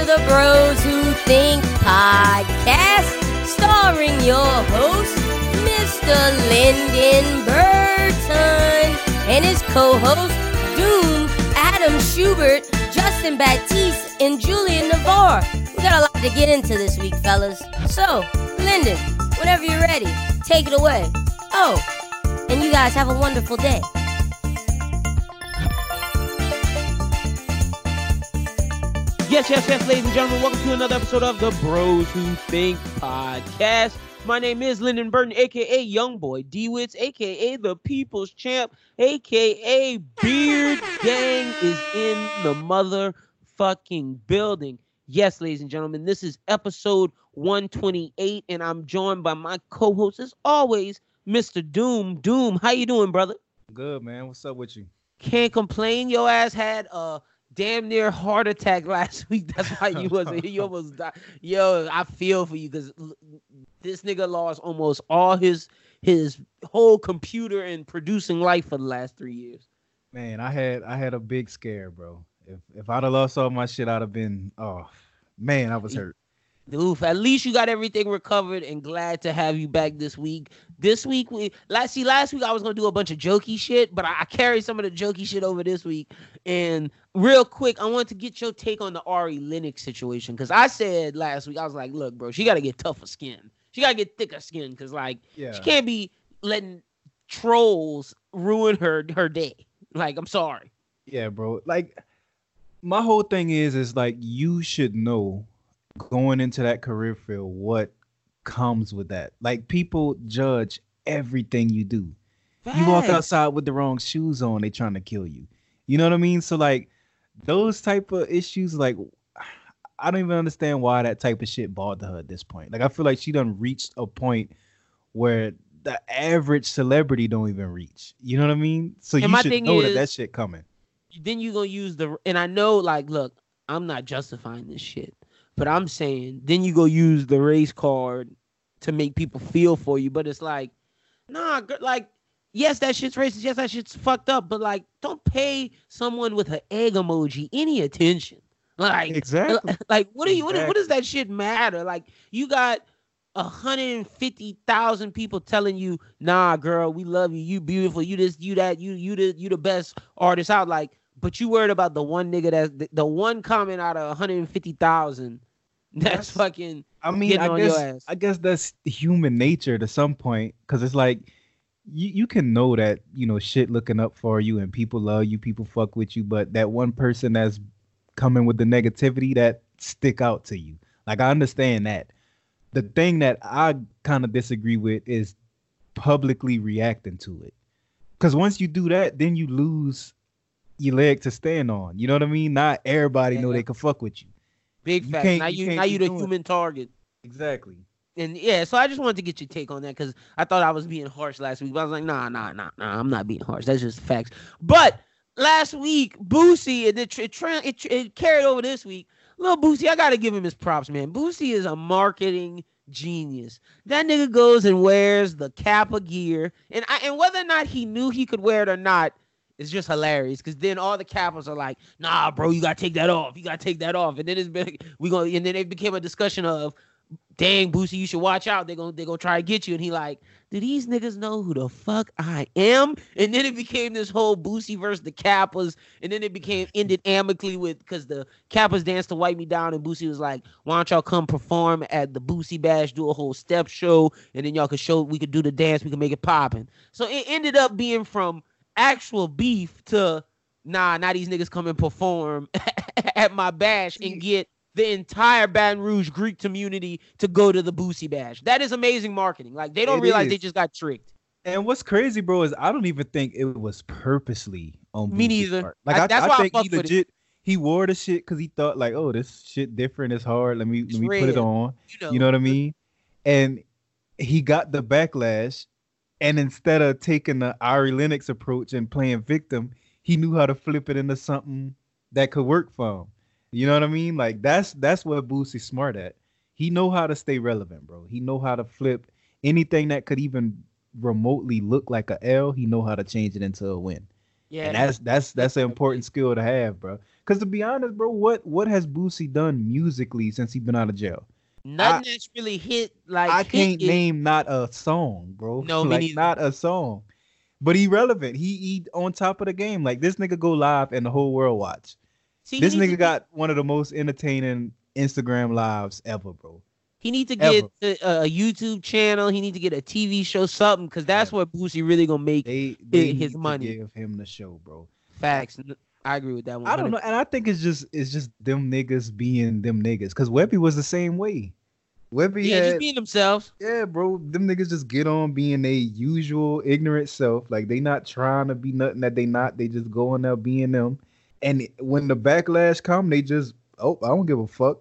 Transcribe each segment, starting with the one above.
to the Bros Who Think podcast, starring your host, Mr. Lyndon Burton, and his co host, Doom, Adam Schubert, Justin Baptiste, and Julian Navarre. We got a lot to get into this week, fellas. So, Lyndon, whenever you're ready, take it away. Oh, and you guys have a wonderful day. Yes, yes, yes, ladies and gentlemen, welcome to another episode of the Bros Who Think podcast. My name is Lyndon Burton, aka Young Youngboy Dewitz, aka the People's Champ, aka Beard Gang is in the motherfucking building. Yes, ladies and gentlemen, this is episode 128, and I'm joined by my co-host, as always, Mr. Doom. Doom, how you doing, brother? Good man. What's up with you? Can't complain. Your ass had a damn near heart attack last week. That's why you wasn't you almost died. Yo, I feel for you because this nigga lost almost all his his whole computer and producing life for the last three years. Man, I had I had a big scare, bro. If if I'd have lost all my shit, I'd have been oh man, I was hurt. Oof, at least you got everything recovered and glad to have you back this week. This week we last see last week I was gonna do a bunch of jokey shit, but I, I carried some of the jokey shit over this week. And real quick, I want to get your take on the Ari Lennox situation because I said last week I was like, look, bro, she got to get tougher skin. She got to get thicker skin because like Yeah. she can't be letting trolls ruin her her day. Like I'm sorry. Yeah, bro. Like my whole thing is is like you should know going into that career field what comes with that. Like people judge everything you do. You walk outside with the wrong shoes on, they trying to kill you. You know what I mean? So like those type of issues, like I don't even understand why that type of shit bothered her at this point. Like I feel like she done reached a point where the average celebrity don't even reach. You know what I mean? So And you should know that is- that shit coming. then you gonna use the and I know like look, I'm not justifying this shit, but I'm saying then you go use the race card to make people feel for you, but it's like, nah, like yes, that shit's racist, yes, that shit's fucked up, but like don't pay someone with an egg emoji any attention. Like Exactly. like what do you what, what does that shit matter? Like you got 150,000 people telling you, "Nah, girl, we love you. You beautiful. You this, you that. You you the you the best artist out." Like, but you worried about the one nigga that the, the one comment out of 150,000 that's That's- fucking I mean, I guess. I guess that's human nature to some point, because it's like you you can know that you know shit looking up for you and people love you, people fuck with you, but that one person that's coming with the negativity that stick out to you. Like I understand that. The mm. thing that I kind of disagree with is publicly reacting to it, because once you do that, then you lose your leg to stand on. You know what I mean? Not everybody know they can fuck with you. big You fact. Now you you now you the doing it. human target. Exactly. And yeah, so I just wanted to get your take on that because I thought I was being harsh last week, but I was like, nah, nah, nah, nah, I'm not being harsh. That's just facts. But last week, Boosie, it, it, it, it carried over this week. Little Boosie, I gotta give him his props, man. Boosie is a marketing genius. That nigga goes and wears the Kappa gear, and I, and whether or not he knew he could wear it or not, it's just hilarious because then all the Kappas are like, nah, bro, you gotta take that off. You gotta take that off. And then it's been we going and then it became a discussion of dang Boosie, you should watch out. They're gonna they're gonna try to get you. And he like, do these niggas know who the fuck I am? And then it became this whole Boosie versus the Kappas, and then it became ended amicably with because the Kappas danced to wipe me down, and Boosie was like, Why don't y'all come perform at the Boosie Bash, do a whole step show, and then y'all could show we could do the dance, we could make it popping. So it ended up being from actual beef to nah, now these niggas come and perform at my bash and get the entire Baton Rouge Greek community to go to the Boosie Bash. That is amazing marketing. Like they don't It realize they just got tricked. And what's crazy, bro, is I don't even think it was purposely on. Me Boosie's neither. part. Like I- I, that's I why I think fuck he legit he wore the shit because he thought like, oh, this shit different. It's hard. Let me It's let me put it on. You know, You know what I mean? And he got the backlash, and instead of taking the Ari Lennox approach and playing victim, he knew how to flip it into something that could work for him. You know what I mean? Like that's that's what Boosie's smart at. He know how to stay relevant, bro. He know how to flip anything that could even remotely look like a L. He know how to change it into a win. Yeah, and that's that's that's an important skill to have, bro. Because to be honest, bro, what what has Boosie done musically since he been out of jail? nothing that's really hit like I hit can't it. name not a song, bro. No, like not a song. But he relevant. He he on top of the game. Like this nigga go live and the whole world watch. See, This needs to nigga got one of the most entertaining Instagram lives ever, bro. He need to get a, a YouTube channel. He need to get a TV show, something, because that's Yeah. where Boosie really gonna make They, they his need to money. give him the show, bro. facts. I agree with that one. I don't know, and I think it's just it's just them niggas being them niggas. Cause Webbie was the same way. Webbie Yeah, had just being themselves. Yeah, bro, them niggas just get on being their usual ignorant self. Like they not trying to be nothing that they not. They just going there being them. And when the backlash come, they just oh, I don't give a fuck.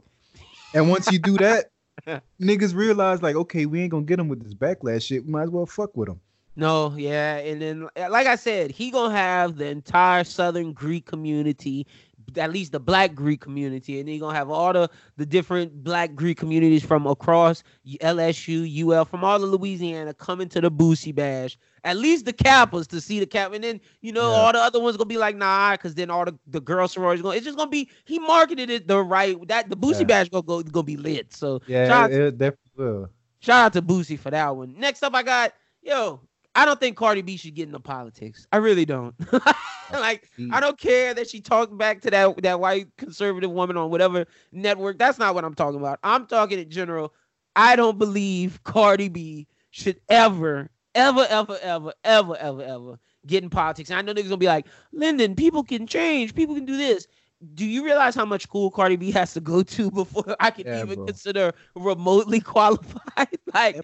And once you do that, niggas realize like, okay, we ain't gonna get them with this backlash shit. We might as well fuck with them. No, yeah, and then like I said, he gonna have the entire Southern Greek community, at least the Black Greek community, and you're gonna have all the the different Black Greek communities from across LSU, UL, from all of Louisiana coming to the Boosie Bash. At least the Kappas to see the Cap, and then you know Yeah. all the other ones gonna be like nah, because then all the the girl sororities going. It's just gonna be he marketed it the right that the Boosie Yeah. Bash gonna go gonna be lit. So Yeah, shout out it, it definitely will. Shout out to Boosie for that one. Next up, I got yo. I don't think Cardi B should get into politics. I really don't. like, I mm. don't care that she talked back to that that white conservative woman on whatever network. That's not what I'm talking about. I'm talking in general. I don't believe Cardi B should ever, ever, ever, ever, ever, ever, ever get in politics. And I know niggas gonna be like, Lyndon, people can change. People can do this. Do you realize how much school Cardi B has to go to before I can Yeah, even bro. consider remotely qualified? like,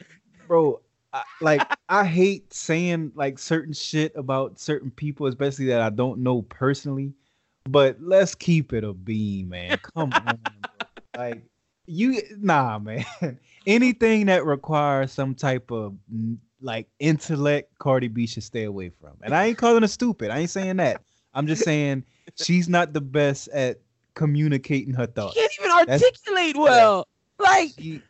bro I, like i hate saying like certain shit about certain people especially that i don't know personally but let's keep it a beam man come on bro. like you nah man anything that requires some type of like intellect cardi b should stay away from and i ain't calling her stupid i ain't saying that i'm just saying she's not the best at communicating her thoughts. she thoughts can't even That's- articulate well. Like, She-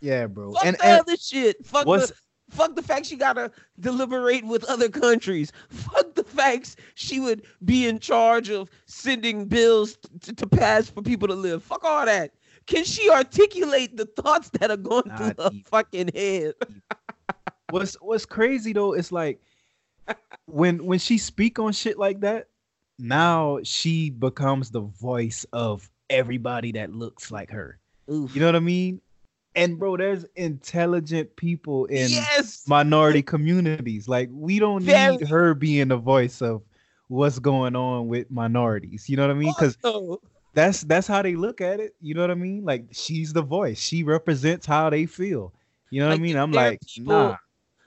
yeah bro fuck and, the and other shit. Fuck what's the fuck the fact she gotta deliberate with other countries. Fuck the facts she would be in charge of sending bills t- to pass for people to live. Fuck all that. Can she articulate the thoughts that are going Not through her even. fucking head? what's what's crazy though it's like when when she speak on shit like that now she becomes the voice of everybody that looks like her Oof. you know what i mean and bro there's intelligent people in yes. minority communities. Like we don't Very. need her being the voice of what's going on with minorities. You know what i mean? Because that's that's how they look at it. You know what i mean? Like she's the voice. She represents how they feel. You know what Like, i mean? I'm like people- nah.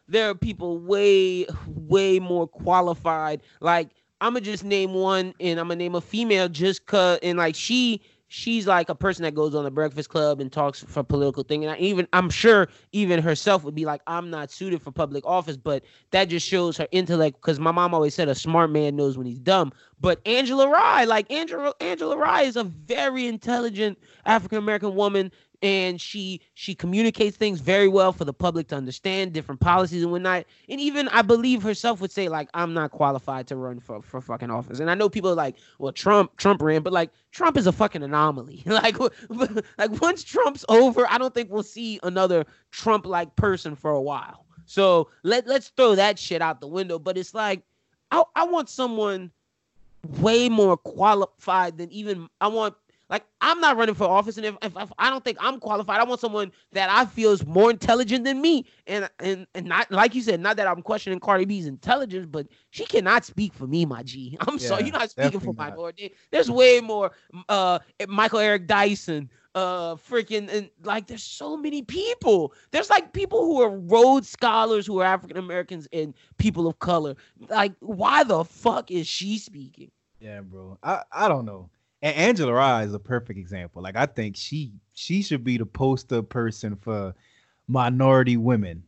there are people way way more qualified. Like i'm gonna just name one and i'm gonna name a female just cause and like she she's like a person that goes on the breakfast club and talks for political thing. And I even i'm sure even herself would be like i'm not suited for public office but that just shows her intellect because my mom always said a smart man knows when he's dumb. But angela rye like angela angela rye is a very intelligent african american woman and she she communicates things very well for the public to understand different policies and whatnot. And even I believe herself would say like I'm not qualified to run for for fucking office. And I know people are like, well, Trump Trump ran, but like Trump is a fucking anomaly. like like once Trump's over, I don't think we'll see another Trump like person for a while. So let let's throw that shit out the window. But it's like I I want someone way more qualified than even I want like I'm not running for office, and if, if, if I don't think I'm qualified, I want someone that I feel is more intelligent than me. And and and not like you said, not that I'm questioning Cardi B's intelligence, but she cannot speak for me, my G. I'm sorry, you're not speaking for my not. minority. There's way more. Uh, Michael Eric Dyson. Uh, freaking and like there's so many people. There's like people who are Rhodes scholars who are African Americans and people of color. Like, why the fuck is she speaking? Yeah, bro. I, I don't know. And Angela Rye is a perfect example. Like I think she she should be the poster person for minority women.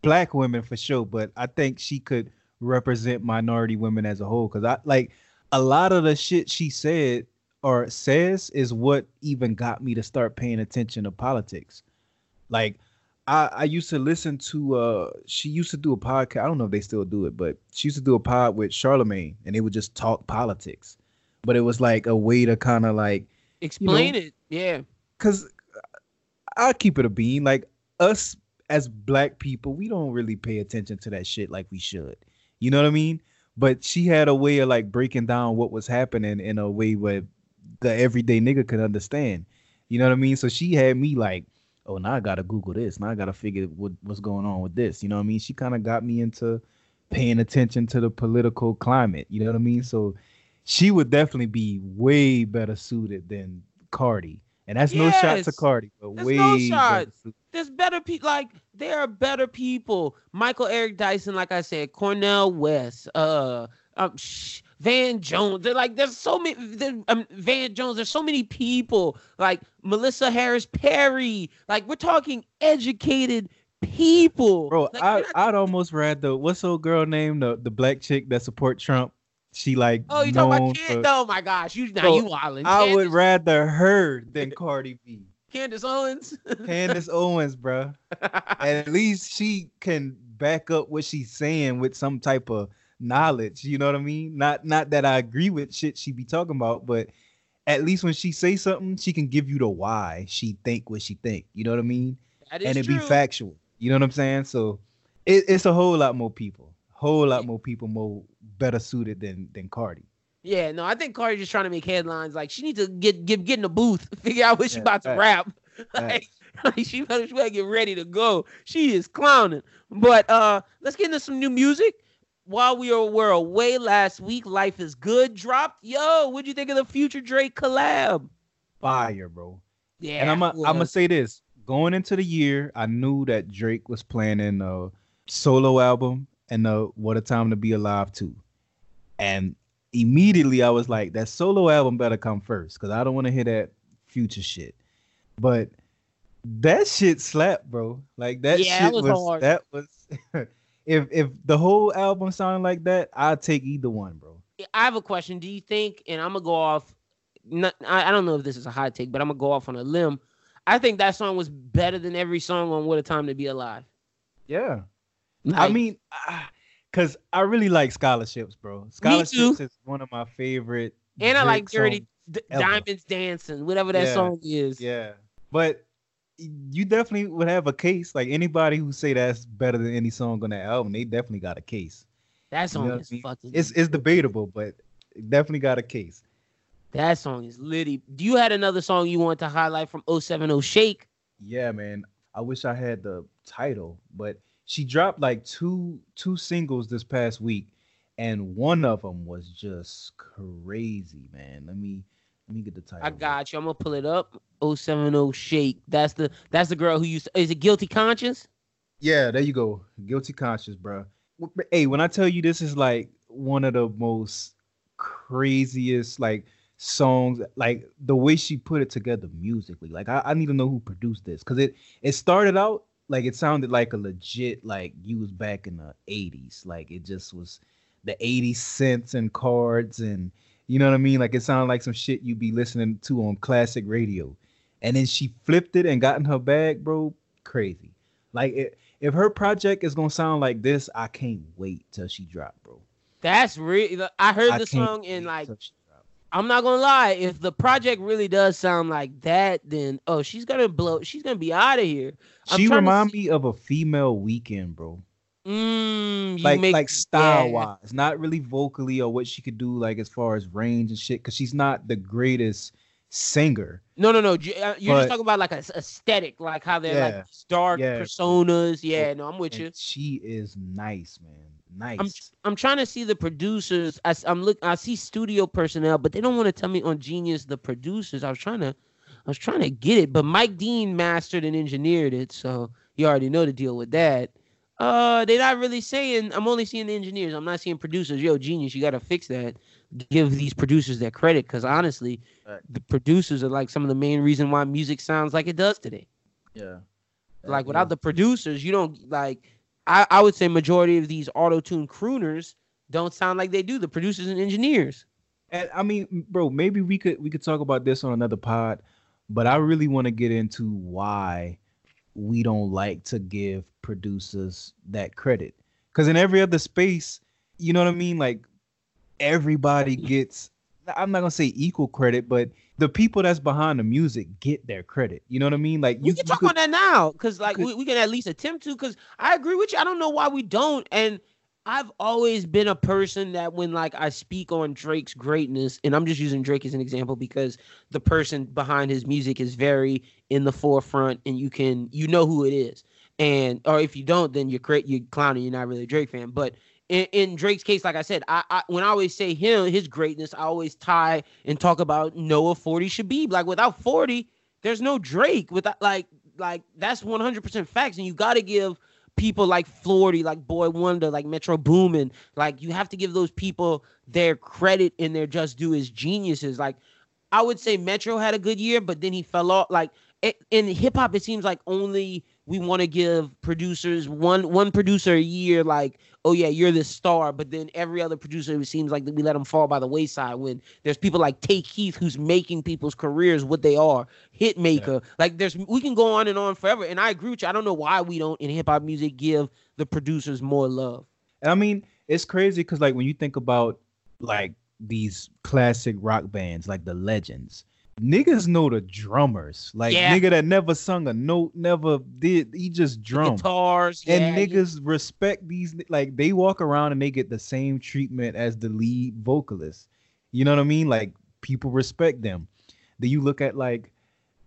Black women for sure, but I think she could represent minority women as a whole cuz I like a lot of the shit she said or says is what even got me to start paying attention to politics. Like I, I used to listen to uh she used to do a podcast. I don't know if they still do it, but she used to do a pod with Charlemagne and they would just talk politics. But it was like a way to kind of like Explain it. Yeah. cuz I'll keep it a bean. Like us as black people, we don't really pay attention to that shit like we should. You know what I mean? But she had a way of like breaking down what was happening in a way where the everyday nigga could understand. You know what I mean? So she had me like, oh, now I gotta Google this. Now I gotta figure what, what's going on with this. You know what I mean? She kind of got me into paying attention to the political climate. You know what I mean? So she would definitely be way better suited than Cardi. And that's no shot to Yes. Cardi, but There's way no better shot. suited. There's better people. Like there are better people. Michael Eric Dyson, like I said, Cornel West, uh, um, sh- Van Jones. They're like there's so many. Um, Van Jones. There's so many people. Like Melissa Harris Perry. Like we're talking educated people. Bro, Like, I, not- I'd almost read the what's old girl name the the black chick that support Trump. She like oh, you talking about Candace? for- Oh my gosh, you now Bro, you wildin'. I would rather her than Cardi B. Candace Owens. Candace Owens, bro. At least she can back up what she's saying with some type of knowledge. You know what I mean? Not not that I agree with shit she be talking about, but at least when she say something, she can give you the why she think what she think. You know what I mean? that is and it true. be factual. You know what I'm saying? So it, it's a whole lot more people, whole lot more people more better suited than than Cardi. Yeah, no, I think Cardi just trying to make headlines. Like she needs to get get get in the booth, figure out what she Yeah, about to facts. rap. like, like, she better, she better get ready to go. She is clowning. But uh let's get into some new music. While we were, away last week, Life is Good dropped. Yo, what'd you think of the Future Drake collab? Fire, bro. Yeah, and I'm I'm gonna say this: going into the year, I knew that Drake was planning a solo album and a "What a Time to Be Alive" too. And immediately I was like, that solo album better come first because I don't want to hear that future shit. But that shit slapped, bro. Like that Yeah, shit was was, hard. that was. if if the whole album sounded like that, I'd take either one, bro. I have a question. Do you think, and I'm gonna go off. Not, I, I don't know if this is a hot take, but I'm gonna go off on a limb. I think that song was better than every song on "What a Time to Be Alive." Yeah. Like, I mean, because I really like scholarships, bro. Scholarships is one of my favorite. and I like "Dirty D- Diamonds Dancing," whatever that Yeah, song is. Yeah, but you definitely would have a case. Like anybody who say that's better than any song on that album, they definitely got a case. That You song know what is I mean? fucking. It's it's debatable, but definitely got a case. that song is litty. Do you had another song you want to highlight from 070 Shake? Yeah, man. I wish I had the title, but she dropped like two two singles this past week, and one of them was just crazy, man. Let me let me get the title. I got you. I'm gonna pull it up. 070 Shake. That's the that's the girl who used. To, is it Guilty Conscience? Yeah, there you go. Guilty conscience, bro. Hey, when I tell you this is like one of the most craziest like songs, like the way she put it together musically. Like I, I need to know who produced this because it it started out like it sounded like a legit like you was back in the 80s. Like it just was the 80 cents and cards and you know what I mean? Like it sounded like some shit you'd be listening to on classic radio. And then she flipped it and got in her bag, bro. Crazy. Like it, if her project is gonna sound like this, I can't wait till she drop, bro. That's real. I heard I the song wait like till she drop. I'm not gonna lie. If the project really does sound like that, then oh, she's gonna blow. She's gonna be out of here. I'm she remind see- me of a female Weeknd, bro. Mm, Like make- like style yeah. wise, not really vocally or what she could do, like as far as range and shit. Cause she's not the greatest singer. No, no, no. Uh, You're But- just talking about like a aesthetic, like how they're Yeah. like dark Yeah. personas. Yeah, no, I'm with and you. She is nice, man. Nice. I'm trying to see the producers. I, am look. I see studio personnel, but they don't want to tell me on Genius the producers. I was trying to, I was trying to get it, but Mike Dean mastered and engineered it, so you already know the deal with that. Uh, they're not really saying. I'm only seeing the engineers. I'm not seeing producers. Yo, Genius, you got to fix that. Give these producers their credit, because honestly, Right. the producers are like some of the main reason why music sounds like it does today. yeah. Like without the producers, you don't like. I, I would say majority of these auto tune crooners don't sound like they do. The producers and engineers. And I mean, bro, maybe we could we could talk about this on another pod, but I really want to get into why we don't like to give producers that credit. Cause in every other space, you know what I mean? Like everybody gets I'm not gonna say equal credit, but the people that's behind the music get their credit. You know what I mean? Like you, you can talk could, on that now, because like could- we, we can at least attempt to. Because I agree with you. I don't know why we don't. And I've always been a person that when like I speak on Drake's greatness, and I'm just using Drake as an example because the person behind his music is very in the forefront, and you can you know who it is. And or if you don't, then you're cra- you're clowning. You're not really a Drake fan. But in, in Drake's case, like I said, I, I when I always say him his greatness, I always tie and talk about Noah 40 Shabib. Like without 40, there's no Drake. Without like like that's 100% facts, and you got to give people like Florty, like Boi-1da, like Metro Boomin, like you have to give those people their credit and their just due as geniuses. Like I would say Metro had a good year, but then he fell off. Like it, in hip hop, it seems like only we want to give producers one one producer a year. Like, oh yeah, you're the star, but then every other producer, it seems like we let them fall by the wayside. When there's people like Tay Keith who's making people's careers what they are, hit maker. Like there's we can go on and on forever. And I agree with you. I don't know why we don't in hip hop music give the producers more love. And I mean, it's crazy because like when you think about like these classic rock bands, like the legends, niggas know the drummers. Like Yeah. nigga that never sung a note, never did. He just drummed. guitars and yeah, niggas respect these like they walk around and they get the same treatment as the lead vocalist you know what i mean like people respect them then you look at like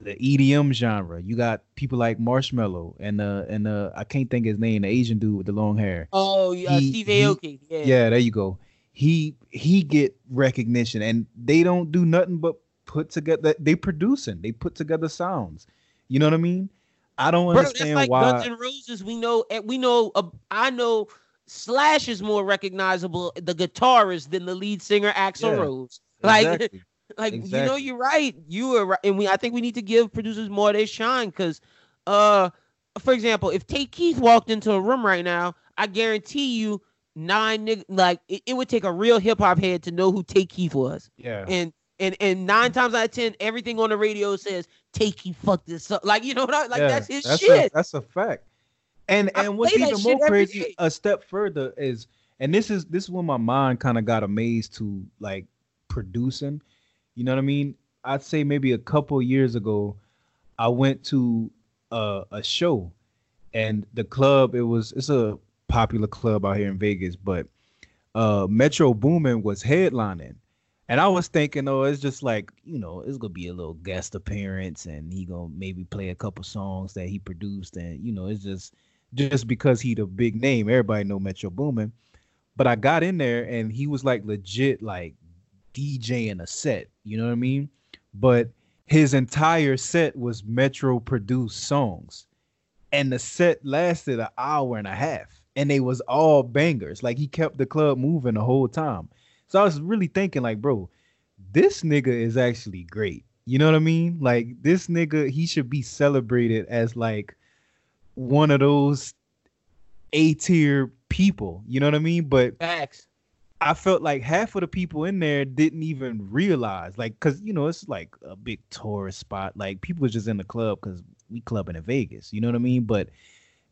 the edm genre you got people like Marshmello and uh and uh i can't think his name the asian dude with the long hair Oh, yeah, He- Steve Aoki. Yeah. yeah there you go he he get recognition and they don't do nothing but put together they producing they put together sounds you know what i mean i don't Bro, understand like why Guns N' Roses. We know, eh, we know. Uh, I know Slash is more recognizable, the guitarist, than the lead singer Axl Yeah, Rose. Like, Exactly. like you know, you're right. You are right, and we. I think we need to give producers more of their shine because, uh, for example, if Tay Keith walked into a room right now, I guarantee you. Nine nig- like it, it would take a real hip hop head to know who Tay Keith was, yeah and and and nine times out of ten, everything on the radio says take you fuck this up. Like you know what I like Yeah, that's his that's shit. A, that's a fact. And I and what's even more crazy, day. a step further is, and this is this is when my mind kind of got amazed to like producing. You know what I mean? I'd say maybe a couple years ago, I went to a, a show, and the club it was it's a popular club out here in Vegas, but uh Metro Boomin was headlining. And I was thinking, oh, it's just like, you know, it's gonna be a little guest appearance and he gonna maybe play a couple songs that he produced, and you know, it's just just because he the big name, everybody know Metro Boomin. But I got in there and he was like legit like DJing a set, you know what I mean? But his entire set was Metro produced songs. And the set lasted an hour and a half. And they was all bangers. Like he kept the club moving the whole time. So I was really thinking, like, bro, this nigga is actually great. You know what I mean? Like this nigga, he should be celebrated as like one of those A tier people. You know what I mean? But Facts. I felt like half of the people in there didn't even realize, like, cause you know it's like a big tourist spot. Like people was just in the club because we clubbing in Vegas. You know what I mean? But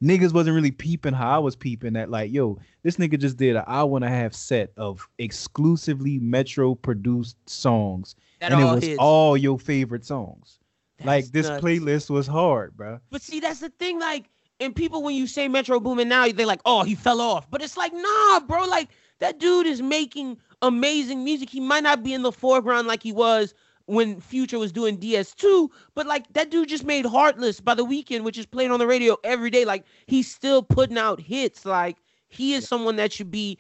niggas wasn't really peeping how I was peeping. That like, yo, this nigga just did an hour and a half set of exclusively Metro produced songs, That and it was hits. all your favorite songs. like this nuts. playlist was hard, bro. But see, that's the thing. Like, and people when you say Metro Boomin now, they're like, "Oh, he fell off." But it's like, nah, bro. Like that dude is making amazing music. He might not be in the foreground like he was when Future was doing DS2, but like that dude just made Heartless by the Weeknd, which is played on the radio every day. Like he's still putting out hits. Like he is someone that should be.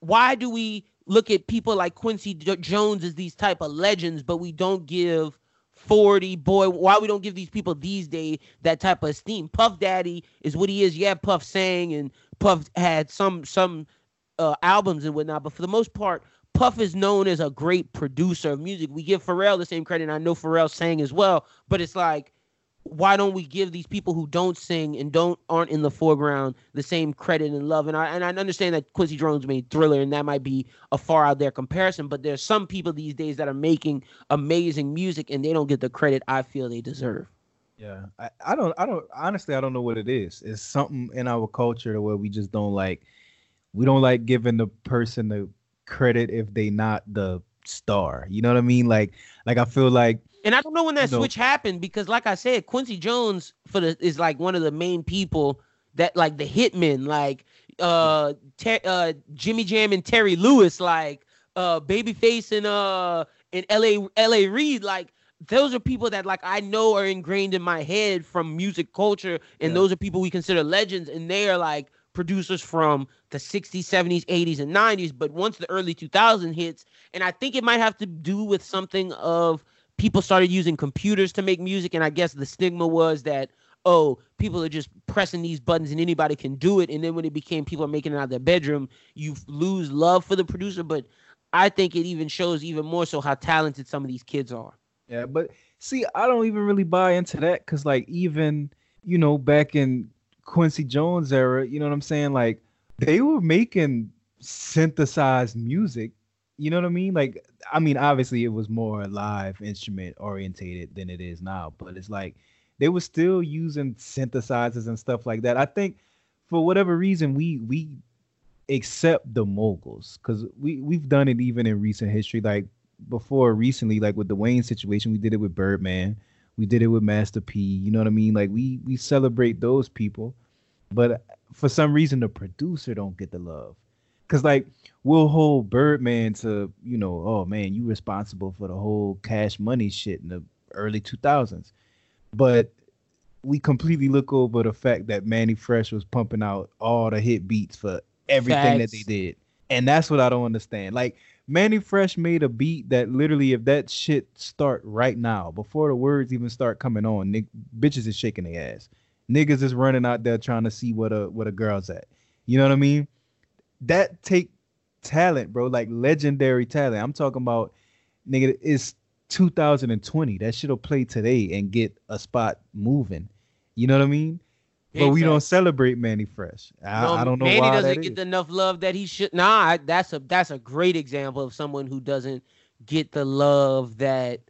Why do we look at people like Quincy Jo- Jones as these type of legends, but we don't give 40 boy why we don't give these people these days that type of esteem puff daddy is what he is yeah puff sang and puff had some some uh albums and whatnot but for the most part puff is known as a great producer of music we give pharrell the same credit and i know pharrell sang as well but it's like why don't we give these people who don't sing and don't aren't in the foreground the same credit and love? And I and I understand that Quincy Jones made Thriller, and that might be a far out there comparison. But there's some people these days that are making amazing music, and they don't get the credit I feel they deserve. Yeah, I, I don't, I don't, honestly, I don't know what it is. It's something in our culture where we just don't like, we don't like giving the person the credit if they not the star. You know what I mean? Like, like I feel like, and I don't know when that you know- switch happened because, like I said, Quincy Jones for the is like one of the main people that like the hitmen, like uh, Ter- uh Jimmy Jam and Terry Lewis, like uh Babyface and uh and L.A. L.A. Reid, like. Those are people that like I know are ingrained in my head from music culture, and Yeah. those are people we consider legends, and they are like producers from the 60s, 70s, 80s, and 90s. But once the early 2000 hits, and I think it might have to do with something of people started using computers to make music, and I guess the stigma was that oh, people are just pressing these buttons and anybody can do it. And then when it became people are making it out of their bedroom, you lose love for the producer. But I think it even shows even more so how talented some of these kids are. yeah, but see, I don't even really buy into that because, like, even you know, back in Quincy Jones era, you know what I'm saying? Like, they were making synthesized music. You know what I mean? Like, I mean, obviously, it was more live instrument orientated than it is now, but it's like they were still using synthesizers and stuff like that. I think for whatever reason, we we accept the moguls because we we've done it even in recent history. Like before, recently, like with the Wayne situation, we did it with Birdman, we did it with Master P. You know what I mean? Like we we celebrate those people, but for some reason, the producer don't get the love. Cause like we'll hold Birdman to you know, oh man, you responsible for the whole Cash Money shit in the early two thousands, but we completely look over the fact that Manny Fresh was pumping out all the hit beats for everything that they did, and that's what I don't understand. Like Manny Fresh made a beat that literally, if that shit start right now, before the words even start coming on, nick, bitches is shaking their ass. Niggas is running out there trying to see what a what a girl's at. You know what I mean? That take talent, bro, like legendary talent. I'm talking about nigga, it's 2020. That shit'll play today and get a spot moving. You know what I mean? But we don't celebrate Manny Fresh. I, No, I don't know Manny why doesn't get is. enough love that he should. Nah, that's a that's a great example of someone who doesn't get the love that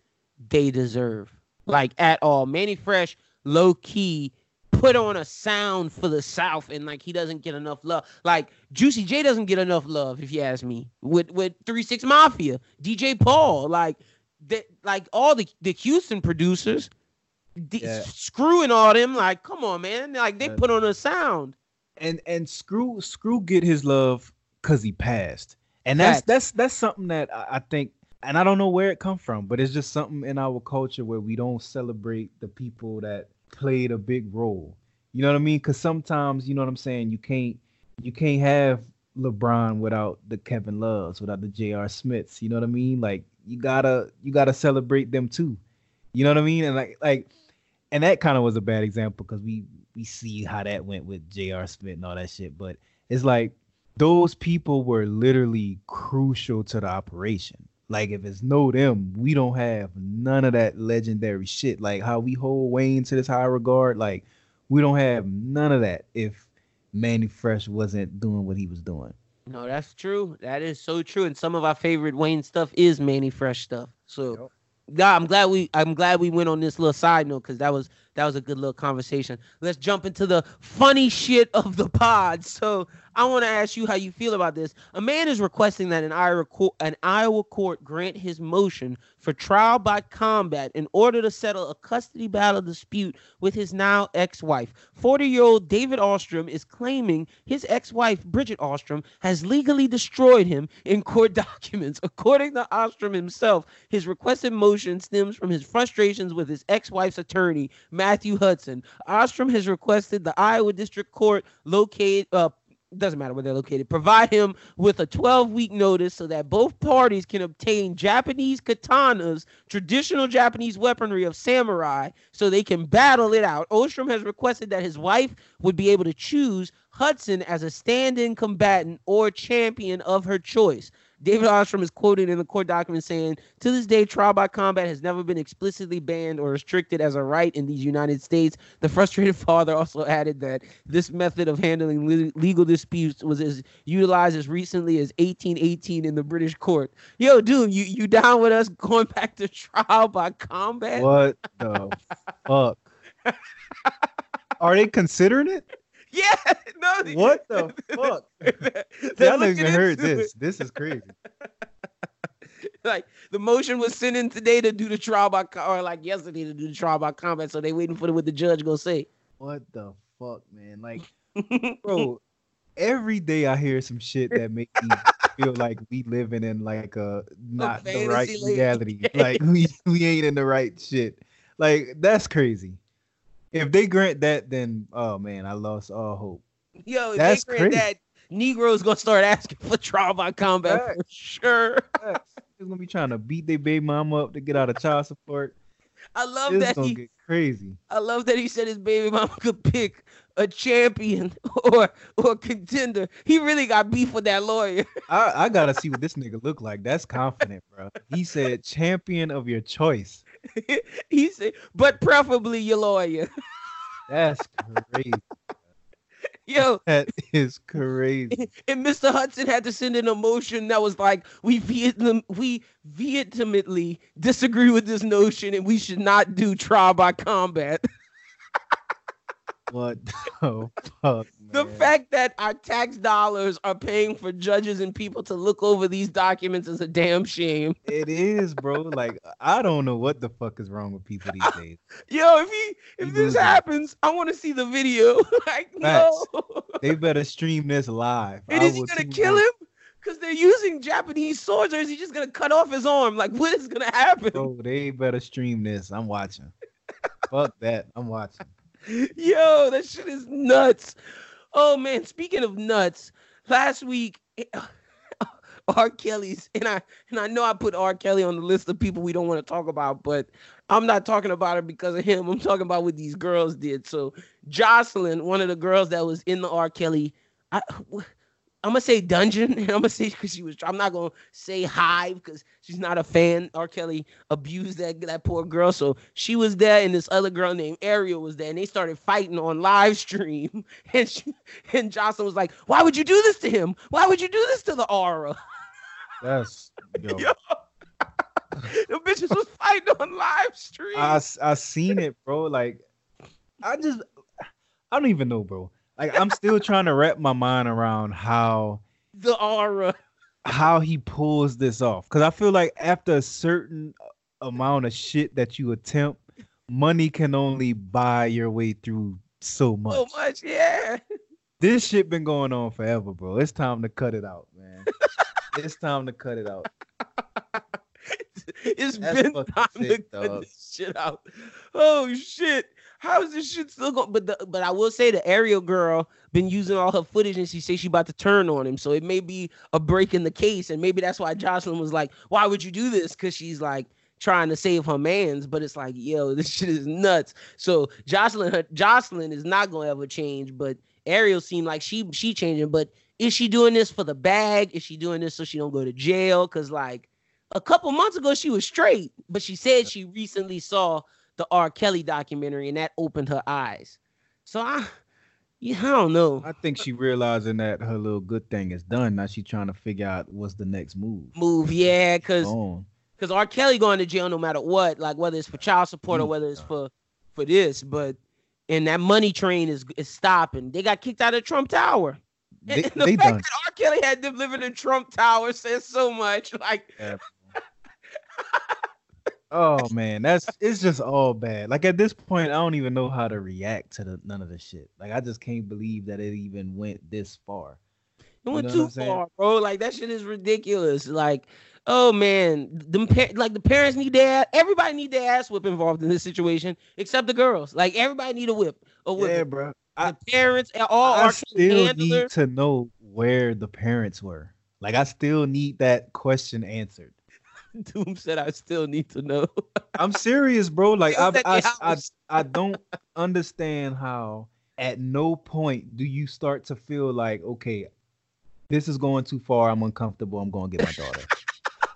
they deserve, like at all. Manny Fresh, low key, put on a sound for the South, and like he doesn't get enough love. Like Juicy J doesn't get enough love, if you ask me. With with Three Six Mafia, DJ Paul, like that, like all the the Houston producers. D- Yeah. Screwing all them, like, come on, man! Like they Yeah. put on a sound. and and screw screw get his love because he passed and that's that's that's something that I, I think and i don't know where it come from but it's just something in our culture where we don't celebrate the people that played a big role you know what i mean because sometimes you know what i'm saying you can't you can't have lebron without the kevin loves without the J.R. smiths you know what i mean like you gotta you gotta celebrate them too you know what i mean and like like and that kind of was a bad example because we we see how that went with J.R. Smith and all that shit. But it's like those people were literally crucial to the operation. Like if it's no them, we don't have none of that legendary shit. Like how we hold Wayne to this high regard, like we don't have none of that if Manny Fresh wasn't doing what he was doing. No, that's true. That is so true. And some of our favorite Wayne stuff is Manny Fresh stuff. So, yeah, I'm glad we I'm glad we went on this little side note because that was that was a good little conversation. Let's jump into the funny shit of the pod. So, I want to ask you how you feel about this. A man is requesting that an Iowa court, an Iowa court grant his motion for trial by combat in order to settle a custody battle dispute with his now ex-wife. 40-year-old David Ostrom is claiming his ex-wife Bridget Ostrom has legally destroyed him in court documents. According to Ostrom himself, his requested motion stems from his frustrations with his ex-wife's attorney, Matthew Hudson. Ostrom has requested the Iowa District Court locate uh doesn't matter where they're located, provide him with a 12 week notice so that both parties can obtain Japanese katanas, traditional Japanese weaponry of samurai, so they can battle it out. Ostrom has requested that his wife would be able to choose Hudson as a stand in combatant or champion of her choice. David Ostrom is quoted in the court document saying, To this day, trial by combat has never been explicitly banned or restricted as a right in these United States. The frustrated father also added that this method of handling le- legal disputes was as utilized as recently as 1818 in the British court. Yo, dude, you, you down with us going back to trial by combat? What the fuck? Are they considering it? Yeah, no. What the fuck? They're I never looking even heard this. This is crazy. Like the motion was sent in today to do the trial by or like yesterday to do the trial by combat, so they waiting for what the judge gonna say. What the fuck, man? Like, bro, every day I hear some shit that make me feel like we living in like a not the right reality. Like we we ain't in the right shit. Like that's crazy. If they grant that, then oh man, I lost all hope. Yo, if That's they grant crazy. that, Negroes gonna start asking for trial by combat for sure. They're gonna be trying to beat their baby mama up to get out of child support. I love It's that gonna he get crazy. I love that he said his baby mama could pick a champion or or a contender. He really got beef with that lawyer. I, I gotta see what this nigga look like. That's confident, bro. He said champion of your choice. he said, but preferably your lawyer. That's crazy. Yo, That is crazy. and Mr. Hudson had to send an emotion that was like, we Vietnam, we vehemently disagree with this notion, and we should not do trial by combat. What the fuck? The man? fact that our tax dollars are paying for judges and people to look over these documents is a damn shame. it is, bro. Like I don't know what the fuck is wrong with people these days. Yo, if he if this happens, I want to see the video. like, no. They better stream this live. And I is he gonna kill him? Because they're using Japanese swords, or is he just gonna cut off his arm? Like, what is gonna happen? Oh, they better stream this. I'm watching. fuck that. I'm watching. Yo, that shit is nuts. Oh man, speaking of nuts, last week R. Kelly's and I and I know I put R. Kelly on the list of people we don't want to talk about, but I'm not talking about it because of him. I'm talking about what these girls did. So Jocelyn, one of the girls that was in the R. Kelly, I I'm gonna say dungeon, and I'm gonna say because she was. I'm not gonna say hive because she's not a fan. R. Kelly abused that that poor girl, so she was there, and this other girl named Ariel was there, and they started fighting on live stream. And she, and Jocelyn was like, "Why would you do this to him? Why would you do this to the aura?" That's yo. Yo. the bitches was fighting on live stream. I I seen it, bro. Like I just I don't even know, bro. Like I'm still trying to wrap my mind around how the aura. how he pulls this off. Cause I feel like after a certain amount of shit that you attempt, money can only buy your way through so much. So much, yeah. This shit been going on forever, bro. It's time to cut it out, man. it's time to cut it out. It's That's been time to cut this shit out. Oh shit. How is this shit still going? But the, but I will say the Ariel girl been using all her footage and she say she about to turn on him. So it may be a break in the case. And maybe that's why Jocelyn was like, why would you do this? Cause she's like trying to save her mans. But it's like, yo, this shit is nuts. So Jocelyn, her, Jocelyn is not gonna ever change, but Ariel seemed like she she changing. But is she doing this for the bag? Is she doing this so she don't go to jail? Cause like a couple months ago she was straight, but she said she recently saw the R. Kelly documentary and that opened her eyes. So I, yeah, I don't know. I think she realizing that her little good thing is done. Now she trying to figure out what's the next move. Move, yeah, cause On. cause R. Kelly going to jail no matter what, like whether it's for child support or Mm, whether it's for for this, but and that money train is is stopping. They got kicked out of Trump Tower. They, and the they fact done. that R. Kelly had them living in Trump Tower says so much. Like, Oh man, that's it's just all bad. Like at this point, I don't even know how to react to the, none of the shit. Like I just can't believe that it even went this far. It went know too far, bro. Like that shit is ridiculous. Like, oh man, them pa- like the parents need their everybody need their ass whip involved in this situation, except the girls. Like everybody need a whip, a whip. Yeah, bro. I, the parents, and all I still handlers. need to know where the parents were. Like I still need that question answered. Doom said, "I still need to know." I'm serious, bro. Like I, I, I. I don't understand how at no point do you start to feel like, okay, this is going too far. I'm uncomfortable. I'm going to get my daughter.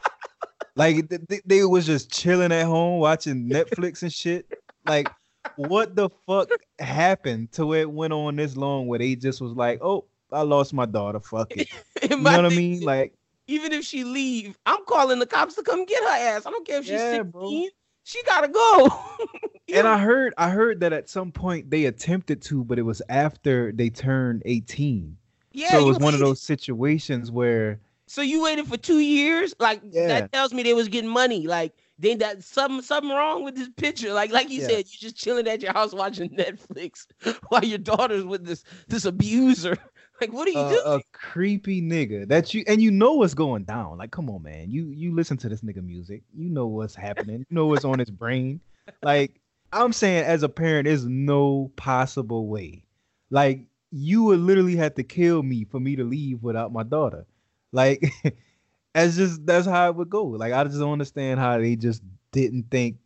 like th- th- they was just chilling at home watching Netflix and shit. Like, what the fuck happened to where it went on this long where they just was like, oh, I lost my daughter. Fuck it. You know what I mean? Like, even if she leave, I'm calling the cops to come get her ass. I don't care if she's Yeah, 16, bro. she gotta go. and I heard I heard that at some point they attempted to, but it was after they turned 18. yeah, so it was one of those situations where So you waited for two years? Like Yeah. that tells me they was getting money. Like then that something something wrong with this picture. Like like you Yeah. said, you're just chilling at your house watching Netflix while your daughter's with this this abuser. Like what are you a, doing? a creepy nigga that you and you know what's going down. Like, come on, man. You you listen to this nigga music. You know what's happening. You know what's on his brain. Like, I'm saying as a parent, there's no possible way. Like, you would literally have to kill me for me to leave without my daughter. Like, that's just that's how it would go. Like, I just don't understand how they just didn't think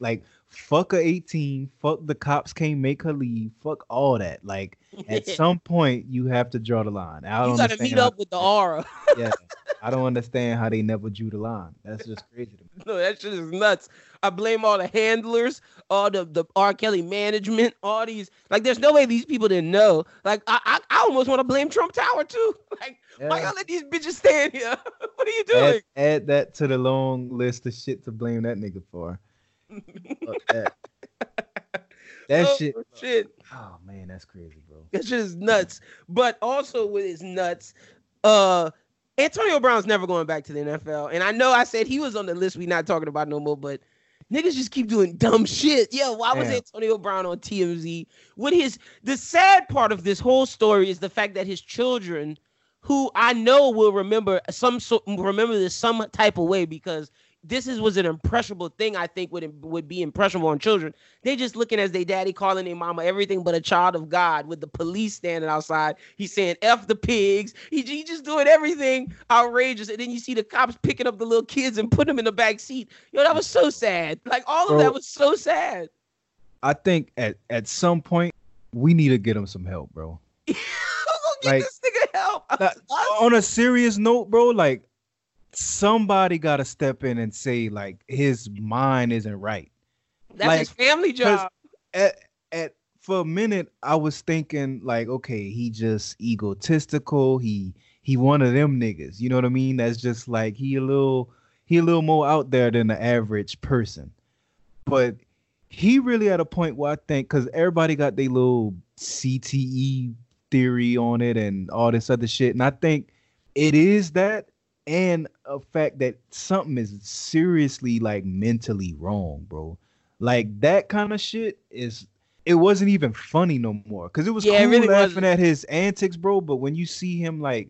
like fuck a 18, fuck the cops can't make her leave, fuck all that. Like at some point you have to draw the line. I don't you gotta meet up with the aura. yeah, I don't understand how they never drew the line. That's just crazy to me. no, that shit is nuts. I blame all the handlers, all the the R. Kelly management, all these. Like, there's no way these people didn't know. Like, I I, I almost want to blame Trump Tower too. Like, why Yeah. y'all let these bitches stand here? what are you doing? Add, add that to the long list of shit to blame that nigga for. Fuck that. That Oh, shit. shit. Oh man, that's crazy, bro. That shit is nuts. But also with his nuts, uh Antonio Brown's never going back to the NFL. And I know I said he was on the list we not talking about no more, but niggas just keep doing dumb shit. Yeah, why was Antonio Brown on TMZ? With his the sad part of this whole story is the fact that his children, who I know will remember some so remember this some type of way because this is was an impressionable thing. I think would would be impressionable on children. They just looking as they daddy calling their mama everything but a child of God with the police standing outside. He's saying F the pigs. He, he just doing everything outrageous. And then you see the cops picking up the little kids and putting them in the back seat. Yo, that was so sad. Like all of Bro. that was so sad. I think at at some point we need to get him some help, bro. Get Like, this nigga help? On a serious note, bro, like somebody got to step in and say like his mind isn't right. That's like, his family job. At at for a minute, I was thinking like, okay, he just egotistical. He he one of them niggas. You know what I mean? That's just like he a little he a little more out there than the average person. But he really at a point where I think because everybody got their little CTE theory on it and all this other shit, and I think it is that and a fact that something is seriously like mentally wrong, bro. Like that kind of shit is it wasn't even funny no more. Cause it was Yeah, it cool really laughing wasn't. at his antics, bro. But when you see him like,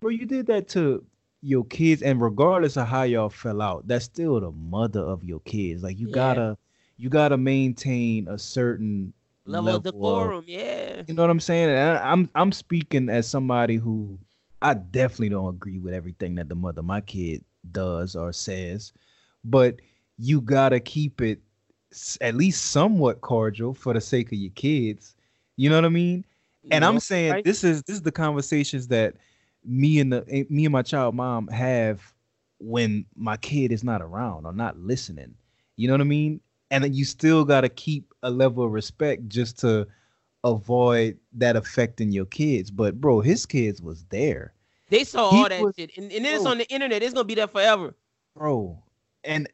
bro, you did that to your kids, and regardless of how y'all fell out, that's still the mother of your kids. Like you Yeah. gotta you gotta maintain a certain Level of of- decorum, yeah. you know what I'm saying? And I, I'm I'm speaking as somebody who I definitely don't agree with everything that the mother my kid does or says, but you gotta keep it at least somewhat cordial for the sake of your kids. You know what I mean? And You I'm saying right? this is this is the conversations that me and the eh, me and my child mom have when my kid is not around or not listening. You know what I mean? And then you still gotta keep a level of respect just to avoid that affecting your kids. But bro, his kids was there, They saw all that was- shit. And, and then it's on the internet. It's gonna be there forever. bro. And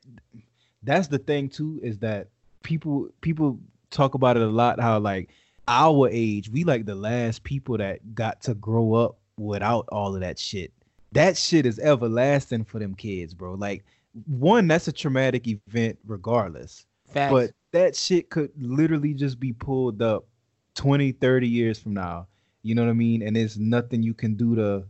that's the thing too is that people people talk about it a lot. How like our age, we like the last people that got to grow up without all of that shit. That shit is everlasting for them kids, bro. Like one, that's a traumatic event regardless. Facts. But that shit could literally just be pulled up 20, 30 years from now. You know what I mean? And there's nothing you can do to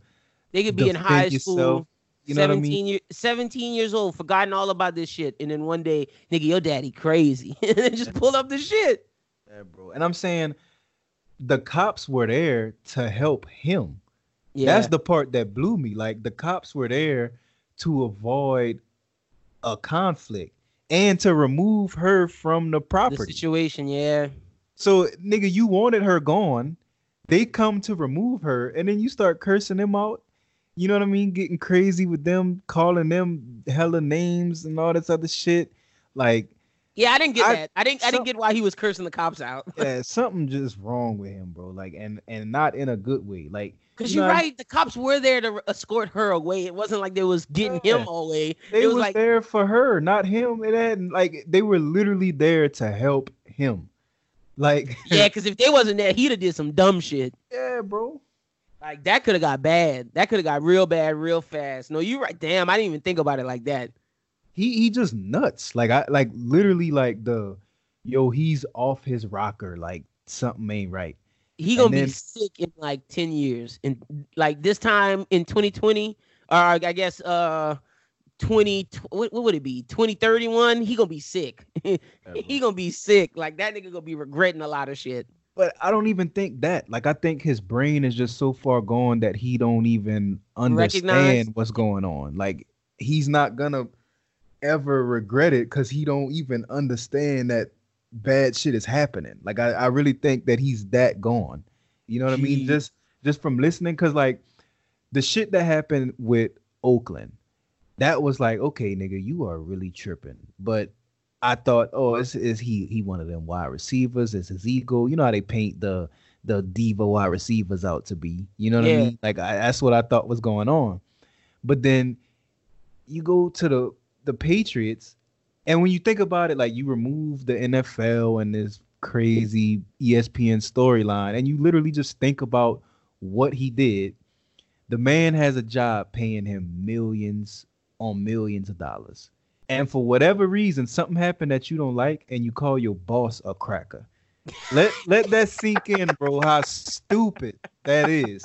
they could be in high yourself, school, You know what I 17, mean? year, 17 years old, forgotten all about this shit. And then one day, nigga, your daddy crazy. and then just pull up the shit. Yeah, bro. And I'm saying the cops were there to help him. Yeah. That's the part that blew me. Like the cops were there to avoid a conflict and to remove her from the the property. situation, yeah. So, nigga, you wanted her gone. They come to remove her, and then you start cursing them out. You know what I mean? Getting crazy with them, calling them hella names and all this other shit. Like, Yeah, I didn't get I- that. I didn't. I didn't get why he was cursing the cops out. Yeah, something just wrong with him, bro. Like, and and not in a good way. Like, Because you you're know, right, the cops were there to escort her away. It wasn't like they was getting him away. They it was, was like, there for her, not him. It had like they were literally there to help him. Like, yeah, because if they wasn't there, he'd have did some dumb shit. yeah, bro. Like that could have got bad. That could have got real bad real fast. No, you right. Damn, I didn't even think about it like that. He he just nuts. Like I like literally like the yo, he's off his rocker. Like something ain't right. He gonna And be sick in like ten years, and like this time in 2020, or I guess uh 20 what, what would it be 2031 he gonna be sick he gonna be sick like that nigga gonna be regretting a lot of shit But I don't even think that. Like I think his brain is just so far gone that he don't even understand Recognize- what's going on. Like he's not gonna ever regret it because he don't even understand that bad shit is happening. Like I, I really think that he's that gone. You know what I mean? Just just from listening, cause like the shit that happened with Oakland, that was like, okay, nigga, you are really tripping. But I thought, oh, is is he he one of them wide receivers? Is his ego? You know how they paint the the diva wide receivers out to be. You know what Yeah. I mean? Like I, that's what I thought was going on. But then you go to the the Patriots, and when you think about it, like you remove the NFL and this crazy ESPN storyline, and you literally just think about what he did. The man has a job paying him millions on millions of dollars. And for whatever reason, something happened that you don't like, and you call your boss a cracker. Let let that sink in, bro. How stupid that is.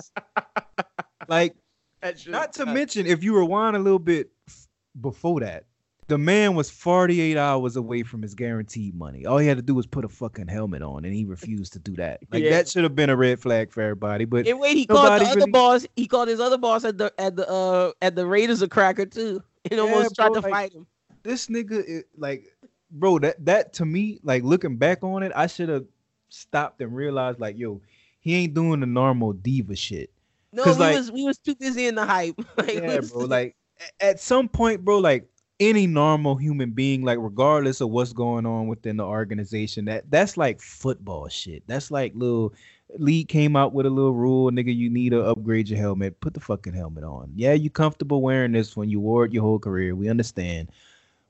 Like, not to mention, if you rewind a little bit f- before that, the man was 48 hours away from his guaranteed money. All he had to do was put a fucking helmet on, and he refused to do that. Like Yeah. that should have been a red flag for everybody. But And wait, he called the Nobody other really- boss. He called his other boss at the at the uh at the Raiders a cracker too. And almost tried bro, to like- fight him. This nigga, it, like, bro, that that to me, like, looking back on it, I should have stopped and realized, like, yo, he ain't doing the normal diva shit. no we like- was we was too busy in the hype. Like, yeah, bro. Like at some point, bro, like any normal human being, like regardless of what's going on within the organization, that that's like football shit. That's like little league came out with a little rule, nigga. You need to upgrade your helmet. Put the fucking helmet on. Yeah, you comfortable wearing this when you wore it your whole career. We understand.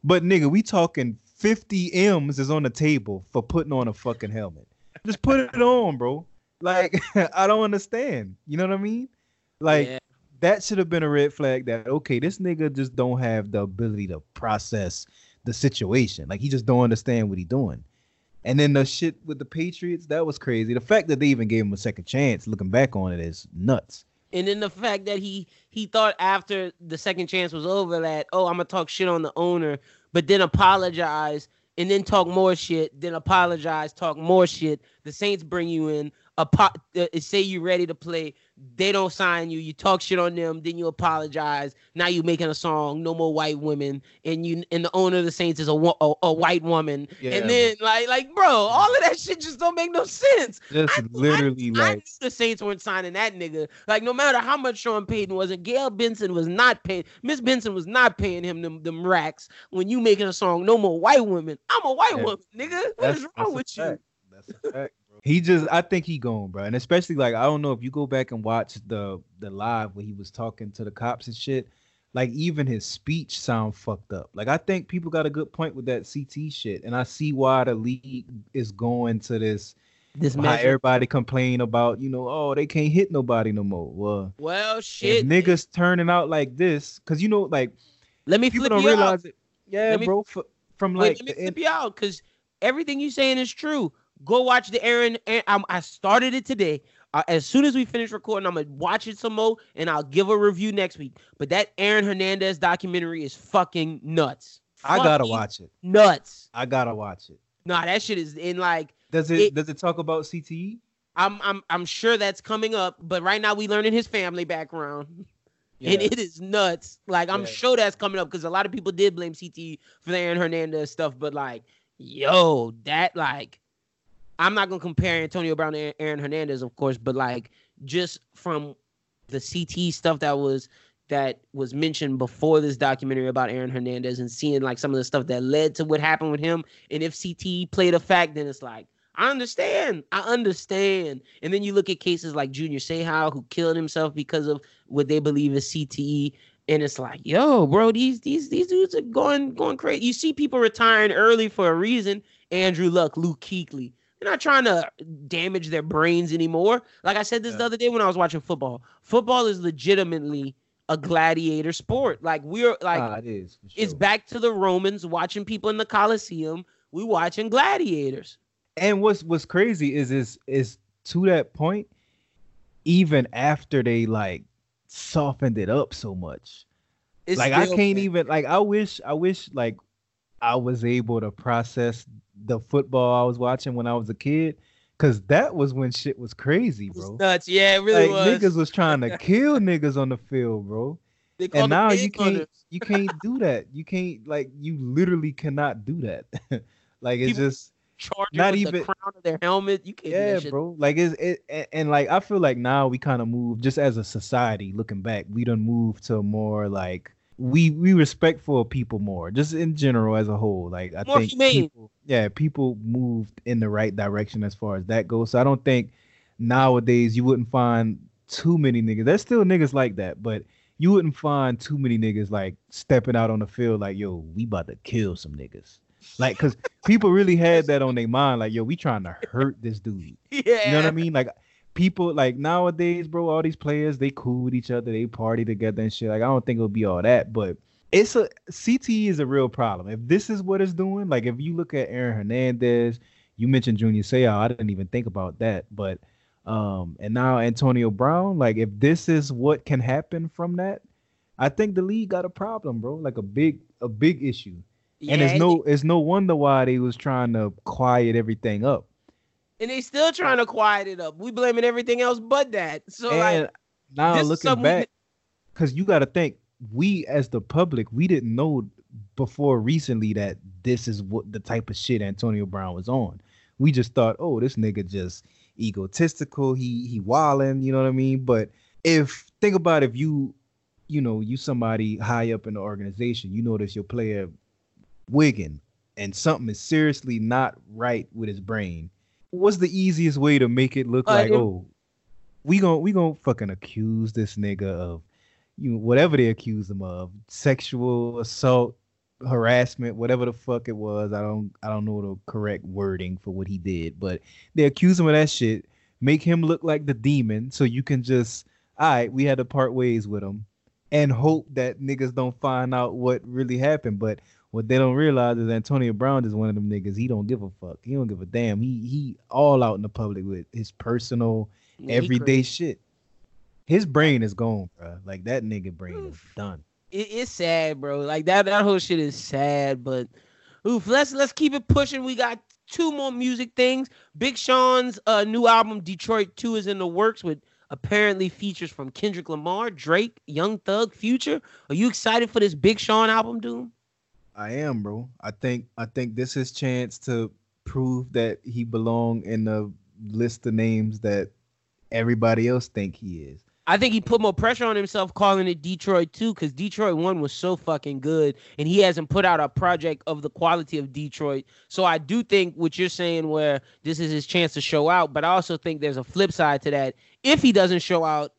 But nigga, we talking 50 M's is on the table for putting on a fucking helmet. Just put it on, bro. Like I don't understand. You know what I mean? Like Yeah. that should have been a red flag that okay, this nigga just don't have the ability to process the situation. Like he just don't understand what he doing. And then the shit with the Patriots, that was crazy. The fact that they even gave him a second chance, looking back on it, is nuts. And then the fact that he he thought after the second chance was over that oh I'm gonna talk shit on the owner, but then apologize and then talk more shit, then apologize, talk more shit. The Saints bring you in, apo- uh, say you're ready to play. They don't sign you. You talk shit on them, then you apologize. Now you making a song, no more white women, and you and the owner of the Saints is a a, a white woman. Yeah, and then like like bro, all of that shit just don't make no sense. Just I- literally I like knew the Saints weren't signing that nigga. Like no matter how much Sean Payton wasn't, Gayle Benson was not paying. Miss Benson was not paying him them, them racks when you making a song. No more white women. I'm a white Yeah. woman, nigga. What That's- is wrong with you? That's a fact. He just, I think he gone, bro. And especially like, I don't know if you go back and watch the the live where he was talking to the cops and shit. Like even his speech sound fucked up. Like I think people got a good point with that CT shit, and I see why the league is going to this. This How measure. everybody complain about, you know, oh they can't hit nobody no more. Well, Well, if shit. niggas turning out like this, cause you know, like Let me people flip don't you out. realize it. Yeah, me- bro. f- from Wait, like let me the flip you out because everything you saying is true. Go watch the Aaron. Aaron I'm, I started it today. Uh, as soon as we finish recording, I'm gonna watch it some more and I'll give a review next week. But that Aaron Hernandez documentary is fucking nuts. I gotta watch it. Nuts. I gotta watch it. Nah, that shit is in like Does it, It- does it talk about? CTE? I'm I'm I'm sure that's coming up. But right now we learning his family background. And it is nuts. Like I'm Yeah. sure that's coming up because a lot of people did blame CT for the Aaron Hernandez stuff, but like, yo, that like, I'm not gonna compare Antonio Brown to Aaron Hernandez, of course, but like, just from the CT stuff that was that was mentioned before this documentary about Aaron Hernandez and seeing like some of the stuff that led to what happened with him. And if CTE played a fact, then it's like, I understand. I understand. And then you look at cases like Junior Seau, who killed himself because of what they believe is CTE. And it's like, yo, bro, these these these dudes are going going crazy. You see people retiring early for a reason. Andrew Luck, Luke Kuechly. They're not trying to damage their brains anymore. Like I said this yeah. the other day when I was watching football. Football is legitimately a gladiator sport. Like we're like ah, it is. Sure. It's back to the Romans watching people in the Colosseum. We watching gladiators. And what's what's crazy is is is to that point, even after they like softened it up so much. It's like I can't even like I wish I wish like I was able to process the football I was watching when I was a kid. Cause that was when shit was crazy, bro. Was nuts, yeah, it really like, was. Niggas was trying to kill niggas on the field, bro. And now you can't, you can't do that. You can't, like, you literally cannot do that. like, it's People just not even the crown of their helmet. You can't. Yeah, bro. Like, it's it, and, and like I feel like now we kind of move just as a society. Looking back, we don't move to more like we we respectful of people more, just in general as a whole. Like I more think humane. People, yeah, people moved in the right direction as far as that goes. So I don't think nowadays you wouldn't find too many niggas. There's still niggas like that, but you wouldn't find too many niggas like stepping out on the field like, yo, we about to kill some niggas. Like, cause people really had that on their mind, like, yo, we trying to hurt this dude. Yeah. You know what I mean? Like people like nowadays, bro, all these players they cool with each other, they party together and shit. Like I don't think it'll be all that, but it's a CTE is a real problem. If this is what it's doing, like if you look at Aaron Hernandez, you mentioned Junior Seau, I didn't even think about that, but um, and now Antonio Brown, like if this is what can happen from that, I think the league got a problem, bro. Like a big a big issue. Yeah, and it's no it's no wonder why they was trying to quiet everything up and they still trying to quiet it up. We blaming everything else but that. So and like now looking back, because you got to think we as the public, we didn't know before recently that this is what the type of shit Antonio Brown was on. We just thought, oh, this nigga just egotistical. He he wilding, you know what I mean? But if think about if you, you know, you somebody high up in the organization, you notice your player wigging and something is seriously not right with his brain what's the easiest way to make it look uh, like, oh, we gon' we gonna fucking accuse this nigga of you know, whatever they accuse him of, sexual assault, harassment, whatever the fuck it was. I don't I don't know the correct wording for what he did, but they accuse him of that shit, make him look like the demon, so you can just all right, we had to part ways with him and hope that niggas don't find out what really happened. But what they don't realize is Antonio Brown is one of them niggas. He don't give a fuck. He don't give a damn. He he all out in the public with his personal yeah, everyday shit. His brain is gone, bro. Like that nigga brain oof. is done. It, it's sad, bro. Like that that whole shit is sad. But oof, let's let's keep it pushing. We got two more music things. Big Sean's uh, new album Detroit Two is in the works with apparently features from Kendrick Lamar, Drake, Young Thug, Future. Are you excited for this Big Sean album, dude? I am, bro. I think I think this is chance to prove that he belong in the list of names that everybody else think he is. I think he put more pressure on himself calling it Detroit 2 because Detroit 1 was so fucking good and he hasn't put out a project of the quality of Detroit. So I do think what you're saying where this is his chance to show out, but I also think there's a flip side to that. If he doesn't show out,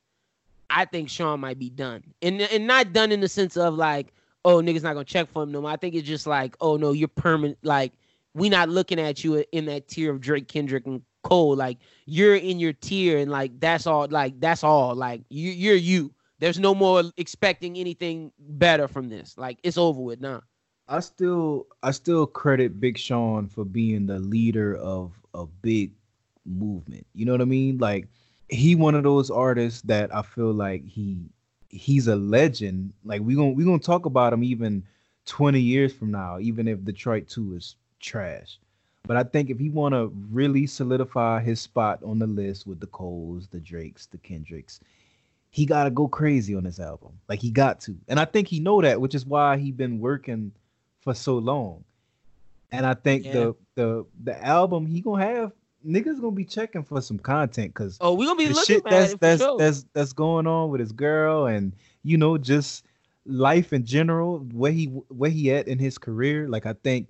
I think Sean might be done. And and not done in the sense of like, oh niggas not gonna check for him no more. I think it's just like, oh no, you're permanent. Like we not looking at you in that tier of Drake, Kendrick, and Cole. Like you're in your tier, and like that's all. Like that's all. Like you, you're you. There's no more expecting anything better from this. Like it's over with now. I still, I still credit Big Sean for being the leader of a big movement. You know what I mean? Like he one of those artists that I feel like he he's a legend. Like we gonna we gonna talk about him even 20 years from now, even if Detroit 2 is trash. But I think if he want to really solidify his spot on the list with the Coles, the Drakes, the Kendricks, he got to go crazy on this album. Like he got to. And I think he know that, which is why he been working for so long. And I think yeah. the the the album he going to have niggas gonna be checking for some content because Oh, we gonna be looking shit at that's that's sure. that's that's going on with his girl and you know just life in general where he where he at in his career like i think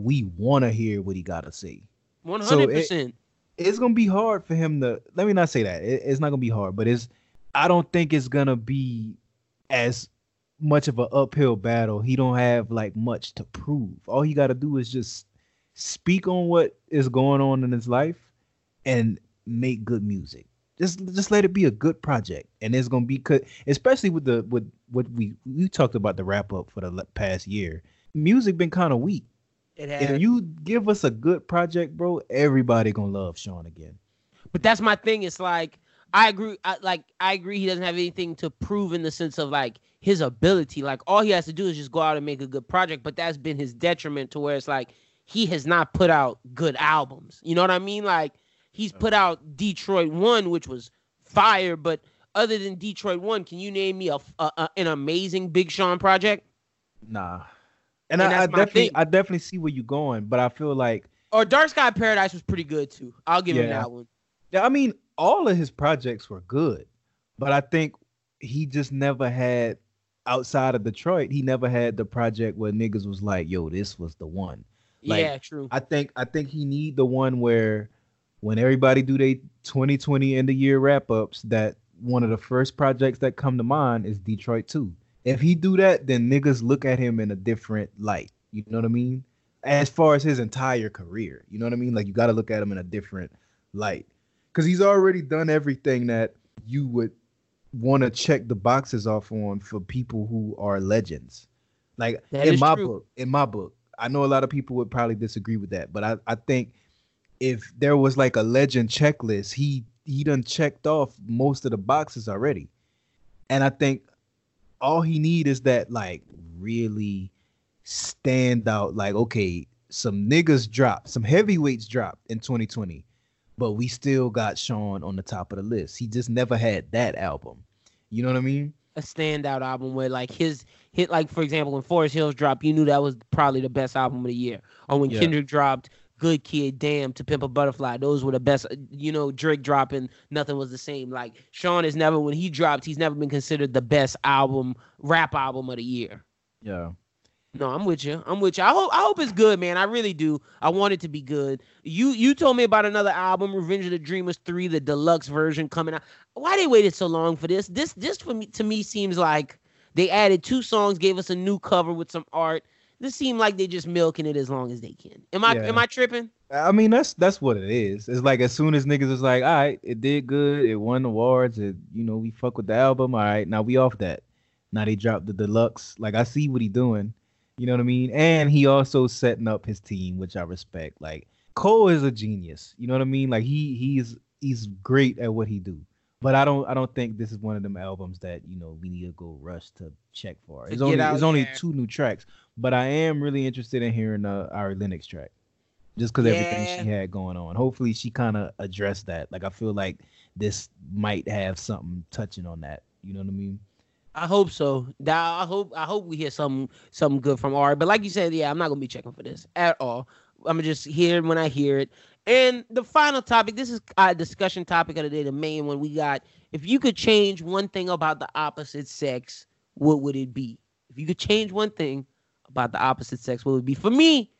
we want to hear what he gotta say One hundred percent. it's gonna be hard for him to let me not say that it, it's not gonna be hard but it's i don't think it's gonna be as much of an uphill battle he don't have like much to prove all he gotta do is just speak on what is going on in his life and make good music just just let it be a good project and it's gonna be good especially with the with what we we talked about the wrap up for the past year music been kind of weak It if you give us a good project bro everybody gonna love sean again But that's my thing. It's like I agree. I, like I agree, he doesn't have anything to prove in the sense of like his ability. Like all he has to do is just go out and make a good project. But that's been his detriment to where it's like he has not put out good albums. You know what I mean? Like he's put out Detroit One, which was fire. But other than Detroit One, can you name me a, a, a- an amazing Big Sean project Nah. And, And I, I definitely thing. I definitely see where you're going, but I feel like or Dark Sky Paradise was pretty good too. I'll give him that one. yeah, I mean all of his projects were good, but I think he just never had outside of Detroit, he never had the project where niggas was like, yo, this was the one. Like, yeah, true. I think I think he need the one where when everybody do they 2020 end of year wrap ups, that one of the first projects that come to mind is Detroit 2. If he do that, then niggas look at him in a different light. You know what I mean? As far as his entire career, you know what I mean? Like you got to look at him in a different light because he's already done everything that you would want to check the boxes off on for people who are legends. Like That in my true. book, in my book, I know a lot of people would probably disagree with that, but I, I think if there was like a legend checklist, he he done checked off most of the boxes already. And I think all he need is that like really stand out like okay, some niggas dropped, some heavyweights dropped in 2020, but we still got Sean on the top of the list. He just never had that album. You know what I mean? a standout album where like his hit like for example when Forest Hills dropped, you knew that was probably the best album of the year. Or when Yeah. Kendrick dropped Good Kid, Damn, To Pimp a Butterfly, those were the best. You know, Drake dropping, nothing was the same. Like Sean is never when he dropped, he's never been considered the best album, rap album of the year. Yeah. No, I'm with you. I'm with you. I hope I hope it's good, man. I really do. I want it to be good. You you told me about another album, Revenge of the Dreamers 3, the deluxe version coming out. Why they waited so long for this? This this for me to me seems like they added two songs, gave us a new cover with some art. This seemed like they just milking it as long as they can. Am I Yeah. am I tripping? I mean that's that's what it is. It's like as soon as niggas is like, all right, it did good, it won awards, it you know we fuck with the album. All right, now we off that. Now they dropped the deluxe. Like I see what he doing. You know what I mean? And he also setting up his team, which I respect. Like Cole is a genius. You know what I mean? Like he he's he's great at what he do. But I don't I don't think this is one of them albums that you know we need to go rush to check for. It's only it's only two new tracks, but I am really interested in hearing uh, Ari Lennox track just because everything she had going on. Hopefully, she kind of addressed that. Like, I feel like this might have something touching on that. You know what I mean? I hope so. I hope I hope we hear some something good from Ari. But like you said, yeah, I'm not gonna be checking for this at all. I'm gonna just hear it when I hear it. And the final topic, this is a discussion topic of the day, the main one we got. If you could change one thing about the opposite sex, what would it be? If you could change one thing about the opposite sex, what would it be? For me,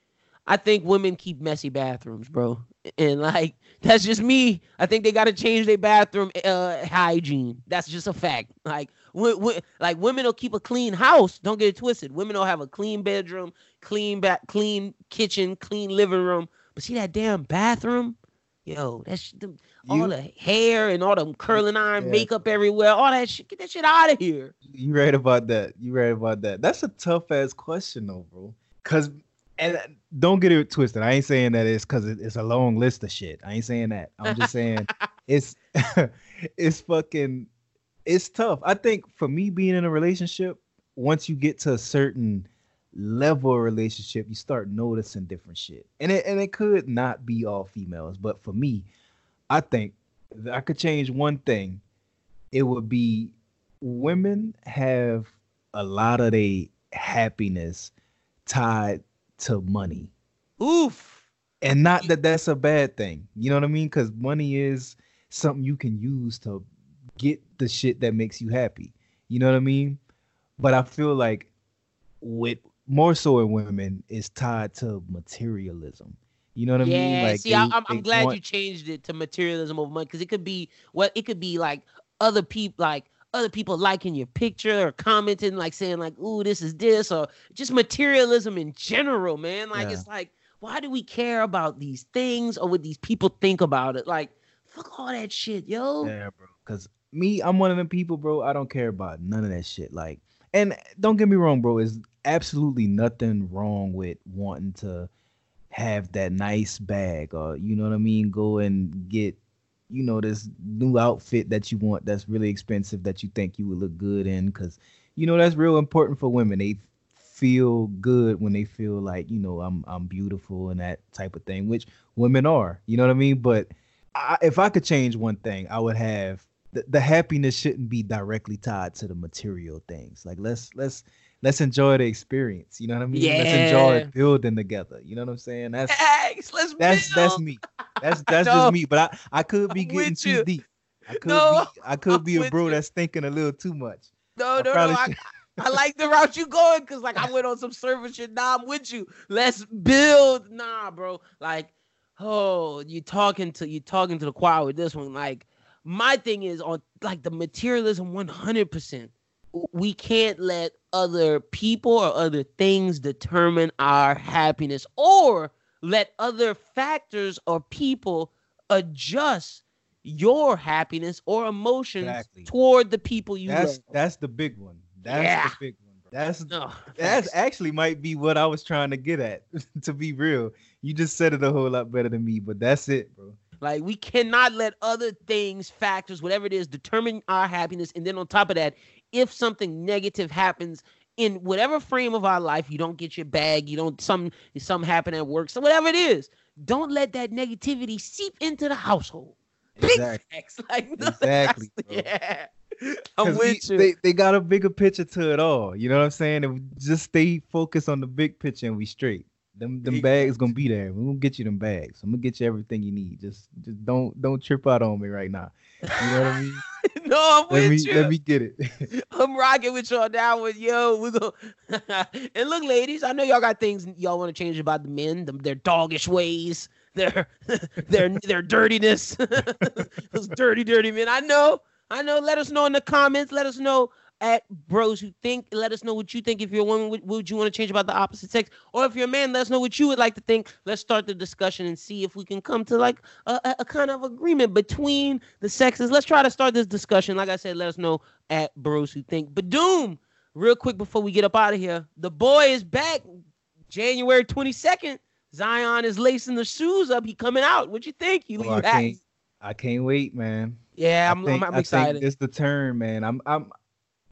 I think women keep messy bathrooms, bro. And like that's just me. I think they got to change their bathroom uh, hygiene. That's just a fact. Like, like women will keep a clean house. Don't get it twisted. Women will have a clean bedroom, clean back, clean kitchen, clean living room. But see that damn bathroom, yo, that's the, all You- the hair and all the curling iron Yeah. makeup everywhere. All that shit. Get that shit out of here. You right about that. You right about that. That's a tough ass question though, bro. Cause and uh, don't get it twisted. I ain't saying that it's cause it- it's a long list of shit. I ain't saying that. I'm just saying it's it's fucking it's tough. I think for me being in a relationship, once you get to a certain level relationship, you start noticing different shit. And it and it could not be all females, but for me, I think that I could change one thing. It would be women have a lot of their happiness tied to money. Oof. and not that that's a bad thing. You know what I mean? Because money is something you can use to get the shit that makes you happy. You know what I mean? But I feel like with more so in women is tied to materialism. You know what I yeah, mean? Like see, they- I'm, I'm glad want- you changed it to materialism over money because it could be what it could be like other people like other people liking your picture or commenting like saying like ooh this is this or just materialism in general man like Yeah. it's like why do we care about these things or what these people think about it like fuck all that shit yo Yeah, bro. Cause me, I'm one of them people, bro. I don't care about none of that shit. Like, and don't get me wrong, bro. Is absolutely nothing wrong with wanting to have that nice bag, or you know what I mean. Go and get, you know, this new outfit that you want that's really expensive that you think you would look good in, cause you know that's real important for women. They feel good when they feel like you know I'm I'm beautiful and that type of thing, which women are. You know what I mean? But I, if I could change one thing, I would have the, the happiness shouldn't be directly tied to the material things. Like let's let's let's enjoy the experience. You know what I mean? Yeah. Let's enjoy building together. You know what I'm saying? That's Thanks, let's that's that's me. That's that's know. just me. But I I could be getting too you. deep. I could No, be I could I'm be a bro you. that's thinking a little too much. No, I no, no. I, I like the route you going because like I went on some service shit. Nah, I'm with you. Let's build. Nah, bro. Like, oh, you talking to you talking to the choir with this one. Like, my thing is on like the materialism 100. percent We can't let other people or other things determine our happiness, or let other factors or people adjust your happiness or emotions Exactly. toward the people you That's love. that's the big one. That's Yeah. the big one. Bro. That's No, That's actually might be what I was trying to get at. to be real, you just said it a whole lot better than me. But that's it, bro. Like we cannot let other things, factors, whatever it is, determine our happiness. And then on top of that, if something negative happens in whatever frame of our life, you don't get your bag, you don't some something happen at work, so whatever it is, don't let that negativity seep into the household. Exactly. like Exactly. Yeah, I'm 'Cause we- with you. They, they got a bigger picture to it all. You know what I'm saying? If just stay focused on the big picture and we straight. Them them bags gonna be there. We're gonna get you them bags. I'm gonna get you everything you need. Just just don't don't trip out on me right now. You know what I mean? no, I'm let with me you. let me get it. I'm rocking with y'all now. With yo, we go. and look, ladies, I know y'all got things y'all want to change about the men, them, their doggish ways, their their their dirtiness, those dirty, dirty men. I know, I know. Let us know in the comments. Let us know at bros who think. Let us know what you think. If you're a woman, what would you want to change about the opposite sex? Or if you're a man, let us know what you would like to think. Let's start the discussion and see if we can come to like a, a, a kind of agreement between the sexes. Let's try to start this discussion. Like I said, let us know at bros who think. But Doom, real quick before we get up out of here, the boy is back. January 22nd. Zion is lacing the shoes up. He coming out. What you think? You, Oh, I can't I can't wait, man. Yeah, I I'm, think- I'm, I'm I think excited. It's the turn, man. I'm I'm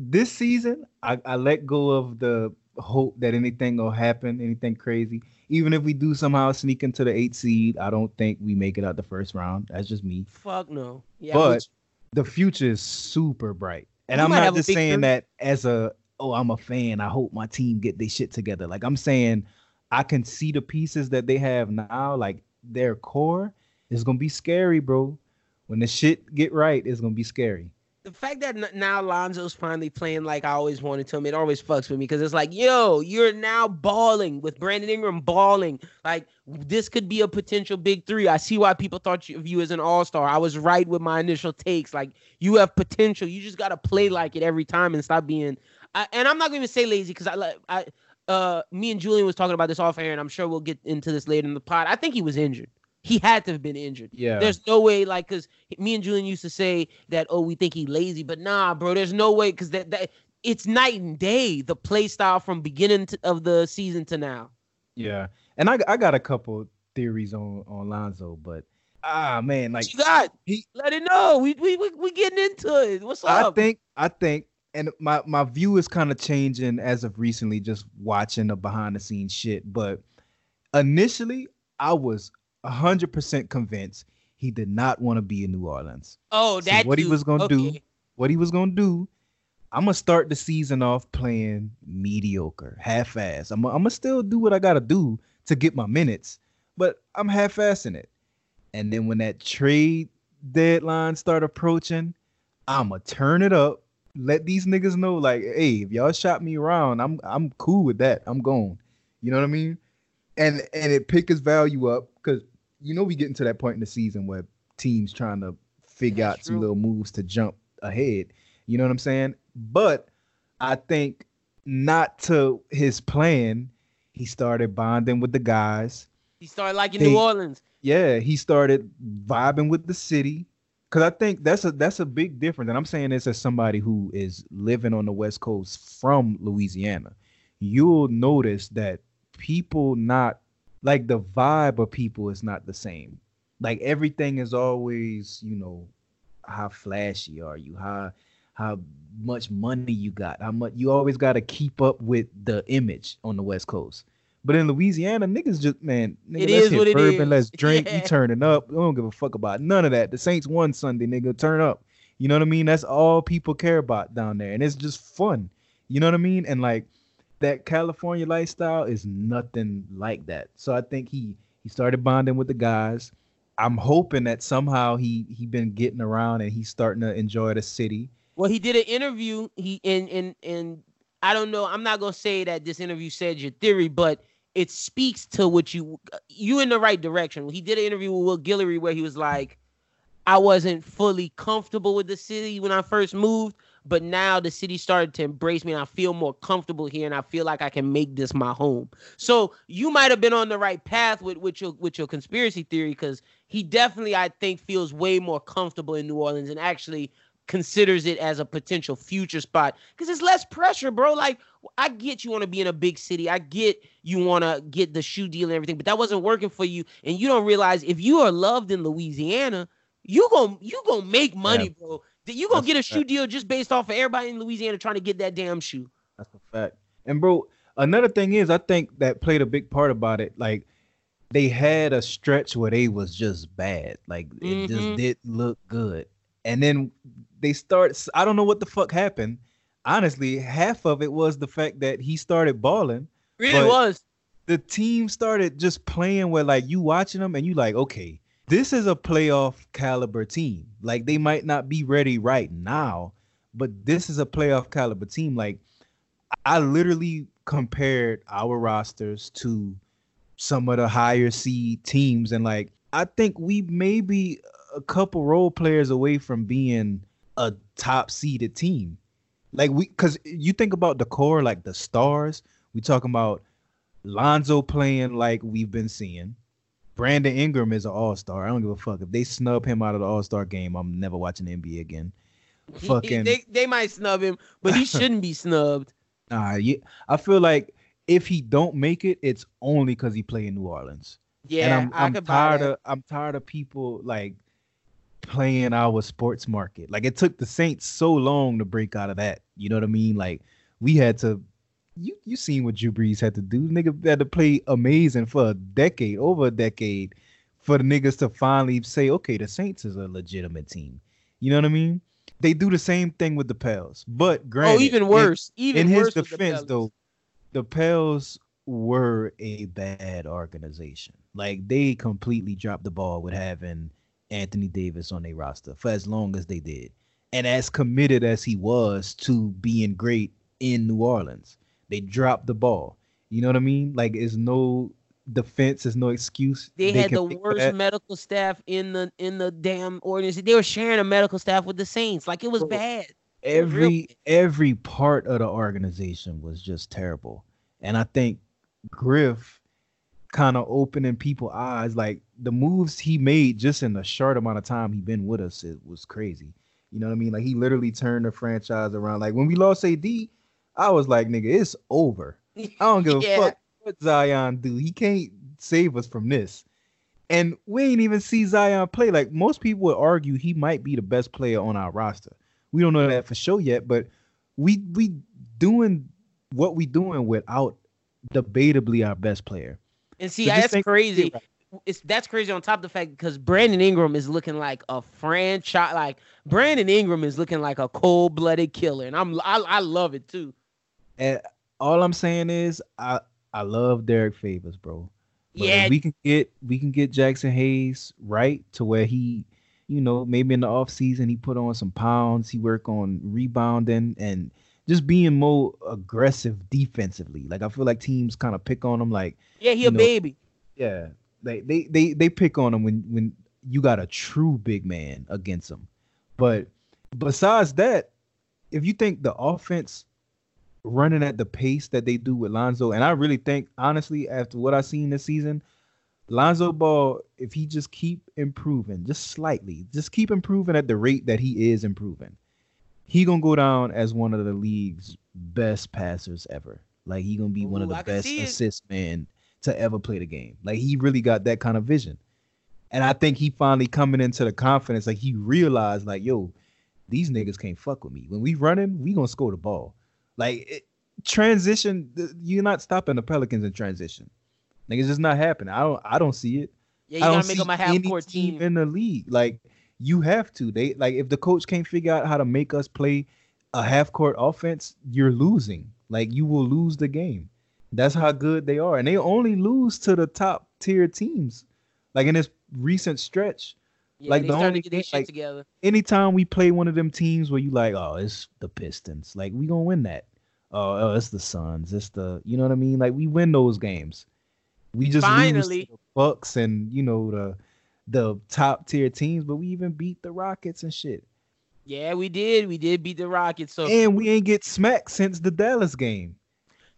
this season. I, I let go of the hope that anything will happen, anything crazy. Even if we do somehow sneak into the eight seed, I don't think we make it out the first round. That's just me. Fuck no. Yeah, but the future is super bright, and We I'm not just saying three. that as a oh I'm a fan. I hope my team get their shit together. Like I'm saying, I can see the pieces that they have now. Like their core is gonna be scary, bro. When the shit get right, it's gonna be scary. The fact that now Lonzo's finally playing like I always wanted to him, it always fucks with me because it's like, yo, you're now balling with Brandon Ingram balling. Like this could be a potential big three. I see why people thought of you as an all star. I was right with my initial takes. Like you have potential. You just gotta play like it every time and stop being. I, and I'm not to say lazy because I like I. Uh, me and Julian was talking about this off air, and I'm sure we'll get into this later in the pod. I think he was injured. He had to have been injured. Yeah. There's no way, like, cause me and Julian used to say that, oh, we think he lazy, but nah, bro. There's no way, cause that that it's night and day the play style from beginning to, of the season to now. Yeah, and I I got a couple theories on on Lonzo, but ah man, like What you got? he- Let it know. We we we, we getting into it. What's up? I think I think, and my my view is kind of changing as of recently, just watching the behind the scenes shit. But initially, I was hundred percent convinced he did not want to be in New Orleans. oh, so that what he was gonna do- What he was gonna do? I'm gonna start the season off playing mediocre, half-ass. I'm I'm gonna still do what I gotta do to get my minutes, but I'm half-assing it. And then when that trade deadline start approaching, I'ma turn it up. Let these niggas know, like, hey, if y'all shot me around, I'm I'm cool with that. I'm gone. You know what I mean? And and it pick his value up you know we getting to that point in the season where teams trying to figure That's out some little moves to jump ahead. You know what I'm saying? But I think not to his plan, he started bonding with the guys. He started liking They- New Orleans. Yeah, he started vibing with the city. Cause I think that's a that's a big difference. And I'm saying this as somebody who is living on the West Coast from Louisiana. You'll notice that people not like the vibe of people is not the same. Like everything is always, you know, how flashy are you? How how much money you got? How much you always got to keep up with the image on the West Coast. But in Louisiana, niggas just man, nigga, It let's is hit what it bourbon, is. let's drink. Yeah. You turning up. We don't give a fuck about none of that. The Saints won Sunday, nigga. Turn up. You know what I mean? That's all people care about down there, and it's just fun. You know what I mean? And like that California lifestyle is nothing like that. So I think he he started bonding with the guys. I'm hoping that somehow he he been getting around and he's starting to enjoy the city. Well, he did an interview. He and and and I don't know. I'm not gonna say that this interview said your theory, but it speaks to what you you in the right direction. He did an interview with Will Guillory where he was like, I wasn't fully comfortable with the city when I first moved, but now the city started to embrace me and I feel more comfortable here and I feel like I can make this my home. So you might have been on the right path with, with your with your conspiracy theory because he definitely I think feels way more comfortable in New Orleans and actually considers it as a potential future spot because it's less pressure, bro. Like I get you want to be in a big city. I get you want to get the shoe deal and everything, but that wasn't working for you, and you don't realize if you are loved in Louisiana, you gon' you gonna make money, Yeah. bro. That you gonna That's get a shoe fact. deal just based off of everybody in Louisiana trying to get that damn shoe. That's a fact. And bro, another thing is I think that played a big part about it. Like they had a stretch where they was just bad. Like it Mhm. just didn't look good. And then they start I don't know what the fuck happened. Honestly, half of it was the fact that he started balling. Really was. The team started just playing where like you watching them and you like, okay, this is a playoff caliber team. Like they might not be ready right now, but this is a playoff caliber team. Like I literally compared our rosters to some of the higher seed teams, and like I think we may be a couple role players away from being a top seeded team. Like we, because you think about the core, like the stars. We talking about Lonzo playing like we've been seeing. Brandon Ingram is an all star. I don't give a fuck if they snub him out of the all star game. I'm never watching the NBA again. He- Fucking they they might snub him, but he shouldn't be snubbed. Nah, you, I feel like if he don't make it, it's only because he play in New Orleans. Yeah, and I'm, I'm tired of I'm tired of people like playing our sports market. Like it took the Saints so long to break out of that. You know what I mean? Like we had to. You you seen what Drew Brees had to do? Nigga had to play amazing for a decade, over a decade, for the niggas to finally say, okay, the Saints is a legitimate team. You know what I mean? They do the same thing with the Pels, but oh, granted, oh, even in- worse. Even in his worse the defense Pelicans. though the pels were a bad organization like they completely dropped the ball with having anthony davis on their roster for as long as they did and as committed as he was to being great in new orleans they dropped the ball. You know what i mean? Like it's no defense is no excuse. They, had the worst medical staff in the in the damn organization. They were sharing a medical staff with the Saints. Like it was Bro, bad. It was every every part of the organization was just terrible. And i think griff kind of opening people eyes like the moves he made just in the short amount of time he been with us it was crazy. You know what i mean? Like he literally turned the franchise around. Like when we lost ad i was like nigga it's over i don't give Yeah. a fuck what zion do he can't save us from this and we ain't even see zion play like most people would argue he might be the best player on our roster we don't know that for sure yet, but we we doing what we doing without debatably our best player. And see, So that's crazy. It's that's crazy on top of the fact because Brandon Ingram is looking like a franchise. Like Brandon Ingram is looking like a cold blooded killer, and I'm I, I love it too. And all I'm saying is I I love Derrick Favors, bro. But yeah, we can get we can get Jaxson Hayes right to where he, you know, maybe in the off season he put on some pounds, he work on rebounding and just being more aggressive defensively. Like I feel like teams kind of pick on him like, yeah, he a know, baby. yeah, they they they they pick on him when when you got a true big man against him. But besides that, if you think the offense running at the pace that they do with Lonzo, and I really think honestly, after what I've seen this season, Lonzo Ball, if he just keep improving, just slightly, just keep improving at the rate that he is improving, he gonna go down as one of the league's best passers ever. Like he gonna be one of the I best assist man to ever play the game. Like he really got that kind of vision. And I think he finally coming into the confidence, like he realized, like, yo, these niggas can't fuck with me. When we running, we gonna score the ball. Like it, transition, you're not stopping the Pelicans in transition. Like it's just not happening. I don't I don't see it. Yeah, you I don't gotta make them a half court team. in the league. Like you have to. They like if the coach can't figure out how to make us play a half court offense, you're losing. Like you will lose the game. That's how good they are, and they only lose to the top tier teams. Like in this recent stretch, Yeah, like, the only to get their thing, shit like- together. anytime we play one of them teams where you like, oh, it's the Pistons, like we gonna win that. Oh, oh, it's the Suns, it's the, you know what I mean? Like we win those games. We just lose Finally. the Bucks and you know the the top tier teams, but we even beat the Rockets and shit. Yeah, we did. We did beat the Rockets. So And we ain't get smacked since the Dallas game.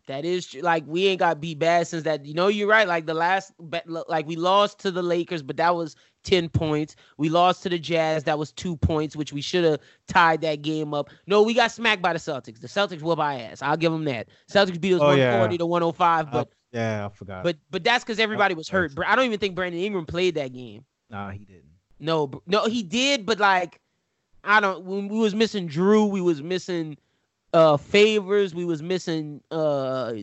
That is true. Like we ain't got beat bad since that. You know, you're right. Like the last, like we lost to the Lakers, but that was ten points. We lost to the Jazz. That was two points, which we should have tied that game up. No, we got smacked by the Celtics. The Celtics whoop our ass. I'll give them that. Celtics beat us Oh, yeah. 140 to 105, but yeah, I forgot. but but that's because everybody was hurt. I don't even think Brandon Ingram played that game. nah, he didn't. No, no, he did, but like I don't. When we was missing Jrue, we was missing uh Favors. We was missing uh uh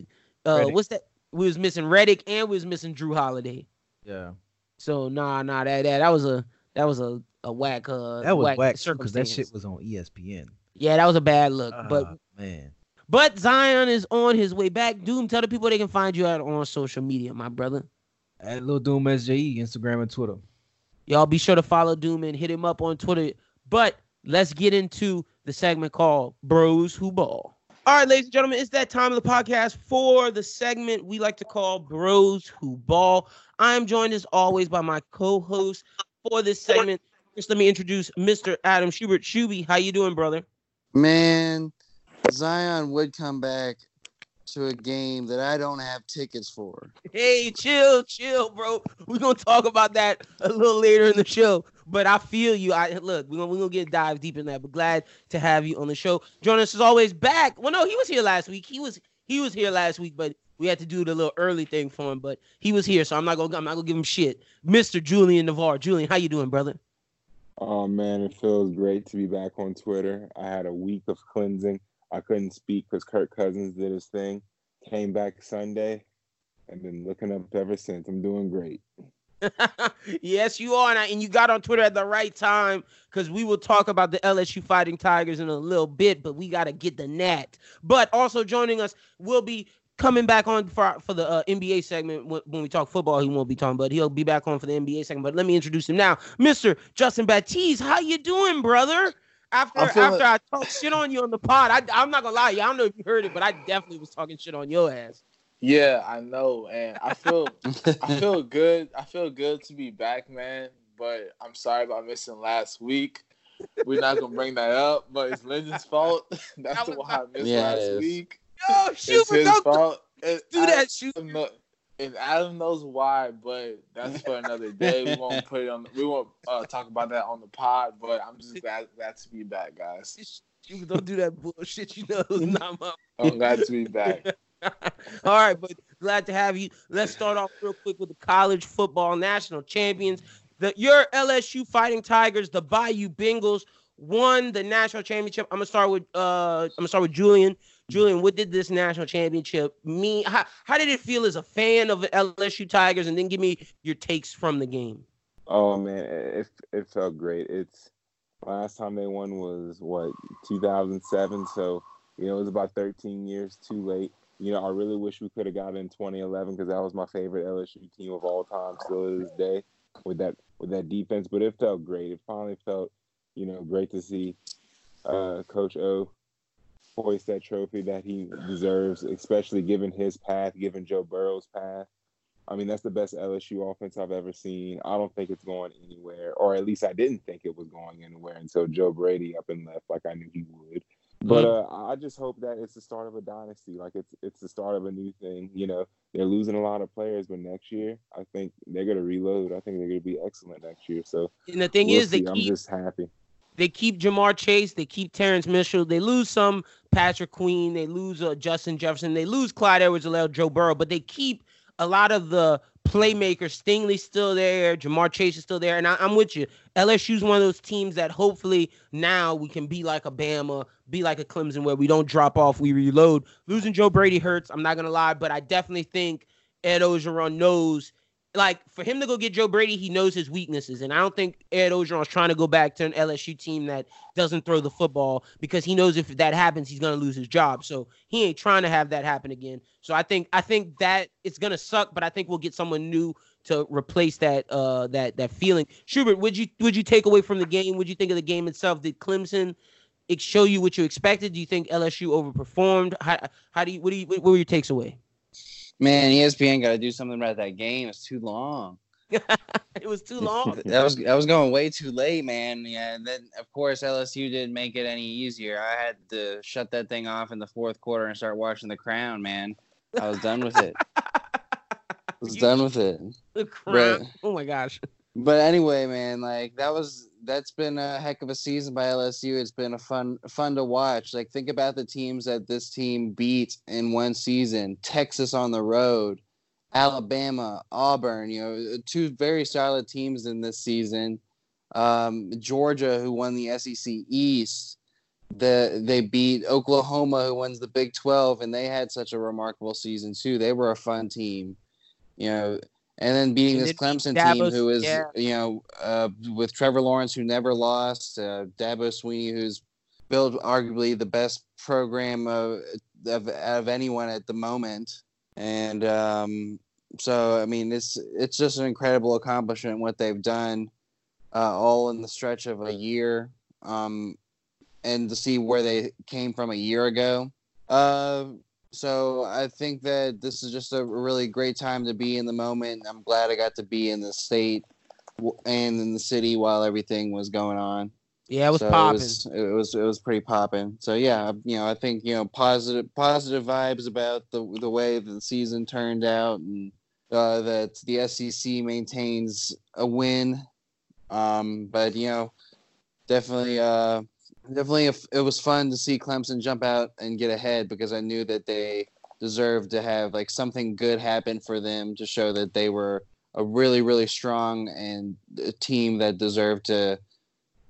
Redick. what's that? We was missing Redick and we was missing Jrue Holiday. Yeah, So nah, nah, that that, that was a that was a a whack. Uh, that was whack whack because that shit was on ESPN. Yeah, that was a bad look. but Ah, man, but Zion is on his way back. Doom, tell the people they can find you out on social media, my brother. at Lil Doom SJE, Instagram and Twitter. Y'all be sure to follow Doom and hit him up on Twitter. But let's get into the segment called Bros Who Ball. All right, ladies and gentlemen, it's that time of the podcast for the segment we like to call Bros Who Ball. I'm joined as always by my co-host for this segment. First, let me introduce Mr. Adam Schubert. Shuby, how you doing, brother? Man, Zion would come back to a game that I don't have tickets for. Hey, chill, chill, bro. We're gonna talk about that a little later in the show. But I feel you. I look, we're gonna, we're gonna get dive deep in that. But glad to have you on the show. Join us as always back. Well, no, he was here last week. He was he was here last week, but we had to do the little early thing for him. But he was here, so I'm not gonna I'm not gonna give him shit. Mr. Julian Navarre. Julian, how you doing, brother? Oh man, it feels great to be back on Twitter. I had a week of cleansing. I couldn't speak because Kirk Cousins did his thing. Came back Sunday and been looking up ever since. I'm doing great. yes, you are, and, I, and you got on Twitter at the right time because we will talk about the LSU Fighting Tigers in a little bit, but we got to get the net. But also joining us will be coming back on for for the uh, NBA segment when, when we talk football. He won't be talking, but he'll be back on for the NBA segment. But let me introduce him now, Mister Justin Baptiste. How you doing, brother? After I'm feeling- after I talk shit on you on the pod, I, I'm not gonna lie, you. I don't know if you heard it, but I definitely was talking shit on your ass. Yeah, I know, and I feel I feel good. I feel good to be back, man. But I'm sorry about missing last week. We're not gonna bring that up, but it's Lyndon's fault. That's That why I missed Yeah, last week. It's his don't fault. Do that, shoot. know- and Adam knows why, but that's for another day. We won't put it on. We won't uh, talk about that on the pod. But I'm just glad, glad to be back, guys. You don't do that bullshit. You know it's not my I'm glad to be back. All right, but glad to have you. Let's start off real quick with the college football national champions. The your LSU Fighting Tigers, the Bayou Bengals, won the national championship. I'm gonna start with uh, I'm gonna start with Julian. Julian, what did this national championship mean? How, how did it feel as a fan of the LSU Tigers? And then give me your takes from the game. Oh man, it it felt great. It's last time they won was what 2007, so you know it was about 13 years too late. You know, I really wish we could have got in 2011 because that was my favorite LSU team of all time, still to this day, with that with that defense. But it felt great. It finally felt, you know, great to see uh, Coach O hoist that trophy that he deserves, especially given his path, given Joe Burrow's path. I mean, that's the best LSU offense I've ever seen. I don't think it's going anywhere, or at least I didn't think it was going anywhere until Joe Brady up and left, like I knew he would. But uh, I just hope that it's the start of a dynasty. Like it's it's the start of a new thing. You know, they're losing a lot of players, but next year I think they're gonna reload. I think they're gonna be excellent next year. So And the thing we'll is. I'm just happy. They keep Ja'Marr Chase, they keep Terrence Mitchell, they lose some Patrick Queen, they lose uh, Justin Jefferson, they lose Clyde Edwards-Helaire, Joe Burrow, but they keep a lot of the playmakers. Stingley's still there, Ja'Marr Chase is still there, and I, I'm with you. LSU's one of those teams that hopefully now we can be like a Bama, be like a Clemson, where we don't drop off, we reload. Losing Joe Brady hurts. I'm not gonna lie, but I definitely think Ed Orgeron knows like for him to go get Joe Brady, he knows his weaknesses, and I don't think Ed Orgeron's trying to go back to an LSU team that doesn't throw the football because he knows if that happens, he's gonna lose his job. So he ain't trying to have that happen again. So I think I think that it's gonna suck, but I think we'll get someone new to replace that uh that that feeling. Schubert, would you would you take away from the game? Would you think of the game itself? Did Clemson it show you what you expected? Do you think LSU overperformed? How how do you what do you what were your takes away? Man, ESPN got to do something about that game. It's too long. it was too long. that was that was going way too late, man. Yeah, and then of course LSU didn't make it any easier. I had to shut that thing off in the fourth quarter and start watching The Crown, man. I was done with it. I was You- done with it. The crown. But- Oh my gosh. But anyway, man, like that was that's been a heck of a season by LSU. It's been a fun fun to watch. Like think about the teams that this team beat in one season. Texas on the road, Alabama, Auburn, you know, two very solid teams in this season. Um, Georgia who won the SEC East. The they beat Oklahoma who wins the Big 12 and they had such a remarkable season too. They were a fun team. You know, and then beating And this Clemson team, who is yeah. you know uh, with Trevor Lawrence, who never lost, uh, Dabo Swinney, who's built arguably the best program of, of of anyone at the moment, and um, so I mean it's it's just an incredible accomplishment what they've done, uh, all in the stretch of a year, um, and to see where they came from a year ago. Uh, so I think that this is just a really great time to be in the moment. I'm glad I got to be in the state and in the city while everything was going on. Yeah, it was so popping. It was, it was it was pretty popping. So yeah, you know, I think you know positive positive vibes about the the way the season turned out and uh, that the SEC maintains a win. Um, but you know, definitely uh, definitely if it was fun to see Clemson jump out and get ahead because I knew that they deserved to have like something good happen for them to show that they were a really really strong and a team that deserved to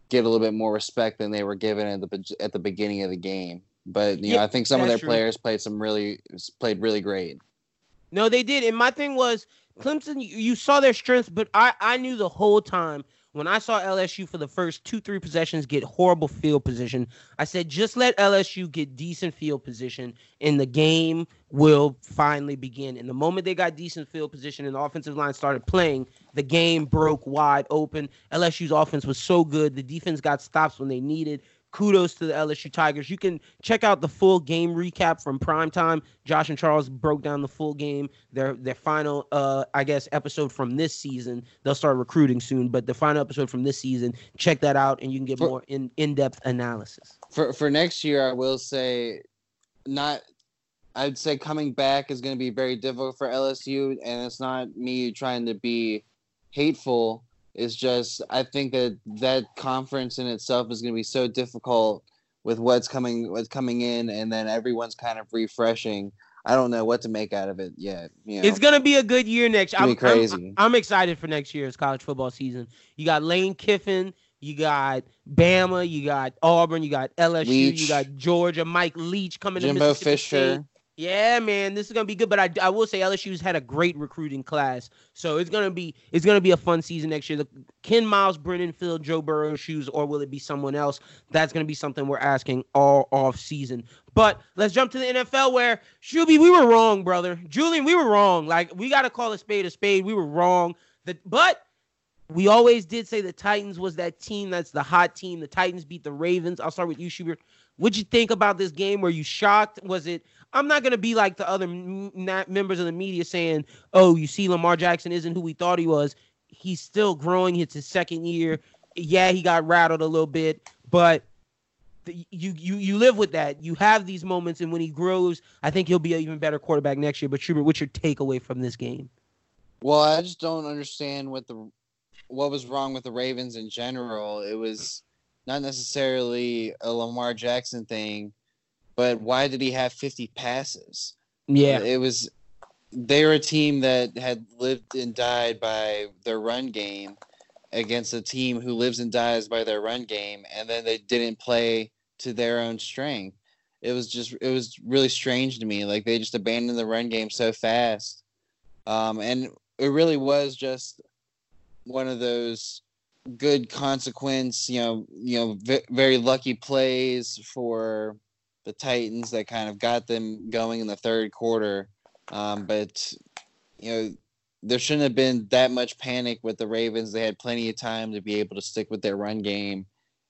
get a little bit more respect than they were given at the at the beginning of the game. But you know, Yeah, I think some of their true. players played some really played really great. No, they did. And my thing was Clemson, you, you saw their strengths, but I, I knew the whole time when I saw LSU for the first two, three possessions get horrible field position, I said, just let LSU get decent field position and the game will finally begin. And the moment they got decent field position and the offensive line started playing, the game broke wide open. LSU's offense was so good. The defense got stops when they needed. Kudos to the LSU Tigers. You can check out the full game recap from primetime. Josh and Charles broke down the full game. Their their final uh I guess episode from this season. They'll start recruiting soon, but the final episode from this season, check that out and you can get For- more in in-depth analysis. For for next year, I will say, not. I'd say coming back is going to be very difficult for LSU, and it's not me trying to be hateful. It's just I think that that conference in itself is going to be so difficult with what's coming what's coming in, and then everyone's kind of refreshing. I don't know what to make out of it yet. You know, It's gonna be a good year next. gonna I'm, crazy. I'm, I'm excited for next year's college football season. You got Lane Kiffin, you got Bama, you got Auburn, you got LSU, you got Georgia, Mike Leach coming to Jimbo Mississippi Fisher. State. Yeah, man, this is gonna be good. But I, I will say LSU's had a great recruiting class, so it's gonna be it's gonna be a fun season next year. The, can Myles Brennan fill Joe Burrow's shoes, or will it be someone else? That's gonna be something we're asking all off season. But let's jump to the NFL, where Shuby, we were wrong, brother. Julian, we were wrong. Like we gotta call a spade a spade. We were wrong. That, but we always did say the Titans was that team that's the hot team. The Titans beat the Ravens. I'll start with you, Schubert. What'd you think about this game? Were you shocked? Was it? I'm not gonna be like the other m- members of the media saying, "Oh, you see, Lamar Jackson isn't who we thought he was. He's still growing. It's his second year. Yeah, he got rattled a little bit, but the, you you you live with that. You have these moments, and when he grows, I think he'll be an even better quarterback next year. But Schubert, what's your takeaway from this game? Well, I just don't understand what the what was wrong with the Ravens in general. It was not necessarily a Lamar Jackson thing, but why did he have 50 passes? Yeah, It was they were a team that had lived and died by their run game against a team who lives and dies by their run game and then they didn't play to their own strength. It was just it was really strange to me. Like they just abandoned the run game so fast. Um, and it really was just one of those good consequence, you know, you know, v- very lucky plays for the Titans that kind of got them going in the third quarter. Um, but you know, there shouldn't have been that much panic with the Ravens. They had plenty of time to be able to stick with their run game,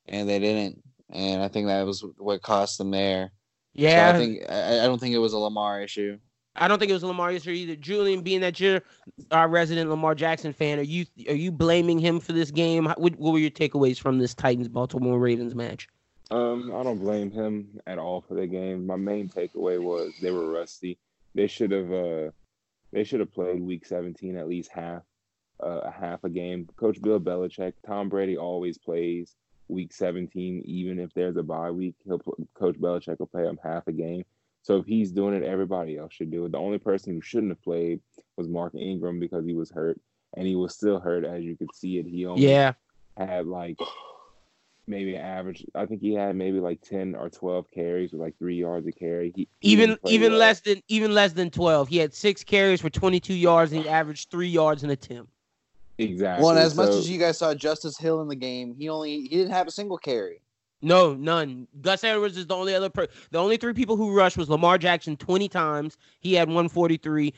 and they didn't. And I think that was what cost them there. yeah. so I think I, I don't think it was a Lamar issue. I don't think it was Lamar this either. Julian, being that you're our resident Lamar Jackson fan, are you are you blaming him for this game? What, what were your takeaways from this Titans Baltimore Ravens match? Um, I don't blame him at all for the game. My main takeaway was they were rusty. They should have uh they should have played week 17 at least half uh, a half a game. Coach Bill Belichick, Tom Brady always plays week 17 even if there's a bye week. He'll Coach Belichick will play him half a game. So if he's doing it, everybody else should do it. The only person who shouldn't have played was Mark Ingram because he was hurt and he was still hurt as you could see it. He only Yeah, had like maybe an average. I think he had maybe like ten or twelve carries with like three yards a carry. He, he even even well. less than even less than twelve. He had six carries for twenty two yards and he averaged three yards in an attempt. Exactly. Well, and as much as you guys saw Justice Hill in the game, he only he didn't have a single carry. No, none. Gus Edwards is the only other per- the only three people who rushed was Lamar Jackson twenty times. He had one forty three.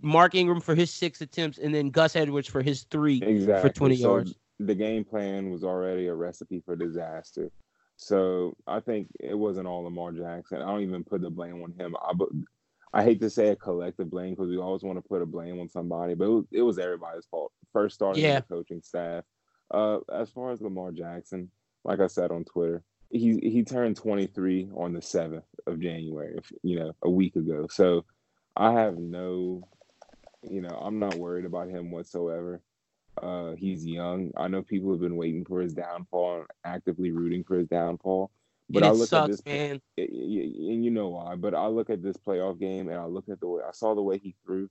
Mark Ingram for his six attempts, and then Gus Edwards for his three exactly. for twenty So yards. The game plan was already a recipe for disaster. So I think it wasn't all Lamar Jackson. I don't even put the blame on him. I, I hate to say a collective blame because we always want to put a blame on somebody, but it was, it was everybody's fault. First starting Yeah. the coaching staff. Uh, as far as Lamar Jackson, like I said on Twitter, he he turned 23 on the 7th of January, you know, a week ago. So I have no, you know, I'm not worried about him whatsoever. Uh, he's young. I know people have been waiting for his downfall and actively rooting for his downfall. But and I look sucks, at this, man. and you know why. But I look at this playoff game and I look at the way I saw the way he threw,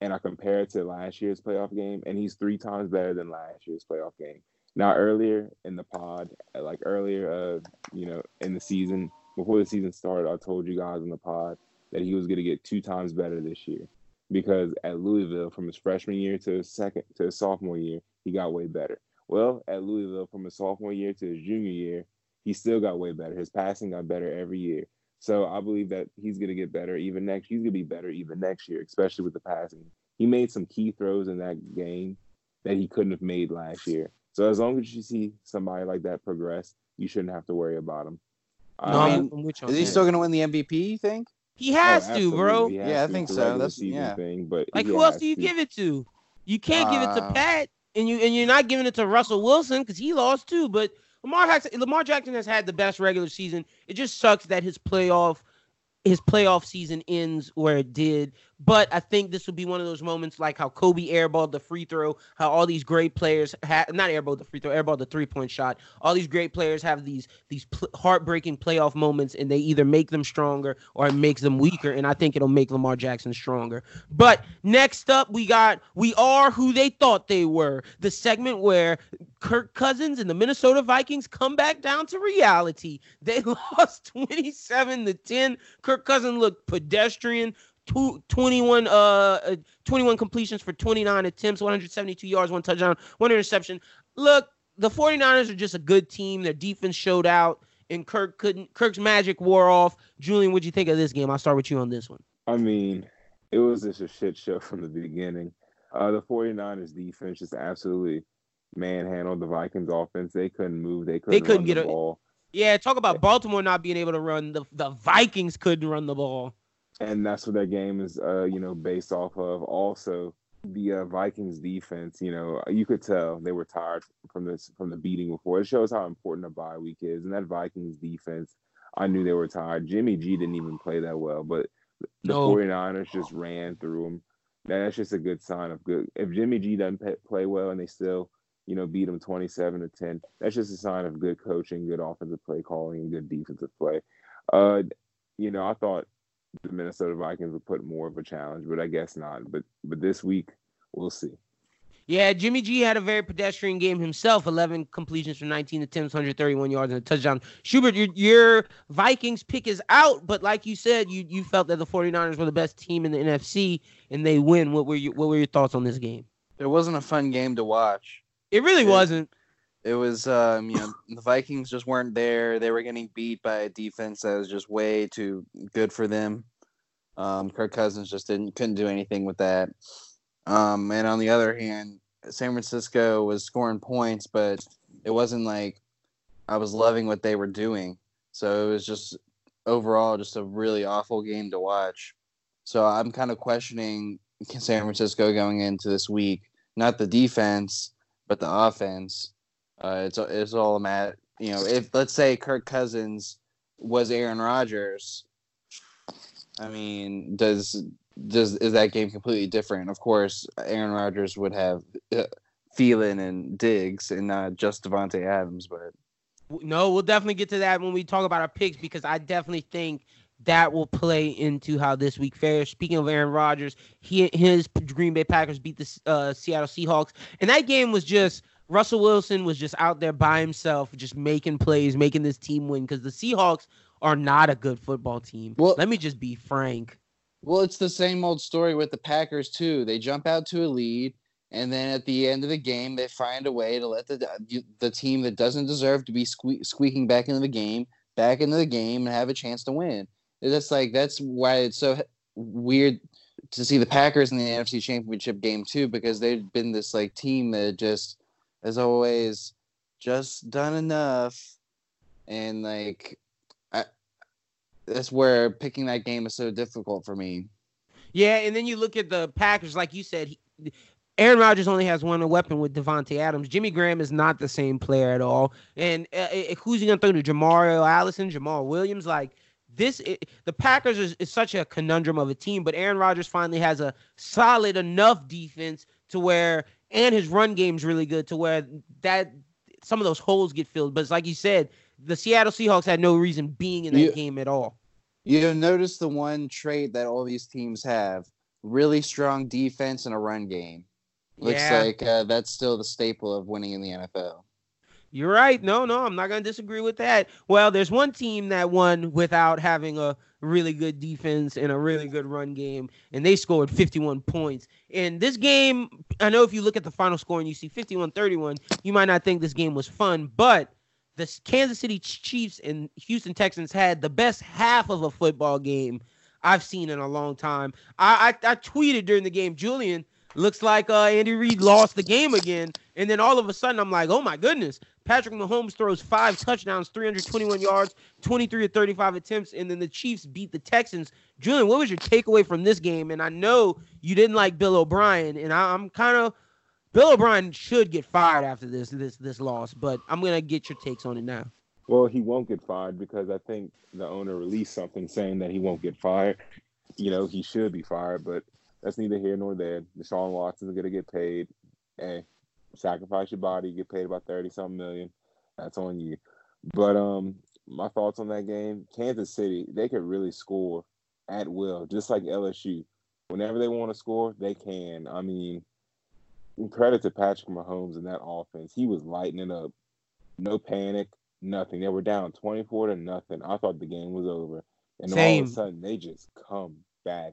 and I compare it to last year's playoff game, and he's three times better than last year's playoff game. Now, earlier in the pod, like earlier, uh, you know, in the season before the season started, I told you guys in the pod that he was going to get two times better this year because at Louisville, from his freshman year to his second to his sophomore year, he got way better. Well, at Louisville, from his sophomore year to his junior year, he still got way better. His passing got better every year. So I believe that he's going to get better even next. He's going to be better even next year, especially with the passing. He made some key throws in that game that he couldn't have made last year. So as long as you see somebody like that progress, you shouldn't have to worry about him. No, I I'm, I'm with you on Is he still going to win the MVP? You think? He Oh, has to, bro. has Yeah, I think so. That's- season yeah. thing, but Like who else do you to. give it to? You can't give it to Uh, Pat, and you and you're not giving it to Russell Wilson because he lost too. But Lamar has Lamar Jackson has had the best regular season. It just sucks that his playoff his playoff season ends where it did. But I think this will be one of those moments like how Kobe airballed the free throw, how all these great players have not airballed the free throw, airballed the three point shot. All these great players have these these pl- heartbreaking playoff moments, and they either make them stronger or it makes them weaker. And I think it'll make Lamar Jackson stronger. But next up, we got we are who they thought they were. The segment where Kirk Cousins and the Minnesota Vikings come back down to reality. They lost 27 to 10. Kirk Cousins looked pedestrian. Two, 21 uh, uh 21 completions for 29 attempts 172 yards one touchdown one interception look the 49ers are just a good team their defense showed out and kirk couldn't kirk's magic wore off julian what'd you think of this game i'll start with you on this one I mean, it was just a shit show from the beginning. Uh, the 49ers defense just absolutely manhandled the Vikings offense. They couldn't move. They couldn't, They couldn't get the a- ball. yeah talk about baltimore not being able to run the, the vikings couldn't run the ball and that's what that game is uh you know based off of. Also the uh, vikings defense you know you could tell they were tired from this from the beating before. It shows how important a bye week is. And that vikings defense i knew they were tired. Jimmy g didn't even play that well but the No. 49ers just ran through them that's just a good sign of good if jimmy g doesn't play well and they still you know beat them 27 to 10 that's just a sign of good coaching good offensive play calling and good defensive play. Uh you know i thought the Minnesota Vikings would put more of a challenge, but I guess not. But but this week we'll see. Yeah, Jimmy G had a very pedestrian game himself. 11 completions for 19 attempts, 131 yards and a touchdown. Schubert, your, your Vikings pick is out, but like you said, you you felt that the 49ers were the best team in the NFC and they win. What were you what were your thoughts on this game? It wasn't a fun game to watch. It really Yeah. wasn't. It was, um, you know, the Vikings just weren't there. They were getting beat by a defense that was just way too good for them. Um, Kirk Cousins just didn't couldn't do anything with that. Um, and on the other hand, San Francisco was scoring points, but it wasn't like I was loving what they were doing. So it was just overall just a really awful game to watch. So I'm kind of questioning San Francisco going into this week, not the defense, but the offense. Uh, it's it's all Matt. You know, if let's say Kirk Cousins was Aaron Rodgers, I mean, does does is that game completely different? Of course, Aaron Rodgers would have uh, Thielen and Diggs, and not just Davante Adams. But No, we'll definitely get to that when we talk about our picks because I definitely think that will play into how this week fares. Speaking of Aaron Rodgers, he his Green Bay Packers beat the uh, Seattle Seahawks, and that game was just Russell Wilson was just out there by himself, just making plays, making this team win because the Seahawks are not a good football team. Well- Let me just be frank. well, it's the same old story with the Packers too. They jump out to a lead, and then at the end of the game, they find a way to let the the team that doesn't deserve to be sque- squeaking back into the game back into the game and have a chance to win. That's like that's why it's so weird to see the Packers in the NFC Championship game too, because they've been this like team that just has always just done enough, and like I, that's where picking that game is so difficult for me. Yeah, and then you look at the Packers, like you said, he, Aaron Rodgers only has one weapon with Davante Adams. Jimmy Graham is not the same player at all. And uh, uh, who's he gonna throw to? Jamario Allison, Jamaal Williams, like. This it, the Packers is, is such a conundrum of a team, but Aaron Rodgers finally has a solid enough defense to where, and his run game's really good to where that some of those holes get filled. But it's like you said, the Seattle Seahawks had no reason being in that Yeah. game at all. You notice the one trait that all these teams have: really strong defense and a run game. Looks Yeah. like uh, that's still the staple of winning in the NFL. You're right. No, no, I'm not going to disagree with that. Well, there's one team that won without having a really good defense and a really good run game, and they scored 51 points. In this game, I know if you look at the final score and you see 51 31, you might not think this game was fun, but the Kansas City Chiefs and Houston Texans had the best half of a football game I've seen in a long time. I, I, I tweeted during the game, Julian, looks like uh, Andy Reid lost the game again. And then all of a sudden, I'm like, oh my goodness. Patrick Mahomes throws five touchdowns, 321 yards, 23 to 35 attempts, and then the Chiefs beat the Texans. Julian, what was your takeaway from this game? And I know you didn't like Bill O'Brien, and I, I'm kind of Bill O'Brien should get fired after this this this loss, but I'm gonna get your takes on it now. Well, he won't get fired because I think the owner released something saying that he won't get fired. you know, he should be fired, but that's neither here nor there. Deshaun Watson's gonna get paid. Hey, sacrifice your body, get paid about thirty something million. That's on you. But um, my thoughts on that game: Kansas City, they could really score at will, just like LSU. Whenever they want to score, they can. I mean, credit to Patrick Mahomes and that offense. He was lighting it up. No panic, nothing. They were down 24 to nothing. I thought the game was over. And Same. all of a sudden, they just come back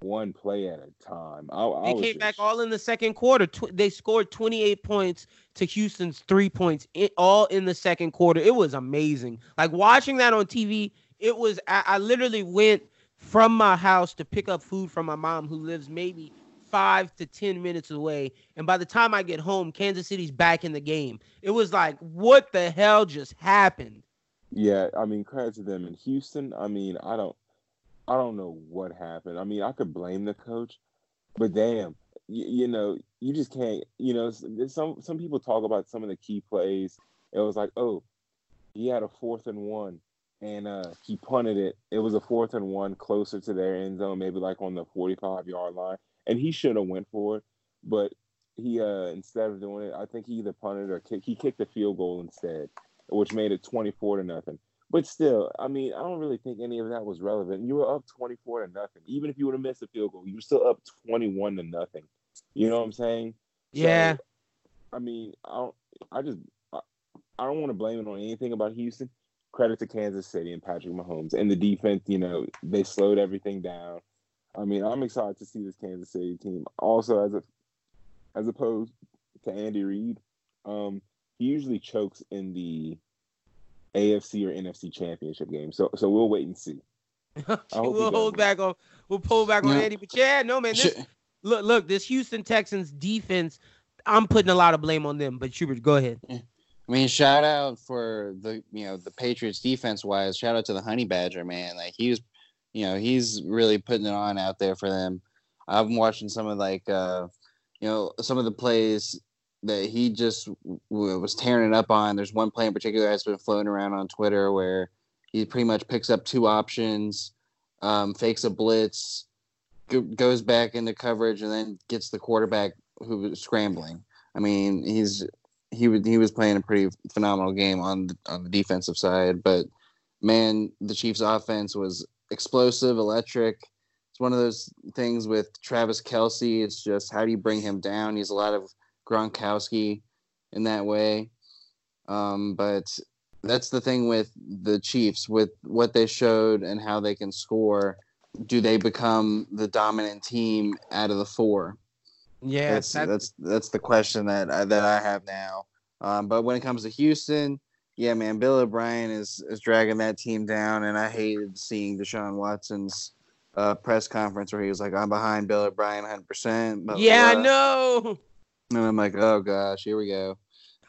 one play at a time. I, I They came just- back all in the second quarter. Tw- they scored 28 points to Houston's three points, i- all in the second quarter. It was amazing. Like watching that on TV, it was. I, I literally went from my house to pick up food from my mom, who lives maybe five to 10 minutes away. And by the time I get home, Kansas City's back in the game. It was like, what the hell just happened? Yeah, I mean, credit to them in Houston. I mean, I don't, I don't know what happened. I mean, I could blame the coach, but damn, you, you know, you just can't. You know, some some people talk about some of the key plays. It was like, oh, he had a fourth and one, and uh, he punted it. It was a fourth and one closer to their end zone, maybe like on the 45 yard line, and he should have went for it, but he uh instead of doing it, I think he either punted or kick, he kicked a field goal instead which made it 24 to nothing. But still, I mean, I don't really think any of that was relevant. You were up 24 to nothing. Even if you would have missed a field goal, you were still up 21 to nothing. You know what I'm saying? So, Yeah. I mean, I don't. I just. I, I don't want to blame it on anything about Houston. Credit to Kansas City and Patrick Mahomes and the defense. You know, they slowed everything down. I mean, I'm excited to see this Kansas City team. Also, as a as opposed to Andy Reid, um, he usually chokes in the AFC or NFC championship game. So so we'll wait and see. we'll hold it. back on. We'll pull back on Yeah. Andy. But yeah, no man. This, look, look, this Houston Texans defense. I'm putting a lot of blame on them. But Schubert, go ahead. I mean, shout out for the you know the Patriots defense wise. Shout out to the Honey Badger man. Like he was, you know, he's really putting it on out there for them. I'm watching some of like, uh, you know, some of the plays that he just w- was tearing it up on. There's one play in particular that's been floating around on Twitter where he pretty much picks up two options, um, fakes a blitz, go- goes back into coverage, and then gets the quarterback who was scrambling. I mean, he's he was he was playing a pretty phenomenal game on the, on the defensive side, but man, the Chiefs' offense was explosive, electric. It's one of those things with Travis Kelce. It's just how do you bring him down? He's a lot of Gronkowski in that way, um, but that's the thing with the Chiefs with what they showed and how they can score. Do they become the dominant team out of the four? Yeah, that's that- that's that's the question that I, that I have now. Um, but when it comes to Houston, yeah, man, Bill O'Brien is is dragging that team down, and I hated seeing Deshaun Watson's uh, press conference where he was like, "I'm behind Bill O'Brien 100." percent yeah, I know. And I'm like, "Oh gosh, here we go."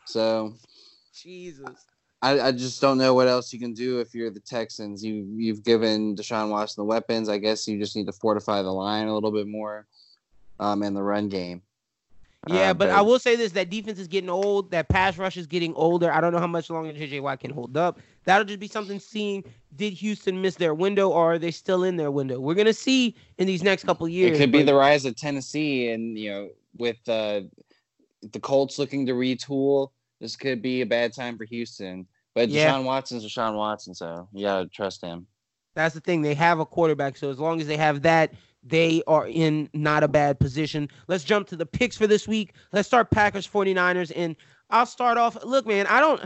So Jesus. I, I just don't know what else you can do if you're the Texans. You you've given Deshaun Watson the weapons. I guess you just need to fortify the line a little bit more, um, and the run game. Yeah, Uh, but I will say this: that defense is getting old. That pass rush is getting older. I don't know how much longer JJ Watt can hold up. That'll just be something. Seeing did Houston miss their window, or are they still in their window? We're gonna see in these next couple years. It could be but- the rise of Tennessee, and you know, with uh, the Colts looking to retool, this could be a bad time for Houston. But Yeah. Deshaun Watson's Deshaun Watson, so you gotta trust him. That's the thing. They have a quarterback, so as long as they have that, they are in not a bad position. Let's jump to the picks for this week. Let's start Packers 49ers and I'll start off. Look, man, I don't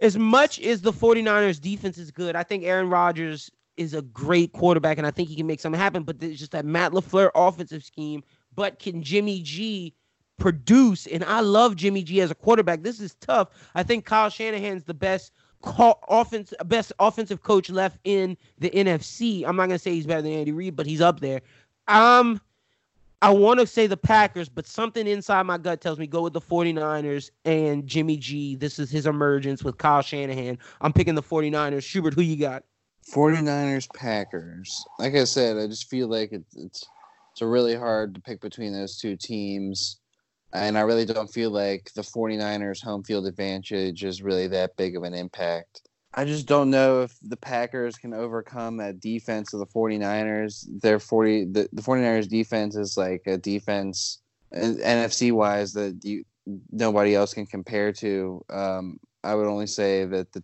as much as the 49ers defense is good. I think Aaron Rodgers is a great quarterback and I think he can make something happen, but there's just that Matt LaFleur offensive scheme, but can Jimmy G produce? And I love Jimmy G as a quarterback. This is tough. I think Kyle Shanahan's the best call offense best offensive coach left in the NFC. I'm not gonna say he's better than Andy Reid, but he's up there. Um I want to say the Packers, but something inside my gut tells me go with the 49ers and Jimmy G. This is his emergence with Kyle Shanahan. I'm picking the 49ers. Schubert, who you got? 49ers Packers. Like I said, I just feel like it's it's it's really hard to pick between those two teams. And I really don't feel like the 49ers home field advantage is really that big of an impact. I just don't know if the Packers can overcome that defense of the 49ers. Their 40 the, the 49ers defense is like a defense uh, NFC wise that you nobody else can compare to. Um, I would only say that the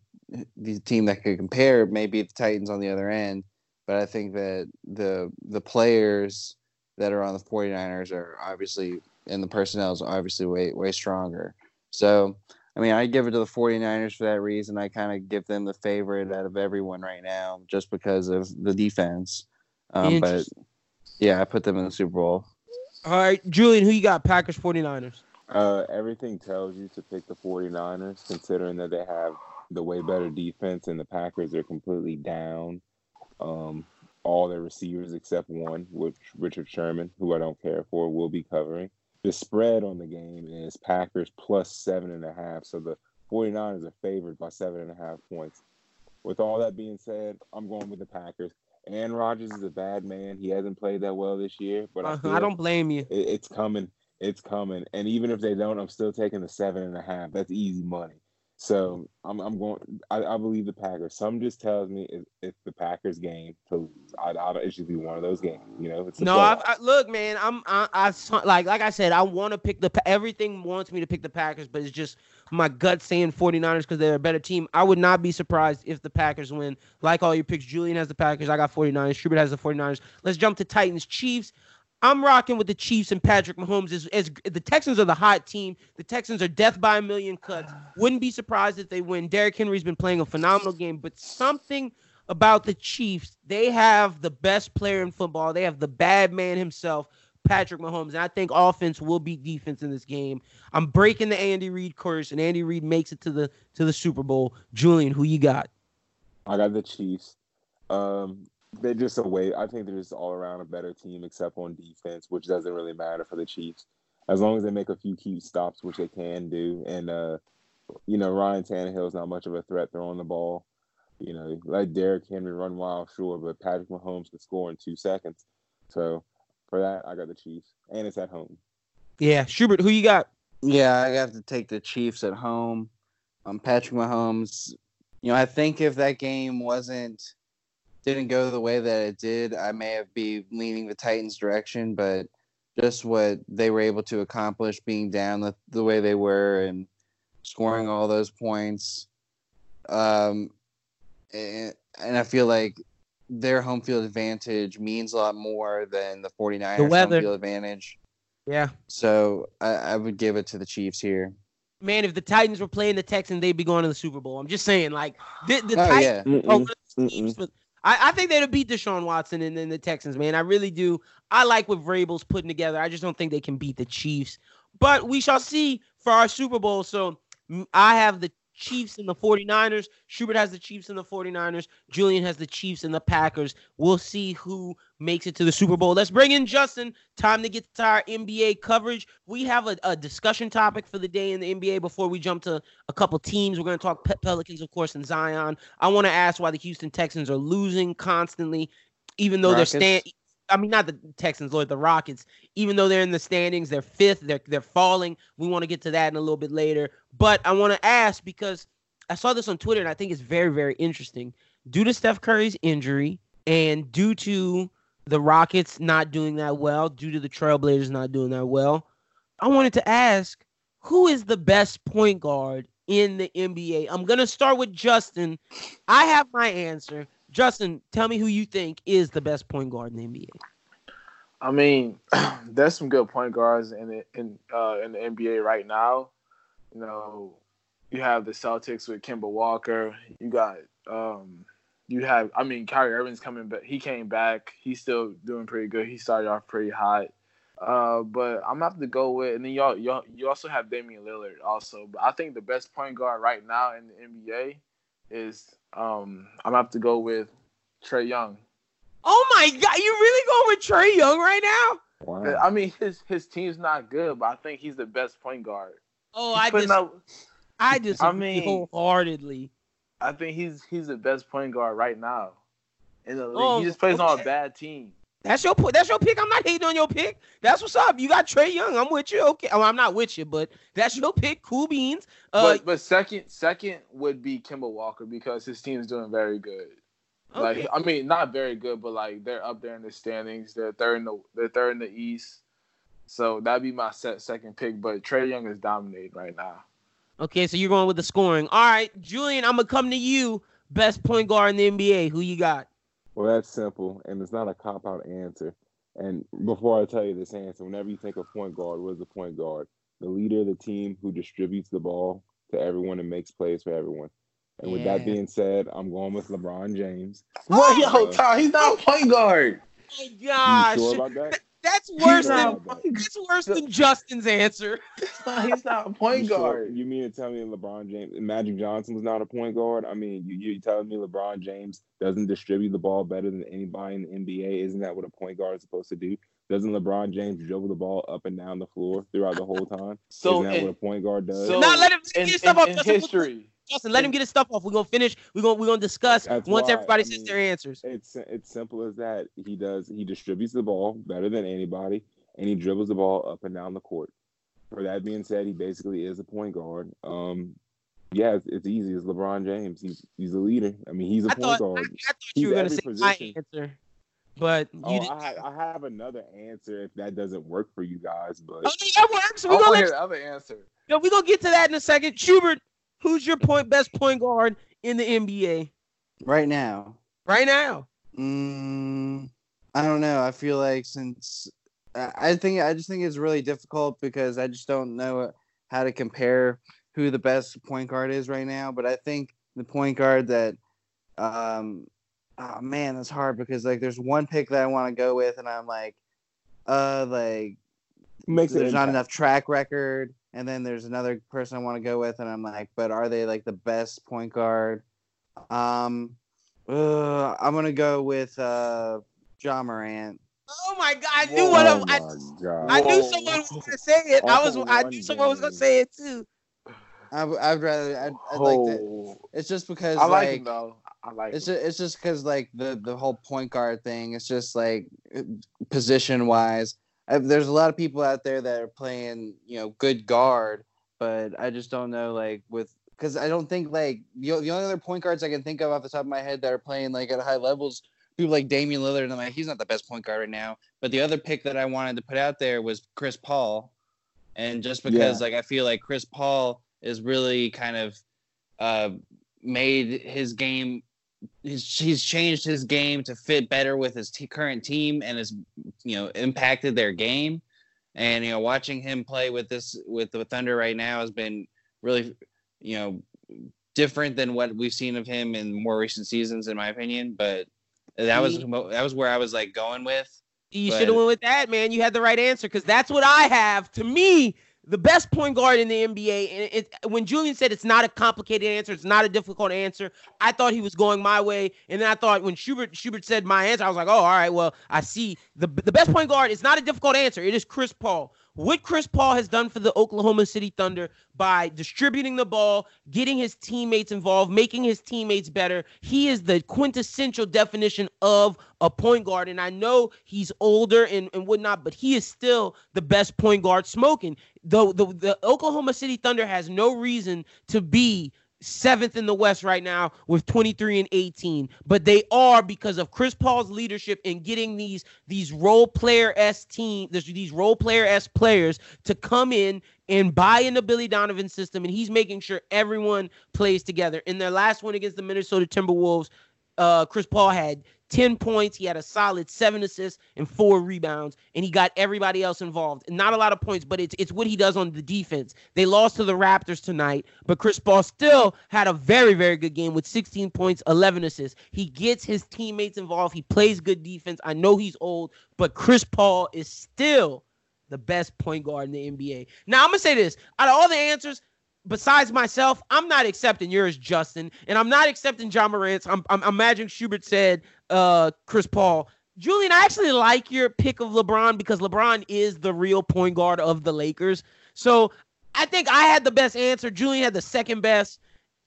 the team that could compare may be the Titans on the other end, but I think that the the players that are on the 49ers are obviously and the personnel is obviously way way stronger. So I mean, I give it to the 49ers for that reason. I kind of give them the favorite out of everyone right now just because of the defense. Um, but yeah, I put them in the Super Bowl. All right, Julian, who you got? Packers 49ers. Uh, everything tells you to pick the 49ers, considering that they have the way better defense and the Packers are completely down. Um, all their receivers except one, which Richard Sherman, who I don't care for, will be covering. The spread on the game is Packers plus seven and a half. So the 49ers are favored by seven and a half points. With all that being said, I'm going with the Packers. Aaron Rodgers is a bad man. He hasn't played that well this year, but uh-huh, I, I, don't blame you. It, it's coming. It's coming. And even if they don't, I'm still taking the seven and a half. That's easy money. So I'm I'm going. I, I believe the Packers. Some just tells me it's, it's the Packers game to lose. I, I, it should be one of those games. You know. no, I, I, look, man. I'm I, I like like I said. I want to pick the everything wants me to pick the Packers, but it's just my gut saying 49ers because they're a better team. I would not be surprised if the Packers win. Like all your picks, Julian has the Packers. I got 49ers. Schubert has the 49ers. Let's jump to Titans Chiefs. I'm rocking with the Chiefs and Patrick Mahomes. As, as the Texans are the hot team, the Texans are death by a million cuts. Wouldn't be surprised if they win. Derrick Henry's been playing a phenomenal game, but something about the Chiefs, they have the best player in football. They have the bad man himself, Patrick Mahomes, and I think offense will beat defense in this game. I'm breaking the Andy Reid curse, and Andy Reid makes it to the to the Super Bowl. Julian, who you got? I got the Chiefs. Um, they're just a way. I think they're just all around a better team, except on defense, which doesn't really matter for the Chiefs. As long as they make a few key stops, which they can do, and uh, you know Ryan Tannehill is not much of a threat throwing the ball. You know, like Derrick Henry run wild, sure, but Patrick Mahomes can score in two seconds. So for that, I got the Chiefs, and it's at home. Yeah, Schubert, who you got? Yeah, I have to take the Chiefs at home. Um, Patrick Mahomes. You know, I think if that game wasn't didn't go the way that it did, I may have be leaning the Titans' direction, but just what they were able to accomplish being down the, the way they were and scoring all those points. Um, and, and I feel like their home field advantage means a lot more than the 49ers the home field advantage. Yeah. So I, I would give it to the Chiefs here. Man, if the Titans were playing the Texans, they'd be going to the Super Bowl. I'm just saying, like the, the oh, Titans yeah. are teams with I, I think they'd have beat Deshaun Watson and then the Texans, man. I really do. I like what Vrabel's putting together. I just don't think they can beat the Chiefs. But we shall see for our Super Bowl. So I have the Chiefs and the 49ers. Schubert has the Chiefs and the 49ers. Julian has the Chiefs and the Packers. We'll see who makes it to the Super Bowl. Let's bring in Justin. Time to get to our NBA coverage. We have a, a discussion topic for the day in the NBA before we jump to a couple teams. We're going to talk Pelicans, of course, and Zion. I want to ask why the Houston Texans are losing constantly, even though Rockets. they're stand. I mean, not the Texans, Lord, the Rockets. Even though they're in the standings, they're fifth. They're they're falling. We want to get to that in a little bit later. But I want to ask because I saw this on Twitter and I think it's very very interesting. Due to Steph Curry's injury and due to the Rockets not doing that well, due to the Trailblazers not doing that well, I wanted to ask who is the best point guard in the NBA? I'm gonna start with Justin. I have my answer. Justin, tell me who you think is the best point guard in the NBA. I mean, there's some good point guards in the, in uh, in the NBA right now. You know, you have the Celtics with Kemba Walker. You got um, you have I mean Kyrie Irving's coming back. He came back. He's still doing pretty good. He started off pretty hot. Uh, but I'm gonna have to go with, and then y'all, y'all, you also have Damian Lillard also. But I think the best point guard right now in the NBA is um, I'm gonna have to go with Trae Young. Oh my god, you really going with Trae Young right now? Wow. I mean, his his team's not good, but I think he's the best point guard. Oh, he's I just, up, I just, I mean, wholeheartedly. I think he's he's the best point guard right now. In the league. Oh, he just plays okay. on a bad team. That's your. That's your pick. I'm not hating on your pick. That's what's up. You got Trae Young. I'm with you. Okay. Oh, I'm not with you, but that's your pick. Cool beans. Uh, but but second second would be Kemba Walker because his team's doing very good. okay. Like I mean, not very good, but like they're up there in the standings. They're third in the they're third in the East. So that'd be my set second pick. But Trae Young is dominating right now. okay. So you're going with the scoring. All right, Julian. I'm gonna come to you. Best point guard in the NBA. Who you got? Well, that's simple, and it's not a cop out answer. And before I tell you this answer, whenever you think of point guard, what is the point guard? The leader of the team who distributes the ball to everyone and makes plays for everyone. And with that being said, I'm going with LeBron James. What yo, Uh, Tom? He's not a point guard. Oh my You gosh. sure about that? That's worse than about that's worse than Justin's answer. He's not, he's not a point You sure- guard. You mean to tell me LeBron James, Magic Johnson was not a point guard? I mean, you you telling me LeBron James doesn't distribute the ball better than anybody in the NBA? Isn't that what a point guard is supposed to do? Doesn't LeBron James dribble the ball up and down the floor throughout the whole time? So Isn't that in, what a point guard does? so Nah, let him- let him in, get his stuff in- off. in history. Justin, let him get his stuff off. We're gonna finish. We're gonna we're gonna discuss That's once why, everybody I says mean, their answers. It's it's simple as that. He does he distributes the ball better than anybody, and he dribbles the ball up and down the court. For that being said, he basically is a point guard. Um, yeah, it's, it's easy. It's LeBron James. He's he's a leader. I mean, he's a I point thought, guard. I thought He's you were gonna say every my answer, but you Oh. I, ha- I have another answer if that doesn't work for you guys, but Oh, no, that works. We're want gonna to hear let the other answer. you, we gonna get to that in a second. Schubert, who's your point best point guard in the NBA Right now, right now? Mm, I don't know. I feel like since I think I just think it's really difficult because I just don't know how to compare who the best point guard is right now. But I think the point guard that, um, oh man, that's hard because like there's one pick that I want to go with, and I'm like, uh, like makes it there's not enough track record, and then there's another person I want to go with, and I'm like, but are they like the best point guard? Um, uh, I'm gonna go with uh, Ja Morant. Oh my God! I knew Whoa. what Oh I, my I! I knew someone was gonna say it. I was. I knew someone was gonna say it too. I, would rather. I'd, I'd like that. Oh, It's just because I like like him though. I like it's him. just, it's just because like the the whole point guard thing. It's just like position wise. There's a lot of people out there that are playing you know good guard, but I just don't know like with because I don't think like the, the only other point guards I can think of off the top of my head that are playing like at high levels. People like Damian Lillard, and I'm like, he's not the best point guard right now. But the other pick that I wanted to put out there was Chris Paul, and just because like I feel like Chris Paul is really kind of uh, made his game. He's, he's changed his game to fit better with his t- current team and has you know impacted their game. And you know, watching him play with this with the Thunder right now has been really you know different than what we've seen of him in more recent seasons, in my opinion. But that was mm-hmm. that was where I was like going with. You should have went with that, man. You had the right answer because that's what I have. To me, the best point guard in the NBA. And it, when Julian said it's not a complicated answer, it's not a difficult answer. I thought he was going my way, and then I thought when Schubert Schubert said my answer, I was like, oh, all right, well, I see the the best point guard. It's not a difficult answer. It is Chris Paul. What Chris Paul has done for the Oklahoma City Thunder by distributing the ball, getting his teammates involved, making his teammates better. He is the quintessential definition of a point guard. And I know he's older and, and whatnot, but he is still the best point guard smoking. The, the, the Oklahoma City Thunder has no reason to be seventh in the West right now with 23 and 18, but they are because of Chris Paul's leadership in getting these these role player s team, these role player s players to come in and buy in the Billy Donovan system, and he's making sure everyone plays together. In their last one against the Minnesota Timberwolves, uh, Chris Paul had 10 points. He had a solid seven assists and four rebounds, and he got everybody else involved. Not a lot of points, but it's it's what he does on the defense. They lost to the Raptors tonight, but Chris Paul still had a very, very good game with 16 points, 11 assists. He gets his teammates involved. He plays good defense. I know he's old, but Chris Paul is still the best point guard in the NBA. Now, I'm going to say this out of all the answers, besides myself, I'm not accepting yours, Justin, and I'm not accepting Ja Morant's. I'm, I'm, I'm imagining Schubert said uh, Chris Paul. Julian, I actually like your pick of LeBron because LeBron is the real point guard of the Lakers. So I think I had the best answer. Julian had the second best.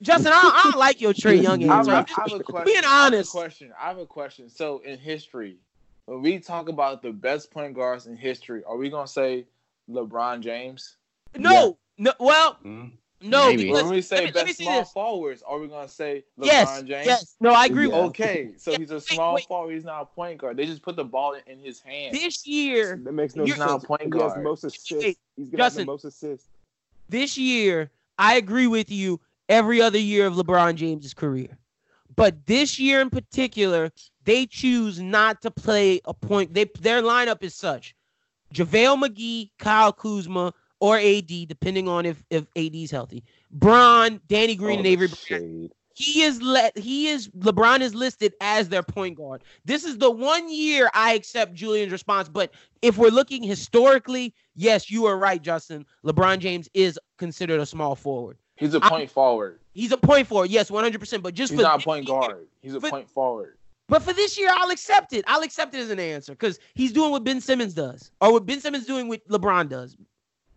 Justin, I, I don't like your Trae Young I have, answer. a, I'm I have a question. being I have a honest. question. I have a question. So in history, when we talk about the best point guards in history, are we gonna say LeBron James? No, no. Well, Mm. No. Maybe. Because, When we say let me- let me best small this. forwards, are we gonna say LeBron yes, James? yes. No, I agree. Yeah. Okay, so he's a small wait. forward. He's not a point guard. They just put the ball in his hand. This year, That makes no sense. He's not a point guard. He has the most assists. Wait, He's gonna have the most assists. this year, I agree with you. Every other year of LeBron James's career, but this year in particular, they choose not to play a point. They their lineup is such: JaVale McGee, Kyle Kuzma, or AD, depending on if if AD's healthy. Braun, Danny Green, All and oh, Avery. Shade. He is let he is LeBron is listed as their point guard. This is the one year I accept Julian's response. But if we're looking historically, yes, you are right, Justin. LeBron James is considered a small forward. He's a point forward. He's a point forward, yes, 100. percent But just He's for not a point year- guard. He's a But- point forward. but for this year, I'll accept it. I'll accept it as an answer because he's doing what Ben Simmons does, or what Ben Simmons doing what LeBron does.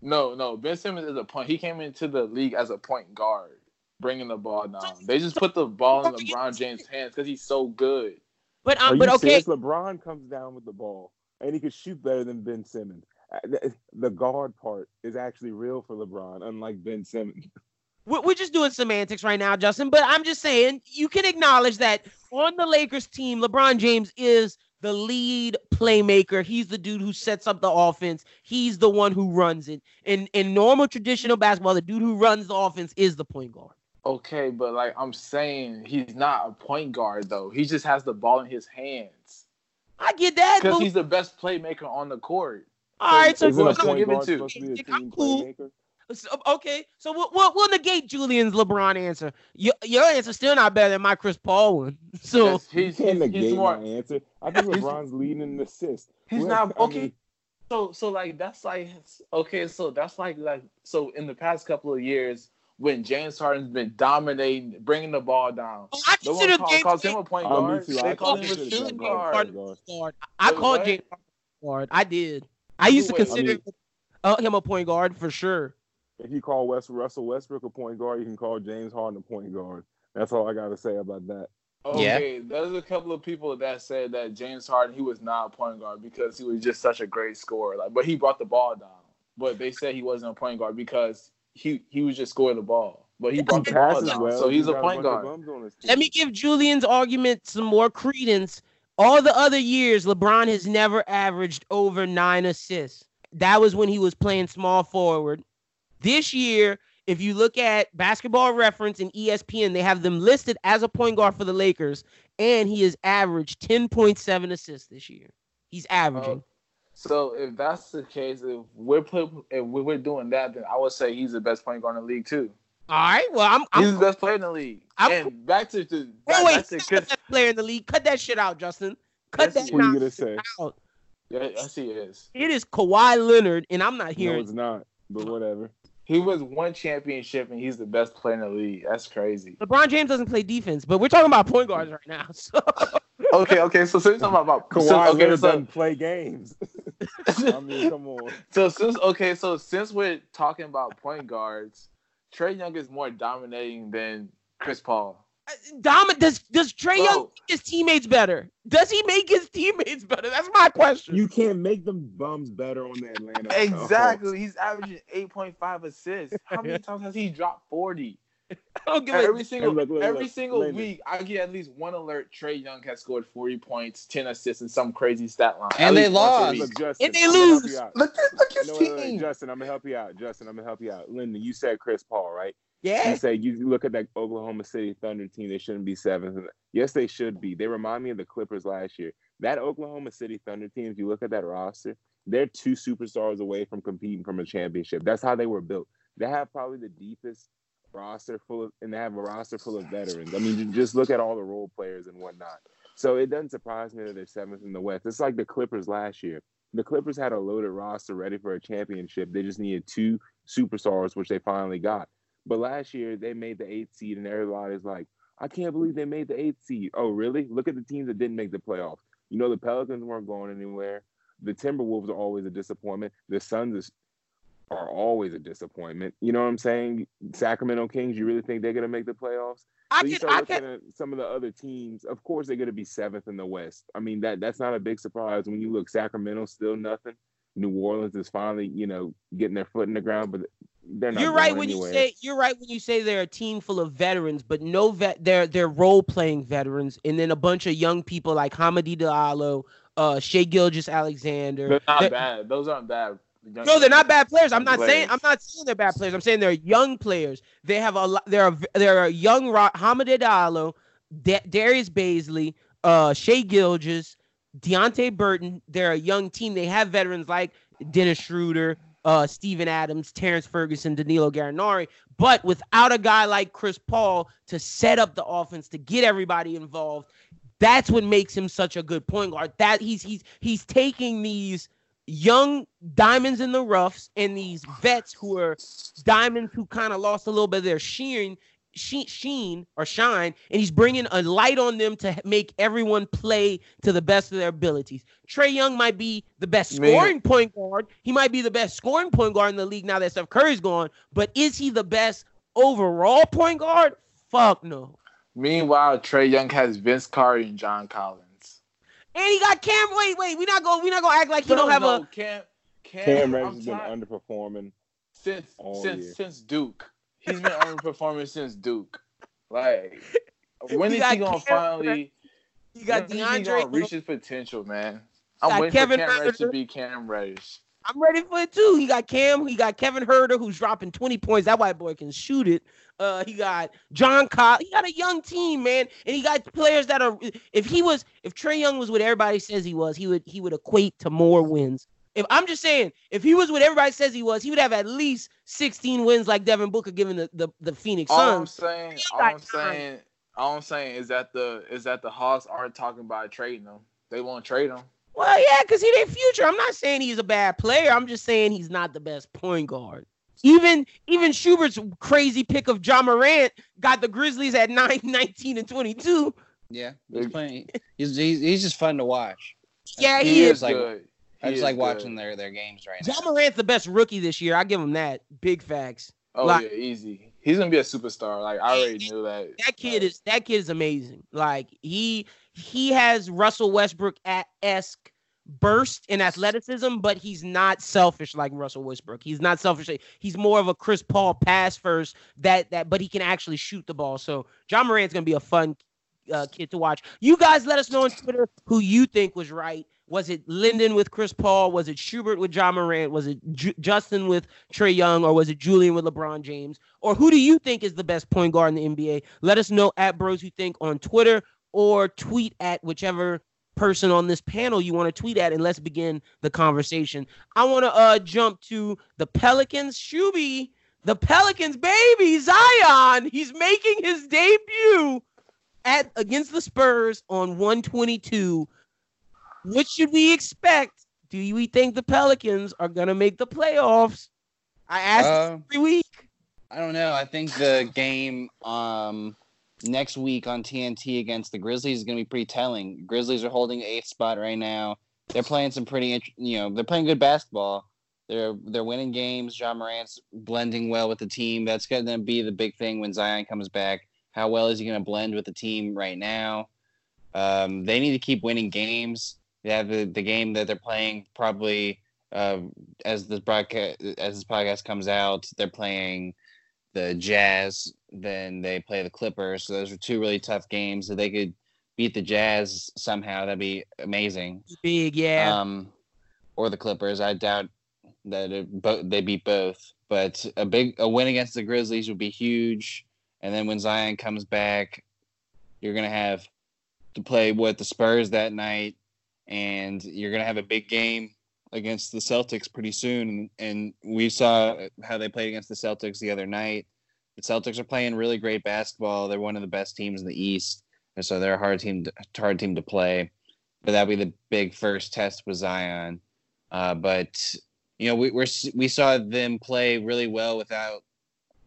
No, no. Ben Simmons is a point. He came into the league as a point guard, bringing the ball down. They just put the ball in LeBron James' hands because he's so good. But Are um, you but okay, serious? LeBron comes down with the ball and he can shoot better than Ben Simmons. Uh, the- The guard part is actually real for LeBron, unlike Ben Simmons. we're, we're just doing semantics right now, Justin. But I'm just saying you can acknowledge that on the Lakers team, LeBron James is the lead playmaker. He's the dude who sets up the offense. He's the one who runs it. In in normal traditional basketball, the dude who runs the offense is the point guard. Okay, but like I'm saying, he's not a point guard though. He just has the ball in his hands I get that. because he's the best playmaker on the court. all right, so, a who's gonna point give it to? to I'm cool. playmaker? So- okay, so we'll, we'll we'll negate Julian's LeBron answer. Your your answer's still not better than my Chris Paul one. So Yes, he's, can't he's, negate he's more. my answer. I think LeBron's leading in assists. He's Well, not I okay. mean, So so like that's like okay. So that's like like so in the past couple of years when James Harden's been dominating, bringing the ball down. Oh, I No consider one call, James calls him a point Oh, guard. too. I They call call him a shooting shooting guard. guard. guard. I Wait, called what? James Harden a guard. I did. I used to Wait, I consider mean- uh, him a point guard for sure. If you call West Russell Westbrook a point guard, you can call James Harden a point guard. That's all I got to say about that. Yeah. Okay, there's a couple of people that said that James Harden he was not a point guard because he was just such a great scorer. Like, but he brought the ball down. But they said he wasn't a point guard because he he was just scoring the ball. But he brought He the ball down, well. so he's a point bunch guard. bums on his Let me give Julian's argument some more credence. All the other years, LeBron has never averaged over nine assists. That was when he was playing small forward. This year, if you look at basketball reference and ESPN, they have them listed as a point guard for the Lakers, and he has averaged 10.7 assists this year. He's averaging. Oh, So if that's the case, if we're put, if we we're doing that, then I would say he's the best point guard in the league too. All right. Well, I'm. I'm he's the best player in the league. I'm- and back to the oh, back, wait, back to he's not Chris. the best player in the league. Cut that shit out, Justin. Cut that he What are you gonna say? out. Yeah, yes, he is. It is Kawhi Leonard, and I'm not No, hearing. it's not. But whatever. He was one championship and he's the best player in the league. That's crazy. LeBron James doesn't play defense, but we're talking about point guards right now. So okay, okay. So since talking about Kawhi so, okay, Leonard so, doesn't play games. I mean, come on. so since okay, so since we're talking about point guards, Trae Young is more dominating than Chris Paul. Dom, does does Trae Young make his teammates better? Does he make his teammates better? That's my question. You can't make them bums better on the Atlanta. Hawks. Exactly. He's averaging eight point five assists. How many times has he dropped forty? I don't give a- Every single look, look, every look, single week, I get at least one alert. Trae Young has scored forty points, ten assists, and some crazy stat line. And they least once a lost. Look, Justin, And they I'm lose. Look at look at No, his wait, wait, team. Justin, I'm gonna help you out. Justin, I'm gonna help you out. Lyndon, you said Chris Paul, right? Yeah. You say you look at that Oklahoma City Thunder team. They shouldn't be seventh. Yes, they should be. They remind me of the Clippers last year. That Oklahoma City Thunder team. If you look at that roster, they're two superstars away from competing from a championship. That's how they were built. They have probably the deepest roster full of, and they have a roster full of veterans. I mean, just look at all the role players and whatnot. So it doesn't surprise me that they're seventh in the West. It's like the Clippers last year. The Clippers had a loaded roster ready for a championship. They just needed two superstars, which they finally got. But last year they made the eighth seed, and everybody's like, I can't believe they made the eighth seed. Oh, really? Look at the teams that didn't make the playoffs. You know, the Pelicans weren't going anywhere. The Timberwolves are always a disappointment. The Suns is, are always a disappointment. You know what I'm saying? Sacramento Kings, you really think they're gonna make the playoffs? I so you start I looking can, at some of the other teams. Of course, they're going to be seventh in the West. I mean that that's not a big surprise when you look. Sacramento still nothing. New Orleans is finally you know getting their foot in the ground, but. You're right when anywhere. you say you're right when you say they're a team full of veterans, but no vet. They're they're role playing veterans, and then a bunch of young people like Hamidou Diallo, uh, Shai Gilgeous-Alexander. They're not They're- bad. Those aren't bad. young No, they're not bad players. I'm not Players. saying I'm not saying they're bad players. I'm saying they're young players. They have a lot. They're a, they're a young Ro- Hamid Diallo, Da- Darius Bazley, uh, Shea Gilgis, Deonte Burton. They're a young team. They have veterans like Dennis Schroeder, uh, Steven Adams, Terrance Ferguson, Danilo Gallinari. But without a guy like Chris Paul to set up the offense to get everybody involved, that's what makes him such a good point guard. That he's he's he's taking these young diamonds in the roughs and these vets who are diamonds who kind of lost a little bit of their sheen, sheen, sheen or shine, and he's bringing a light on them to make everyone play to the best of their abilities. Trae Young might be the best Man. scoring point guard. He might be the best scoring point guard in the league now that Steph Curry's gone. But is he the best overall point guard? Fuck no. Meanwhile, Trae Young has Vince Carter and John Collins. And he got Cam. Wait, wait. We not going. We not gonna act like he don't have a. Cam. Cam, Cam I'm has been tired- underperforming. since since year. since Duke. He's been underperforming since Duke. Like, when is he gonna Cam finally? You got when is he DeAndre. reach his potential, man. I'm waiting Kevin for Cam Reddish to be Cam Reddish. I'm ready for it too. He got Cam. He got Kevin Huerter, who's dropping 20 points. That white boy can shoot it. Uh, he got John Coll. He got a young team, man, and he got players that are. If he was, if Trae Young was what everybody says he was, he would he would equate to more wins. If I'm just saying, if he was what everybody says he was, he would have at least 16 wins like Devin Booker, given the the, the Phoenix All I'm Suns. saying, all I'm saying, all I'm saying is that the is that the Hawks aren't talking about trading him. They won't trade him. Well, yeah, because he their future. I'm not saying he's a bad player. I'm just saying he's not the best point guard. Even even Schubert's crazy pick of Ja Morant got the Grizzlies at 9, 19, and 22. Yeah, he's playing. He's, he's he's just fun to watch. Yeah, He he, He is. is like- good. I He just like good. watching their their games right now. Ja Morant's the best rookie this year. I give him that. Big facts. Oh like- yeah, easy. He's gonna be a superstar. Like I already knew that. That kid Like, is that kid is amazing. Like he he has Russell Westbrook at esque burst in athleticism, but he's not selfish like Russell Westbrook. He's not selfish. He's more of a Chris Paul pass first that that, but he can actually shoot the ball. So Ja Morant's gonna be a fun uh, kid to watch. You guys let us know on Twitter who you think was right. Was it Linden with Chris Paul? Was it Schubert with Ja Morant? Was it Ju- Justin with Trae Young? Or was it Julian with LeBron James? Or who do you think is the best point guard in the NBA? Let us know at Bros Who Think on Twitter or tweet at whichever person on this panel you want to tweet at, and let's begin the conversation. I want to uh jump to the Pelicans. Shuby, the Pelicans, baby, Zion. He's making his debut at against the Spurs on 122. What should we expect? Do we think the Pelicans are gonna make the playoffs? I ask Uh, every week. I don't know. I think the game um next week on TNT against the Grizzlies is going to be pretty telling. Grizzlies are holding eighth spot right now. They're playing some pretty, int- you know, they're playing good basketball. They're they're winning games. Ja Morant's blending well with the team. That's going to be the big thing when Zion comes back. How well is he going to blend with the team right now? Um, they need to keep winning games. They have the, the game that they're playing probably uh, as this broadcast as this podcast comes out. They're playing the Jazz, then they play the Clippers. So those are two really tough games. If they could beat the Jazz somehow, that'd be amazing. Big, yeah. Um, or the Clippers. I doubt that it, bo- they beat both. But a big a win against the Grizzlies would be huge. And then when Zion comes back, you're gonna have to play with the Spurs that night, and you're gonna have a big game against the Celtics pretty soon. And we saw how they played against the Celtics the other night. The Celtics are playing really great basketball. They're one of the best teams in the East, and so they're a hard team, to, hard team to play. But that'll be the big first test with Zion. Uh, but you know, we we're, we saw them play really well without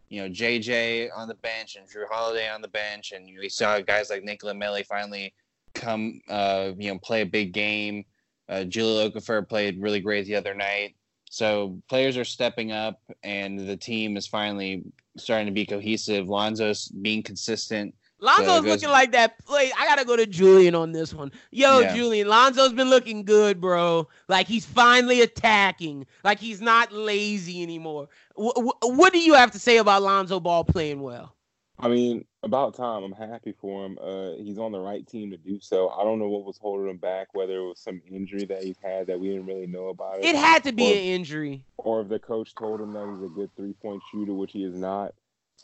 you know JJ on the bench and Jrue Holiday on the bench, and we saw guys like Nicola Melli finally come, uh, you know, play a big game. Uh, Jahlil Okafor played really great the other night. So players are stepping up, and the team is finally starting to be cohesive. Lonzo's being consistent. Lonzo's So goes- looking like that. Play. I gotta go to Julian on this one. Yo, Yeah. Julian, Lonzo's been looking good, bro. Like he's finally attacking. Like he's not lazy anymore. Wh- wh- what do you have to say about Lonzo Ball playing well? I mean, about time. I'm happy for him. Uh, he's on the right team to do so. I don't know what was holding him back, whether it was some injury that he's had that we didn't really know about It had to be Well- an injury. or if the coach told him that he's a good three point shooter, which he is not.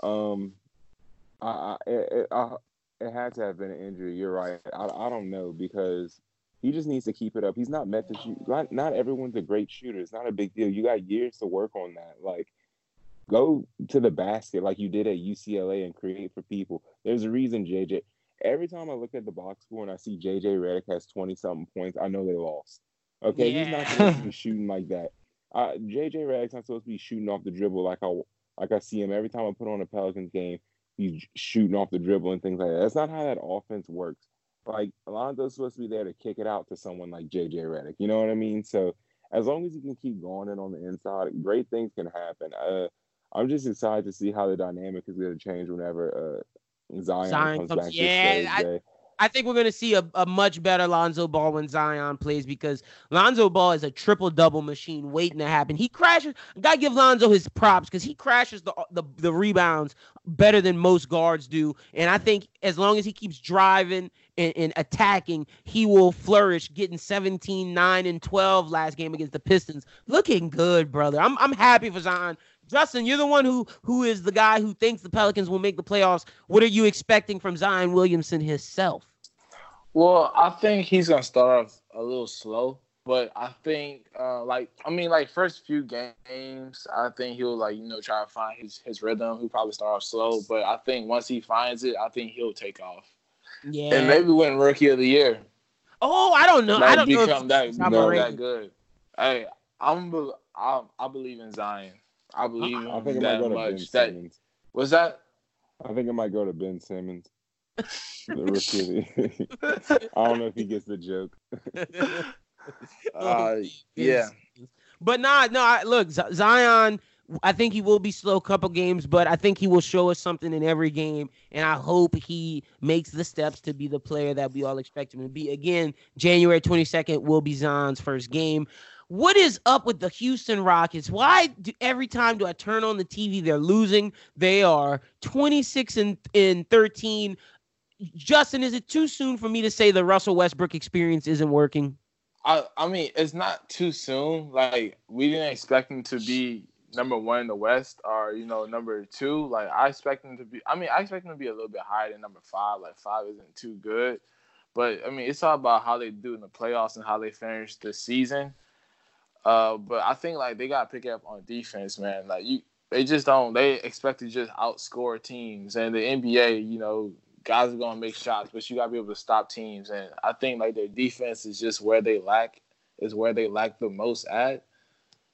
Um, I, I, it, it, I, it had to have been an injury. You're right. I, I don't know because he just needs to keep it up. He's not meant to shoot. Not, not everyone's a great shooter. It's not a big deal. You got years to work on that. Like, go to the basket like you did at UCLA and create for people. There's a reason, JJ. Every time I look at the box score and I see JJ Redick has 20 something points, I know they lost. Okay, he's not supposed to be shooting like that. Uh, JJ Redick's not supposed to be shooting off the dribble like I like I see him every time I put on a Pelicans game. He's shooting off the dribble and things like that. That's not how that offense works. Like Alonzo's supposed to be there to kick it out to someone like JJ Redick. You know what I mean? So as long as he can keep going in on the inside, great things can happen. Uh, I'm just excited to see how the dynamic is going to change whenever uh, Zion, Zion comes, comes- back yeah, I- I think we're gonna see a, a much better Lonzo Ball when Zion plays because Lonzo Ball is a triple double machine waiting to happen. He crashes. Gotta give Lonzo his props because he crashes the, the the rebounds better than most guards do. And I think as long as he keeps driving and, and attacking, he will flourish. Getting 17, 9, and 12 last game against the Pistons, looking good, brother. I'm I'm happy for Zion. Justin, you're the one who who is the guy who thinks the Pelicans will make the playoffs. What are you expecting from Zion Williamson himself? Well, I think he's gonna start off a little slow, but I think, uh, like, I mean, like first few games, I think he'll like you know try to find his his rhythm. He'll probably start off slow, but I think once he finds it, I think he'll take off Yeah. and maybe win Rookie of the Year. oh, I don't know. I Like, don't know. become If that, become overrated. that good. Hey, I'm I, I believe in Zion. I believe in I think it might that go to Ben much. That Simmons. was that. I think it might go to Ben Simmons. the rookie. of the- I don't know if he gets the joke. Uh, yeah. But nah, no. I, look, Zion. I think he will be slow a couple games, but I think he will show us something in every game, and I hope he makes the steps to be the player that we all expect him to be. Again, January twenty second will be Zion's first game. What is up with the Houston Rockets? Why do every time do I turn on the TV they're losing? They are twenty six and and thirteen. Justin, is it too soon for me to say the Russell Westbrook experience isn't working? I I mean, it's not too soon. Like we didn't expect him to be number one in the West or you know number two. Like I expect him to be. I mean, I expect him to be a little bit higher than number five. Like five isn't too good, but I mean, it's all about how they do in the playoffs and how they finish the season. Uh, but I think like they got to pick up on defense, man. Like you, they just don't. They expect to just outscore teams, and the NBA, you know, guys are gonna make shots, but you gotta be able to stop teams. And I think like their defense is just where they lack is where they lack the most at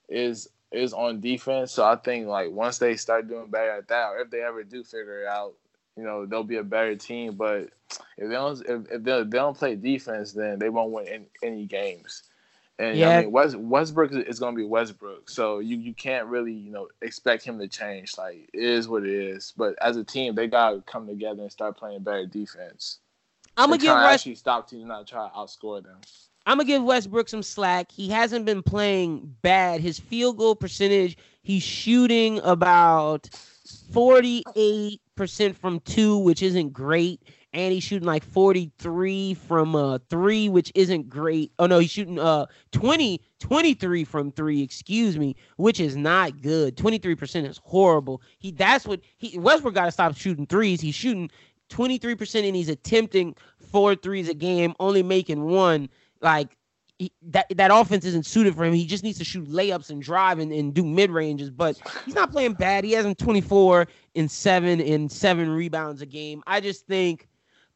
is is on defense. So I think like once they start doing better at that, or if they ever do figure it out, you know, they'll be a better team. But if they don't if, if they, they don't play defense, then they won't win any, any games. And Yeah. I mean West, Westbrook is- going to be Westbrook, so you, you can't really you know expect him to change. Like it is what it is. But as a team, they got to come together and start playing better defense. I'm gonna give West. actually stop teams, not try to outscore them. I'm gonna give Westbrook some slack. He hasn't been playing bad. His field goal percentage, he's shooting about 48% from two, which isn't great. And he's shooting like 43 from uh three, which isn't great. Oh no, he's shooting uh 20, 23 from three, excuse me, which is not good. 23% is horrible. He that's what he Westbrook gotta stop shooting threes. He's shooting 23% and he's attempting four threes a game, only making one like he, that that offense isn't suited for him. He just needs to shoot layups and drive and, and do mid ranges. But he's not playing bad. He has him 24 and seven and seven rebounds a game. I just think,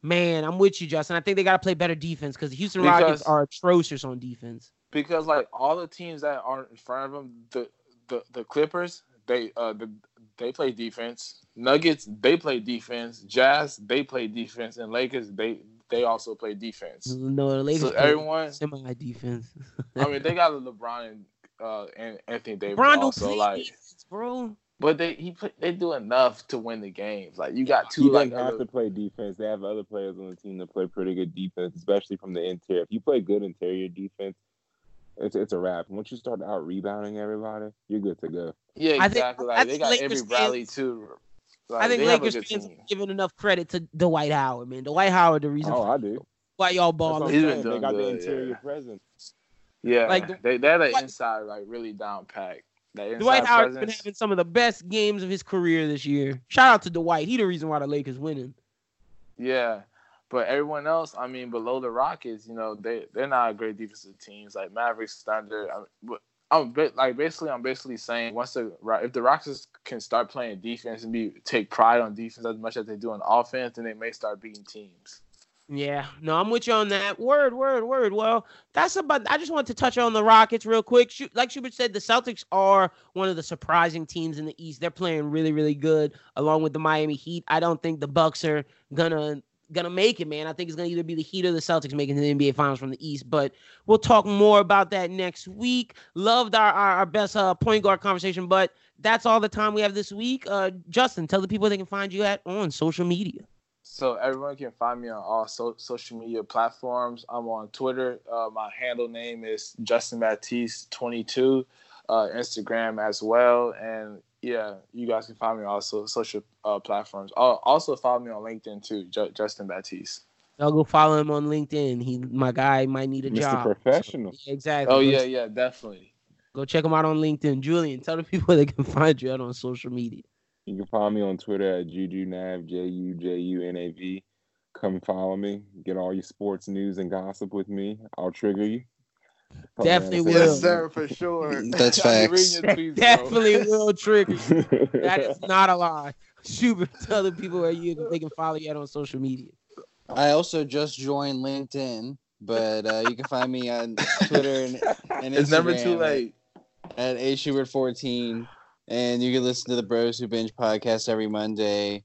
man, I'm with you, Justin. I think they got to play better defense because the Houston Rockets are atrocious on defense. because like all the teams that are in front of them, the the, the Clippers, they uh the, they play defense. Nuggets, they play defense. Jazz, they play defense, and Lakers, they they also play defense. No, the Lakers So everyone, semi defense. I mean, they got a LeBron and, uh An- Anthony Davis LeBron also like, defense, bro. But they he play, they do enough to win the games. Like you got He two like doesn't have other- to play defense. They have other players on the team that play pretty good defense, especially from the interior. If you play good interior defense, it's it's a wrap. Once you start out rebounding everybody, you're good to go. yeah I think- exactly. I like they got Lakers Avery fans- Bradley too. Like, I think they have a Lakers fans team. are giving enough credit to Dwight Howard, man. Dwight Howard, the reason Oh, I do. why y'all That's balling. He's been. They doing got the good, interior yeah. presence. Yeah, Like, the- they they had an inside like really down packed. Dwight Howard's been having some of the best games of his career this year. Shout out to Dwight. He the reason why the Lakers winning. Yeah, but everyone else, I mean, below the Rockets, you know, they they're not a great defensive teams like Mavericks, Thunder. I but I'm like basically, I'm basically saying once the if the Rockets can start playing defense and be take pride on defense as much as they do on offense, then they may start beating teams. Yeah, no, I'm with you on that. Word, word, word. Well, that's about. I just wanted to touch on the Rockets real quick. Like Schubert said, the Celtics are one of the surprising teams in the East. They're playing really, really good, along with the Miami Heat. I don't think the Bucks are gonna gonna make it, man. I think it's gonna either be the Heat or the Celtics making the NBA Finals from the East. But we'll talk more about that next week. Loved our our, our best uh, point guard conversation, but that's all the time we have this week. Uh, Justin, tell the people they can find you at on social media. So everyone can find me on all so- social media platforms. I'm on Twitter. Uh, my handle name is Justin Baptiste 22. Uh, Instagram as well, and yeah, you guys can find me on also social uh, platforms. Uh, also follow me on LinkedIn too, Ju- Justin Baptiste. I'll go follow him on LinkedIn. He, my guy, might need a Mr. job. Professional. Yeah, exactly. Oh yeah, yeah, definitely. Go check him out on LinkedIn. Julian, tell the people they can find you out on social media. You can find me on Twitter at JujuNav, J U J U N A V. Come follow me. Get all your sports news and gossip with me. I'll trigger you. Fuck, Definitely man, I will. said for sure. That's I'll facts. tweets. Definitely will trigger. you. that. That is not a lie. Schubert, tell the people where you they can follow you at on social media. I also just joined LinkedIn, but uh, you can find me on Twitter and, and It's never too late. at a Schubert 14 and you can listen to the Bros Who Binge podcast every Monday.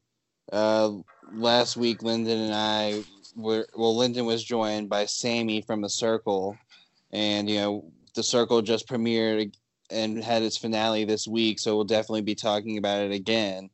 Uh, last week, Lyndon and I were well. Lyndon was joined by Sammy from the Circle, and you know the Circle just premiered and had its finale this week, so we'll definitely be talking about it again.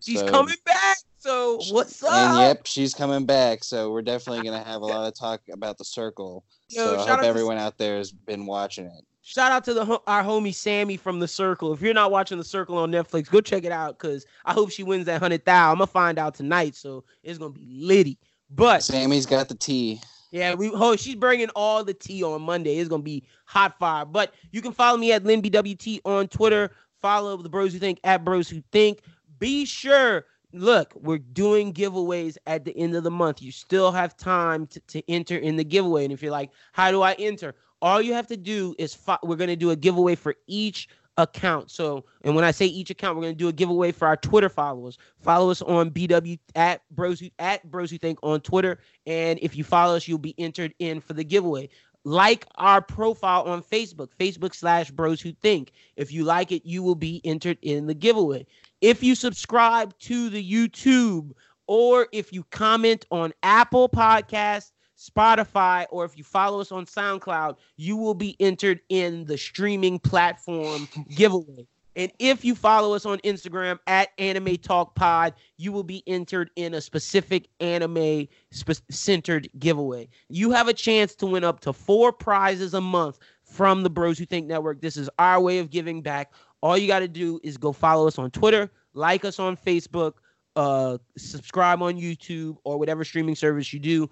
She's So- coming back. So what's up? And yep, she's coming back, so we're definitely gonna have a lot of talk about the Circle. Yo, so I hope out to- everyone out there has been watching it. Shout out to the our homie Sammy from the Circle. If you're not watching the Circle on Netflix, go check it out because I hope she wins that hundred thousand. I'm gonna find out tonight, so it's gonna be litty. But Sammy's got the tea. Yeah, we oh she's bringing all the tea on Monday. It's gonna be hot fire. But you can follow me at LinBWT on Twitter. Follow the Bros Who Think at Bros Who Think. Be sure. Look, we're doing giveaways at the end of the month. You still have time to, to enter in the giveaway. And if you're like, how do I enter? All you have to do is fo- we're gonna do a giveaway for each account. So, and when I say each account, we're gonna do a giveaway for our Twitter followers. Follow us on BW at Bros Who- at Bros Who Think on Twitter. And if you follow us, you'll be entered in for the giveaway. Like our profile on Facebook, Facebook slash Bros Who Think. If you like it, you will be entered in the giveaway. If you subscribe to the YouTube, or if you comment on Apple Podcasts, Spotify, or if you follow us on SoundCloud, you will be entered in the streaming platform giveaway. And if you follow us on Instagram at Anime Talk Pod, you will be entered in a specific anime spe- centered giveaway. You have a chance to win up to four prizes a month from the Bros Who Think Network. This is our way of giving back. All you got to do is go follow us on Twitter, like us on Facebook, uh, subscribe on YouTube or whatever streaming service you do,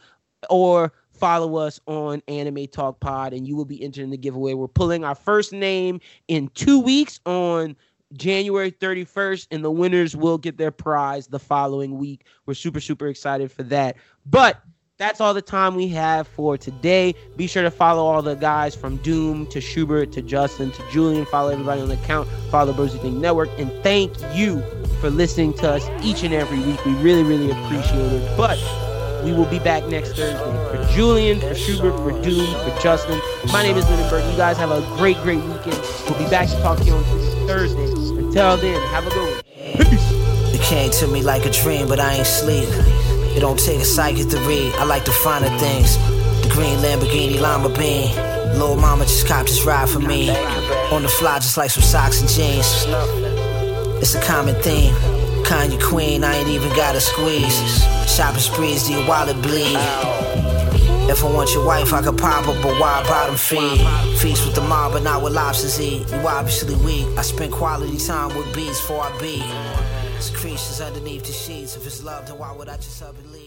or follow us on Anime Talk Pod, and you will be entering the giveaway. We're pulling our first name in two weeks on January 31st, and the winners will get their prize the following week. We're super, super excited for that. But that's all the time we have for today. Be sure to follow all the guys from Doom to Schubert to Justin to Julian. Follow everybody on the account. Follow the Think Network. And thank you for listening to us each and every week. We really, really appreciate it. But we will be back next Thursday. For Julian, for Schubert, for Doom, for Justin. My name is Lindenberg. You guys have a great, great weekend. We'll be back to talk to you on Thursday. Until then, have a good one. Peace. It came to me like a dream, but I ain't sleep. It don't take a psychic to read. I like the finer things. The green Lamborghini Lima Bean. Little mama just copped this ride for me. On the fly, just like some socks and jeans. It's a common theme. Kanye Queen, I ain't even got to squeeze. Shopping sprees, do your wallet bleed? If I want your wife, I could pop up a wide bottom feed. Feast with the mob, but not with lobsters eat. You obviously weak. I spend quality time with beats before I beat. Secretions underneath the sheets. If it's love, then why would I just up and leave?